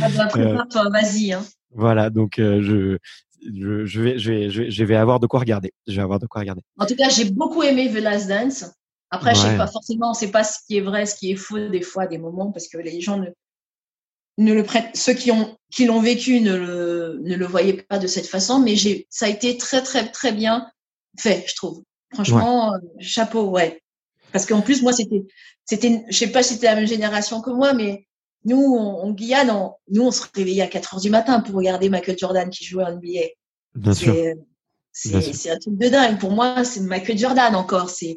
Ah bah, toi, vas-y. Hein. Voilà, donc je, je, je, vais, je, vais, je, vais, avoir de quoi regarder. Je vais avoir de quoi regarder. En tout cas, j'ai beaucoup aimé The Last Dance. Après, je sais pas forcément, on sait pas ce qui est vrai, ce qui est faux des fois, des moments, parce que les gens ne, ne le prêtent, ceux qui ont, qui l'ont vécu ne le, ne le voyaient pas de cette façon, mais j'ai, ça a été très, très, très bien fait, je trouve. Franchement, euh, chapeau, ouais. Parce qu'en plus, moi, c'était, c'était, je sais pas si c'était la même génération que moi, mais nous, on, Guyane, nous, on se réveillait à 4 heures du matin pour regarder Michael Jordan qui jouait en NBA. Bien sûr. C'est un truc de dingue. Pour moi, c'est Michael Jordan encore. C'est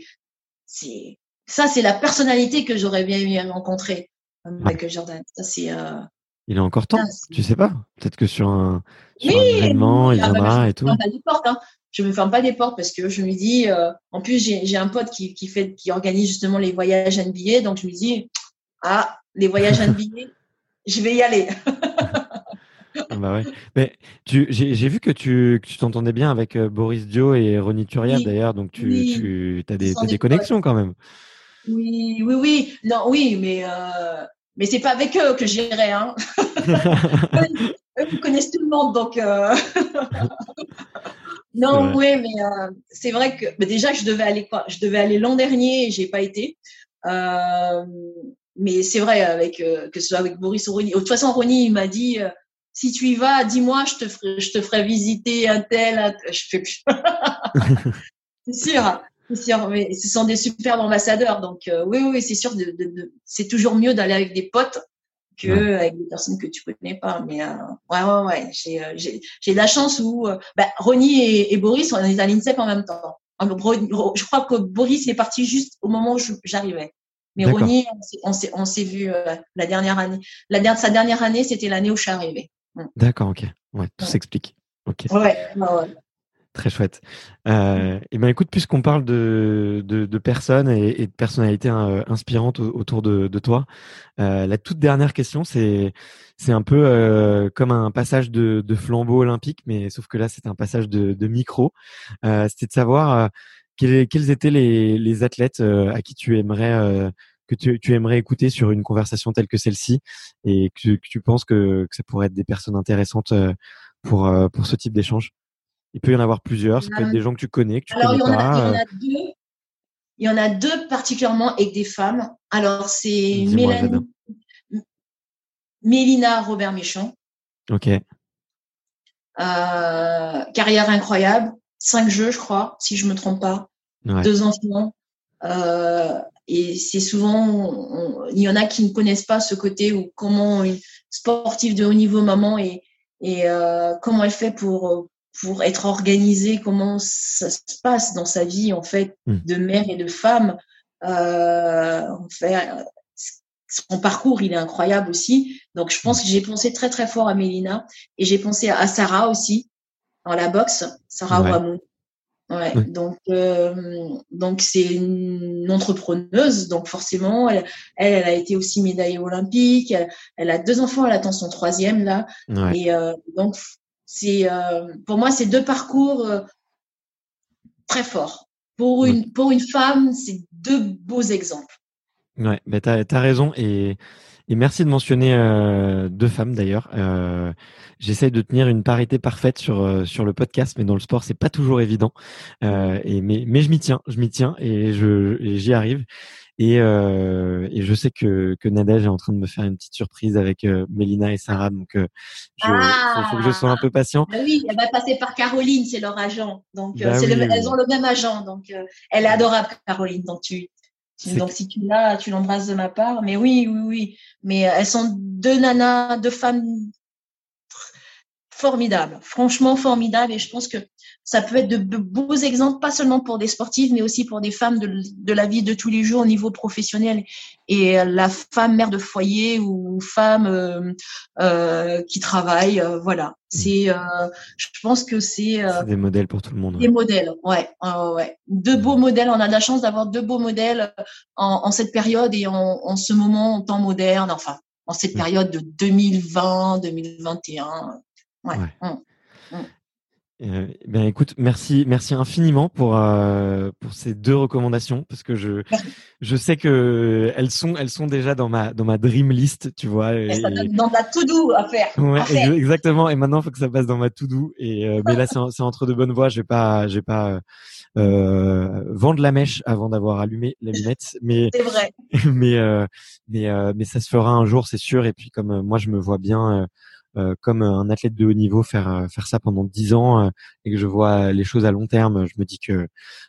c'est ça, c'est la personnalité que j'aurais bien aimé rencontrer, Michael Jordan. Ça, c'est. Euh, il est encore temps, tu sais pas. Peut-être que sur un, sur un événement, il ah, bah, viendra et tout. Pas des portes, hein. Je me ferme pas des portes parce que je me dis. Euh, en plus, j'ai un pote qui, qui fait, qui organise justement les voyages NBA, donc je me dis, ah, les voyages NBA, je vais y aller. Bah ouais. Mais tu, j'ai vu que tu que tu t'entendais bien avec euh, Boris Dio et Ronnie Turia d'ailleurs, donc tu, tu as des, as des connexions quand même. Oui, oui, oui. Non, oui, mais euh, mais c'est pas avec eux que j'irai. Hein. eux, ils connaissent tout le monde, donc. Euh... non, oui, mais euh, c'est vrai que déjà je devais aller quoi Je devais aller l'an dernier et j'ai pas été. Euh, mais c'est vrai avec euh, que ce soit avec Boris ou Ronnie. De toute façon, Ronnie il m'a dit euh, si tu y vas, dis-moi, je te ferai, je te ferai visiter un tel. Un tel. Je fais plus. c'est sûr. C'est sûr, mais ce sont des superbes ambassadeurs. Donc euh, oui, oui, c'est sûr. De, de, de c'est toujours mieux d'aller avec des potes que avec des personnes que tu connais pas. Mais euh, ouais, ouais, ouais. J'ai, euh, j'ai, j'ai de la chance où euh, bah, Ronnie et, et, Boris, on est à l'INSEP en même temps. Je crois que Boris est parti juste au moment où j'arrivais. Mais Ronnie, on s'est, on s'est vu la dernière année. La dernière, sa dernière année, c'était l'année où je suis arrivée. Mm. D'accord, ok. Ouais, tout s'explique. Ok. Ouais, ouais. Très chouette. Euh, et ben écoute, puisqu'on parle de, de, de, personnes et, et de personnalités hein, inspirantes autour de, de toi, euh, la toute dernière question, c'est c'est un peu euh, comme un passage de, de, flambeau olympique, mais sauf que là, c'est un passage de, de micro. Euh, C'était de savoir euh, quels, quels, étaient les, les athlètes euh, à qui tu aimerais que tu, tu, aimerais écouter sur une conversation telle que celle-ci et que, que, tu penses que, que ça pourrait être des personnes intéressantes pour pour ce type d'échange? Il peut y en avoir plusieurs. Ça peut être des gens que tu connais, que tu Alors, connais il y pas. A, il, y en a deux, il y en a deux particulièrement avec des femmes. Alors, c'est Mélanie, Mélina Robert Méchon. Ok. Euh, carrière incroyable. Cinq jeux, je crois, si je me trompe pas. Ouais. Deux enfants. Euh, et c'est souvent, il y en a qui ne connaissent pas ce côté ou comment une sportive de haut niveau maman et, et euh, comment elle fait pour pour être organisée, comment ça se passe dans sa vie en fait mmh. de mère et de femme. Euh, en fait, son parcours, il est incroyable aussi. Donc, je pense que j'ai pensé très très fort à Mélina et j'ai pensé à Sarah aussi dans la boxe, Sarah Ouais. Ouais, donc euh, donc c'est une entrepreneuse, donc forcément elle, elle, elle a été aussi médaillée olympique, elle, elle a deux enfants, elle attend son troisième là, Ouais. et euh, donc c'est euh, pour moi c'est deux parcours très forts. Pour une pour une femme, c'est deux beaux exemples. Ouais, bah t'as as raison et et merci de mentionner euh, deux femmes d'ailleurs. Euh, J'essaye de tenir une parité parfaite sur euh, sur le podcast, mais dans le sport c'est pas toujours évident. Euh, et mais mais je m'y tiens, je m'y tiens et je j'y arrive. Et, euh, et je sais que que Nadège est en train de me faire une petite surprise avec euh, Mélina et Sarah, donc euh, je, Ah. faut, faut que je sois un peu patient. Ah oui, elle va passer par Caroline, c'est leur agent. Donc euh, Bah c'est oui, le- oui. elles ont le même agent, donc euh, elle est adorable Caroline. Donc tu donc si tu l'as, tu l'embrasses de ma part. Mais oui, oui, oui. Mais euh, elles sont deux nanas, deux femmes formidables, franchement formidables. Et je pense que ça peut être de be- beaux exemples, pas seulement pour des sportives, mais aussi pour des femmes de, la vie de tous les jours au niveau professionnel. Et euh, la femme mère de foyer ou femme euh, euh, qui travaille, euh, voilà. C'est, euh, je pense que c'est C'est des modèles pour tout le monde. des ouais. modèles, ouais, ouais. Deux beaux modèles. On a de la chance d'avoir deux beaux modèles en, en cette période et en, en ce moment, en temps moderne. Enfin, en cette Mm. période de 2020, 2021. Ouais. Ouais. Mm. Euh, ben écoute, merci, merci infiniment pour euh, pour ces deux recommandations parce que je je sais que elles sont elles sont déjà dans ma dans ma dream list, tu vois. Et ça donne dans la to do à faire. Ouais, à faire. ex- exactement. Et maintenant, il faut que ça passe dans ma to do. Et euh, mais là, c'est en- c'est entre de bonnes voies. Je vais pas, je vais pas euh, vendre la mèche avant d'avoir allumé l'allumette. Mais C'est vrai. mais euh, mais euh, mais ça se fera un jour, c'est sûr. Et puis comme euh, moi, je me vois bien euh, euh, comme un athlète de haut niveau faire euh, faire ça pendant dix ans euh, et que je vois les choses à long terme, je me dis que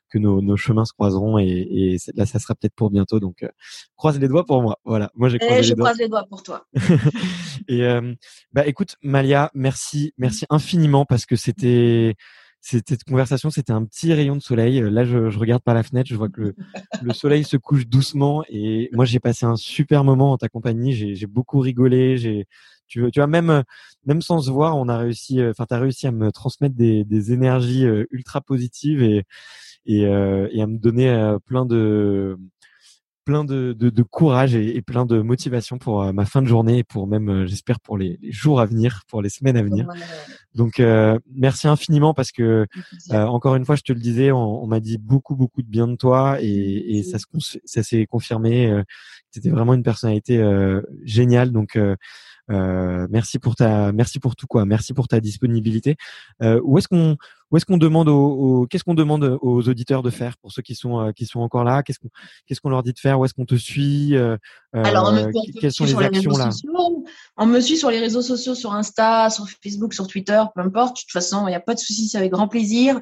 que nos, nos chemins se croiseront et, et là, ça sera peut-être pour bientôt. Donc euh, croise les doigts pour moi. Voilà, moi j'ai croisé Et je doigts. croise les doigts pour toi. Et euh, bah écoute Malia, merci, merci infiniment parce que c'était cette conversation, c'était un petit rayon de soleil. Euh, Là, je, je regarde par la fenêtre, je vois que le, le soleil se couche doucement et moi j'ai passé un super moment en ta compagnie. J'ai j'ai beaucoup rigolé. J'ai tu, vois- tu vois même même sans se voir, on a réussi. euh, Enfin, t'as réussi à me transmettre des, des énergies euh, ultra positives et et, euh, et à me donner euh, plein de plein de, de, de courage et, et, plein de motivation pour euh, ma fin de journée et pour même, euh, j'espère, pour les, les, jours à venir, pour les semaines à venir. Donc, euh, merci infiniment parce que, encore une fois, je te le disais, on, on m'a dit beaucoup, beaucoup de bien de toi et, et ça, se, ça s'est confirmé. Euh, C'était vraiment une personnalité géniale. Donc, euh, merci pour ta, merci pour tout quoi. Merci pour ta disponibilité. Euh, où est-ce qu'on, où est-ce qu'on demande aux, qu'est-ce qu'on demande aux auditeurs de faire pour ceux qui sont euh, qui sont encore là? Qu'est-ce qu'on qu'est-ce qu'on leur dit de faire? Où est-ce qu'on te suit? Euh, Alors, on quelles sont les actions là? On me suit sur les réseaux sociaux, sur Insta, sur Facebook, sur Twitter, peu importe. De toute façon, il n'y a pas de souci, c'est avec grand plaisir.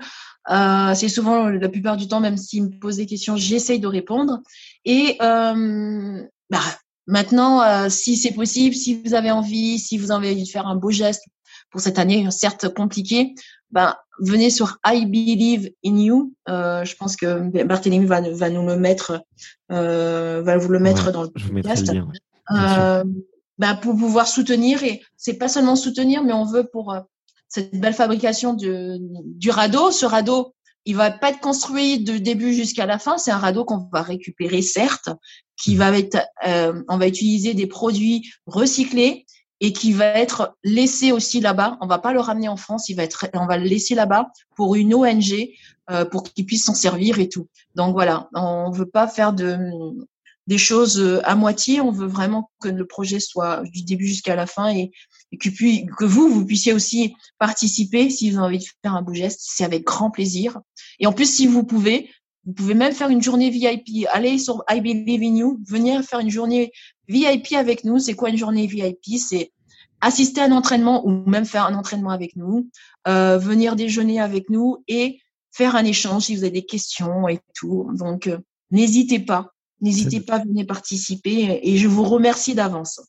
Euh, c'est souvent la plupart du temps, même s'ils me posent des questions, j'essaye de répondre. Et euh, bah, Maintenant, euh, si c'est possible, si vous avez envie, si vous avez envie de faire un beau geste pour cette année, certes compliqué, ben, venez sur I Believe in You. Euh, je pense que Barthélémy va, va nous le mettre, euh, va vous le mettre dans le podcast. euh, ben, pour pouvoir soutenir et c'est pas seulement soutenir, mais on veut pour euh, cette belle fabrication du, du radeau. Ce radeau, il va pas être construit de début jusqu'à la fin. C'est un radeau qu'on va récupérer, certes, qui va être, euh, on va utiliser des produits recyclés et qui va être laissé aussi là-bas. On va pas le ramener en France, il va être, on va le laisser là-bas pour une ONG euh, pour qu'il puisse s'en servir et tout. Donc voilà, on veut pas faire de des choses à moitié. On veut vraiment que le projet soit du début jusqu'à la fin et, que, que vous, vous puissiez aussi participer si vous avez envie de faire un beau geste. C'est avec grand plaisir. Et en plus, si vous pouvez, vous pouvez même faire une journée VIP. Allez sur I Believe in You, venir faire une journée VIP avec nous. C'est quoi une journée VIP C'est assister à un entraînement ou même faire un entraînement avec nous, euh, venir déjeuner avec nous et faire un échange si vous avez des questions et tout. Donc, euh, n'hésitez pas. N'hésitez pas à venir participer et je vous remercie d'avance.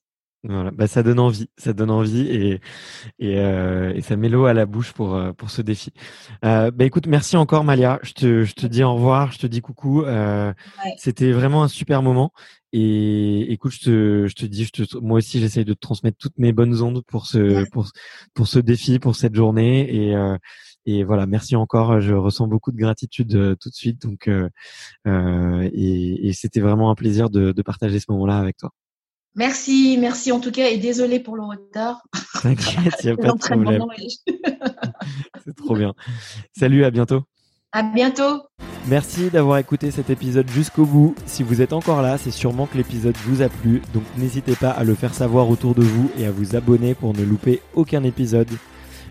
Voilà, bah ça donne envie, ça donne envie et et, euh, et ça met l'eau à la bouche pour euh, pour ce défi. Euh, bah écoute, merci encore Malia. Je te je te dis au revoir, je te dis coucou. Euh, C'était vraiment un super moment et écoute, je te je te dis, je te, moi aussi j'essaye de te transmettre toutes mes bonnes ondes pour ce pour pour ce défi, pour cette journée et euh, et voilà, merci encore. Je ressens beaucoup de gratitude euh, tout de suite. Donc, euh, euh, et, et c'était vraiment un plaisir de, de partager ce moment-là avec toi. Merci, merci en tout cas et désolé pour le retard. T'inquiète, il n'y a pas de problème. C'est trop bien. Salut, à bientôt. À bientôt. Merci d'avoir écouté cet épisode jusqu'au bout. Si vous êtes encore là, c'est sûrement que l'épisode vous a plu. Donc n'hésitez pas à le faire savoir autour de vous et à vous abonner pour ne louper aucun épisode.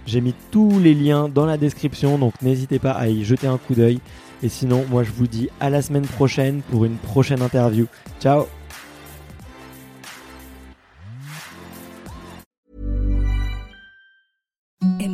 J'ai mis tous les liens dans la description, donc n'hésitez pas à y jeter un coup d'œil. Et sinon, moi je vous dis à la semaine prochaine pour une prochaine interview. Ciao En